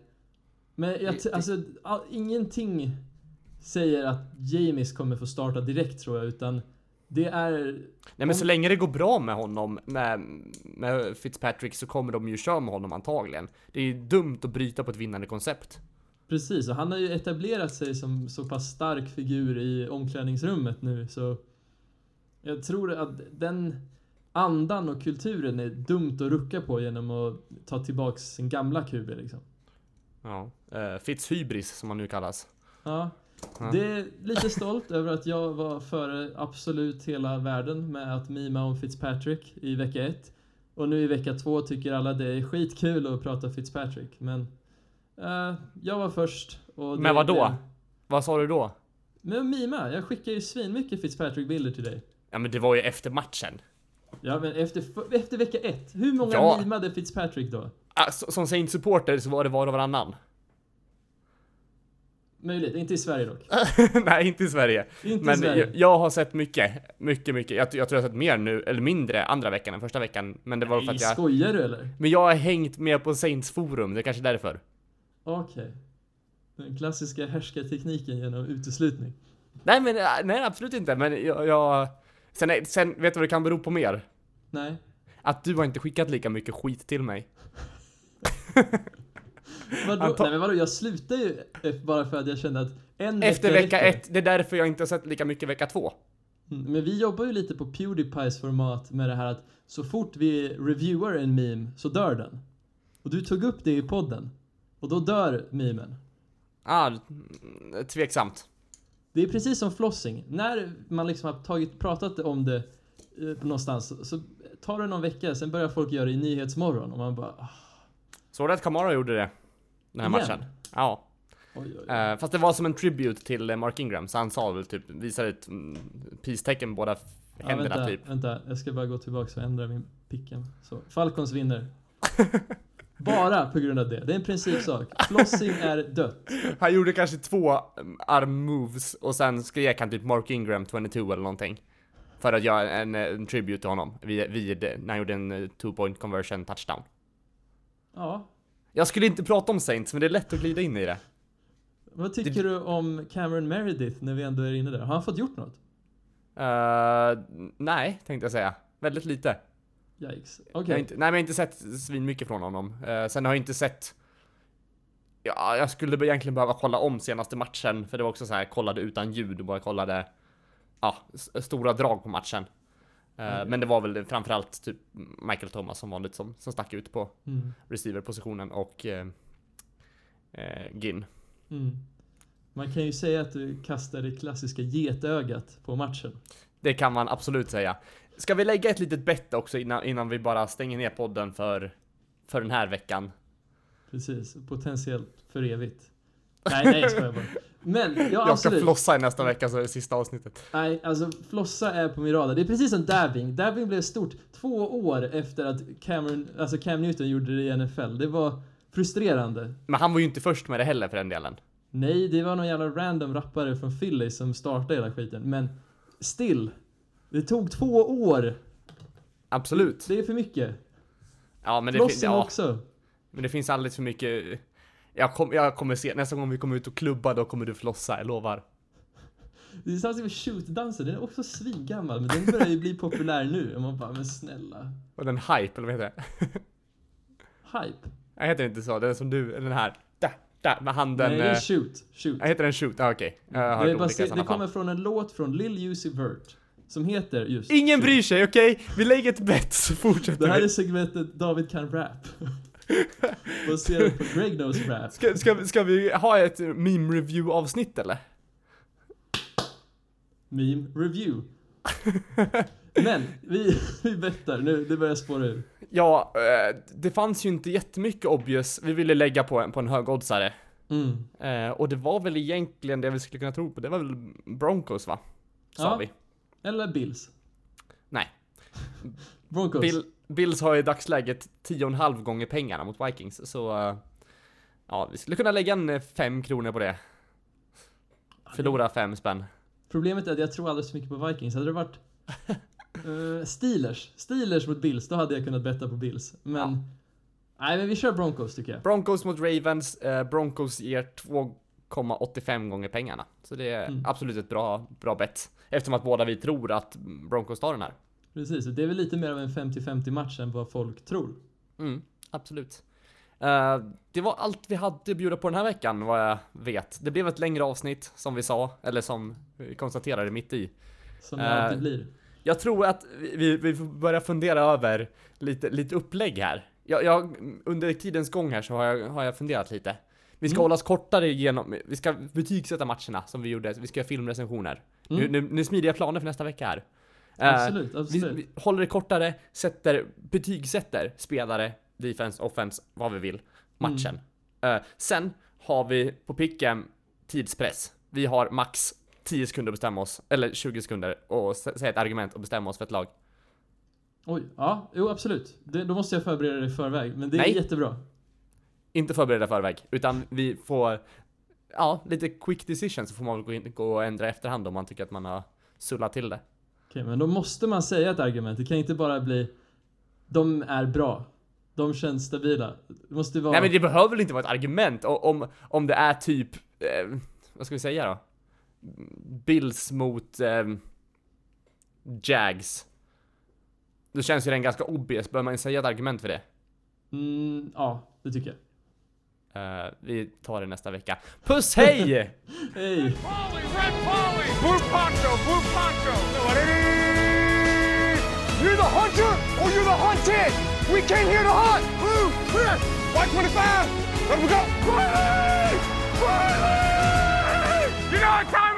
[SPEAKER 4] Men jag, alltså, all, ingenting säger att James kommer få starta direkt tror jag, utan det är...
[SPEAKER 3] Nej men så länge det går bra med honom, med, med Fitzpatrick, så kommer de ju köra med honom antagligen. Det är ju dumt att bryta på ett vinnande koncept.
[SPEAKER 4] Precis, och han har ju etablerat sig som så pass stark figur i omklädningsrummet nu, så... Jag tror att den andan och kulturen är dumt att rucka på genom att ta tillbaks sin gamla QB liksom.
[SPEAKER 3] Ja. Uh, Fitzhybris som han nu kallas.
[SPEAKER 4] Ja, det är lite stolt över att jag var före absolut hela världen med att mima om Fitzpatrick i vecka ett. Och nu i vecka två tycker alla det är skitkul att prata Fitzpatrick, men eh, jag var först. Och
[SPEAKER 3] Men vad då? Vad sa du då?
[SPEAKER 4] Men mima, jag skickar ju svinmycket Fitzpatrick-bilder till dig.
[SPEAKER 3] Ja men det var ju efter matchen.
[SPEAKER 4] Ja, men efter, efter vecka ett, hur många
[SPEAKER 3] Ja.
[SPEAKER 4] mimade Fitzpatrick då?
[SPEAKER 3] Alltså, som Saint supporter så var det var och varannan.
[SPEAKER 4] Möjligt, inte i Sverige dock.
[SPEAKER 3] Nej, inte i Sverige.
[SPEAKER 4] Inte i
[SPEAKER 3] Men
[SPEAKER 4] Sverige.
[SPEAKER 3] jag, jag har sett mycket, mycket, mycket. Jag, jag tror jag har sett mer nu, eller mindre andra veckan än första veckan. Men det var för
[SPEAKER 4] Nej,
[SPEAKER 3] att jag...
[SPEAKER 4] skojar du eller?
[SPEAKER 3] Men jag har hängt med på Saints forum, det är kanske är därför.
[SPEAKER 4] Okej. Den klassiska härskartekniken genom uteslutning.
[SPEAKER 3] Nej men, äh, nej absolut inte. Men jag... jag sen, sen, vet du vad det kan bero på mer?
[SPEAKER 4] Nej.
[SPEAKER 3] Att du har inte skickat lika mycket skit till mig.
[SPEAKER 4] Vadå?
[SPEAKER 3] Anta-
[SPEAKER 4] Nej men vadå, jag slutar ju efter- bara för att jag kände att en
[SPEAKER 3] Efter vecka
[SPEAKER 4] räcker.
[SPEAKER 3] ett, det är därför jag inte har sett lika mycket vecka två.
[SPEAKER 4] Mm, Men vi jobbar ju lite på Pewdiepies format med det här att så fort vi reviewar en meme så dör den. Och du tog upp det i podden. Och då dör memen.
[SPEAKER 3] Ah, mm, tveksamt.
[SPEAKER 4] Det är precis som flossing. När man liksom har tagit, pratat om det eh, någonstans så tar det någon vecka, sen börjar folk göra det i Nyhetsmorgon och man bara ah,
[SPEAKER 3] Såg du att Kamara gjorde det? Den här
[SPEAKER 4] Igen?
[SPEAKER 3] matchen? Ja.
[SPEAKER 4] oj, oj, oj.
[SPEAKER 3] Eh, fast det var som en tribute till eh, Mark Ingram, så han sa väl typ, visade ett mm, peace-tecken med båda f-
[SPEAKER 4] Ja,
[SPEAKER 3] händerna
[SPEAKER 4] vänta,
[SPEAKER 3] typ.
[SPEAKER 4] vänta, jag ska bara gå tillbaka och ändra min picken. Så, Falcons vinner. Bara på grund av det. Det är en principsak. Flossing är dött.
[SPEAKER 3] Han gjorde kanske två mm, arm-moves och sen skrek han typ Mark Ingram 22 eller någonting. För att göra en, eh, en tribute till honom vid, vid när han gjorde en eh, two point conversion touchdown.
[SPEAKER 4] Ja.
[SPEAKER 3] Jag skulle inte prata om Saints, men det är lätt att glida in i det.
[SPEAKER 4] Vad tycker du om Cameron Meredith när vi ändå är inne där? Har han fått gjort något?
[SPEAKER 3] Eh, nej, tänkte jag säga. Väldigt lite.
[SPEAKER 4] Yikes.
[SPEAKER 3] Jag
[SPEAKER 4] Okej.
[SPEAKER 3] har inte, nej men jag har inte sett svin mycket från honom. Eh, sen har jag inte sett... Ja, jag skulle egentligen behöva kolla om senaste matchen, för det var också så här, kollade utan ljud och bara kollade... Ja, stora drag på matchen. Eh,
[SPEAKER 4] Okej.
[SPEAKER 3] Men det var väl framförallt typ Michael Thomas som vanligt som, som stack ut på
[SPEAKER 4] Mm.
[SPEAKER 3] receiverpositionen och eh, eh, Ginn.
[SPEAKER 4] Mm. Man kan ju säga att du kastade det klassiska getögat på matchen.
[SPEAKER 3] Det kan man absolut säga. Ska vi lägga ett litet bett också innan, innan vi bara stänger ner podden för, för den här veckan?
[SPEAKER 4] Precis. Potentiellt för evigt. Nej, nej jag skojar bara. Men, ja
[SPEAKER 3] Jag ska
[SPEAKER 4] absolut.
[SPEAKER 3] flossa i nästa vecka, så är det sista avsnittet.
[SPEAKER 4] Nej, alltså flossa är på min radar. Det är precis som dabbing. Dabbing blev stort två år efter att Cameron, alltså Cam Newton gjorde det i NFL. Det var frustrerande.
[SPEAKER 3] Men han var ju inte först med det heller för den delen.
[SPEAKER 4] Nej, det var någon jävla random rappare från Philly som startade hela skiten. Men still. Det tog två år.
[SPEAKER 3] Absolut.
[SPEAKER 4] Det är för mycket.
[SPEAKER 3] Ja, men det, ja,
[SPEAKER 4] också.
[SPEAKER 3] men det finns alldeles för mycket... Jag, kom, jag kommer se, nästa gång vi kommer ut och klubba, då kommer du flossa, jag lovar.
[SPEAKER 4] Det är samma sak med shoot-dansen. Den är också svingammal, men den börjar ju bli populär nu. Och man bara, men snälla.
[SPEAKER 3] Och den hype, eller vad heter det?
[SPEAKER 4] Hype.
[SPEAKER 3] Jag heter inte så, den som du, den här, där, där, med handen...
[SPEAKER 4] Nej, det är
[SPEAKER 3] eh,
[SPEAKER 4] shoot. Shoot.
[SPEAKER 3] Jag heter den shoot? Ah, okej. Har
[SPEAKER 4] Det,
[SPEAKER 3] sådana
[SPEAKER 4] det kommer från en låt från Lil Uzi Vert. Som heter just
[SPEAKER 3] Ingen bryr sig, okej? Vi lägger ett bett så fortsätter
[SPEAKER 4] Det här är segmentet David kan rap. Baserat på Greg knows rap.
[SPEAKER 3] Ska, ska, ska vi ha ett meme review avsnitt eller?
[SPEAKER 4] Meme review. Men, vi, vi bettar nu, det börjar spåra ur.
[SPEAKER 3] Ja, eh, det fanns ju inte jättemycket obvious vi ville lägga på en, på en högoddsare.
[SPEAKER 4] Mm.
[SPEAKER 3] Eh, och det var väl egentligen det vi skulle kunna tro på. Det var väl Broncos va? Sa
[SPEAKER 4] Ja.
[SPEAKER 3] vi.
[SPEAKER 4] Eller Bills.
[SPEAKER 3] Nej.
[SPEAKER 4] Broncos.
[SPEAKER 3] Bill, Bills har i dagsläget 10,5 gånger pengarna mot Vikings, så... eh, ja, vi skulle kunna lägga en 5 kronor på det. Förlora 5 spänn.
[SPEAKER 4] Problemet är att jag tror alldeles för mycket på Vikings. Hade det varit eh, Steelers, Steelers mot Bills, då hade jag kunnat betta på Bills. Men...
[SPEAKER 3] Ja.
[SPEAKER 4] Nej, men vi kör Broncos tycker jag.
[SPEAKER 3] Broncos mot Ravens, eh, Broncos ger 2,85 gånger pengarna. Så det är
[SPEAKER 4] Mm.
[SPEAKER 3] absolut ett bra, bra bett. Eftersom att båda vi tror att Broncos tar den här.
[SPEAKER 4] Precis, och det är väl lite mer av en 50-50 match än vad folk tror.
[SPEAKER 3] Mm, absolut. Eh, det var allt vi hade att bjuda på den här veckan, vad jag vet. Det blev ett längre avsnitt, som vi sa, eller som vi konstaterade mitt i.
[SPEAKER 4] Som det
[SPEAKER 3] Eh,
[SPEAKER 4] alltid blir.
[SPEAKER 3] Jag tror att vi, vi får börja fundera över lite, lite upplägg här. Jag, jag, under tidens gång här så har jag, har jag funderat lite. Vi ska
[SPEAKER 4] Mm.
[SPEAKER 3] hålla oss kortare genom, vi ska betygsätta matcherna som vi gjorde, vi ska göra filmrecensioner. Nu,
[SPEAKER 4] Mm.
[SPEAKER 3] nu, nu smider jag planer för nästa vecka här. Eh,
[SPEAKER 4] Absolut,
[SPEAKER 3] vi,
[SPEAKER 4] absolut.
[SPEAKER 3] vi håller det kortare, sätter, betygsätter spelare, defense, offense, vad vi vill, matchen.
[SPEAKER 4] Mm.
[SPEAKER 3] Eh, sen har vi på picken tidspress. Vi har max 10 sekunder att bestämma oss, eller 20 sekunder, och sä- säga ett argument och bestämma oss för ett lag.
[SPEAKER 4] Oj, ja, jo absolut. Det, då måste jag förbereda det i förväg, men det är
[SPEAKER 3] Nej.
[SPEAKER 4] jättebra.
[SPEAKER 3] Inte förbereda förväg, utan vi får, ja, lite quick decision så får man väl gå, in, gå och ändra efterhand om man tycker att man har sullat till det.
[SPEAKER 4] Okej, men då måste man säga ett argument. Det kan inte bara bli De är bra. De känns stabila. Det måste vara...
[SPEAKER 3] Nej men det behöver väl inte vara ett argument om, om det är typ, eh, vad ska vi säga då? Bills mot eh, Jags. Då känns ju den ganska obvious, behöver man säga ett argument för det?
[SPEAKER 4] Mm, ja, det tycker jag.
[SPEAKER 3] Eh, vi tar det nästa vecka. Puss hej!
[SPEAKER 4] Hej!
[SPEAKER 2] You're the hunter or you're the hunted. We came here to hunt.
[SPEAKER 1] Blue, clear! White 25! Let we go! Riley! Riley! You know what time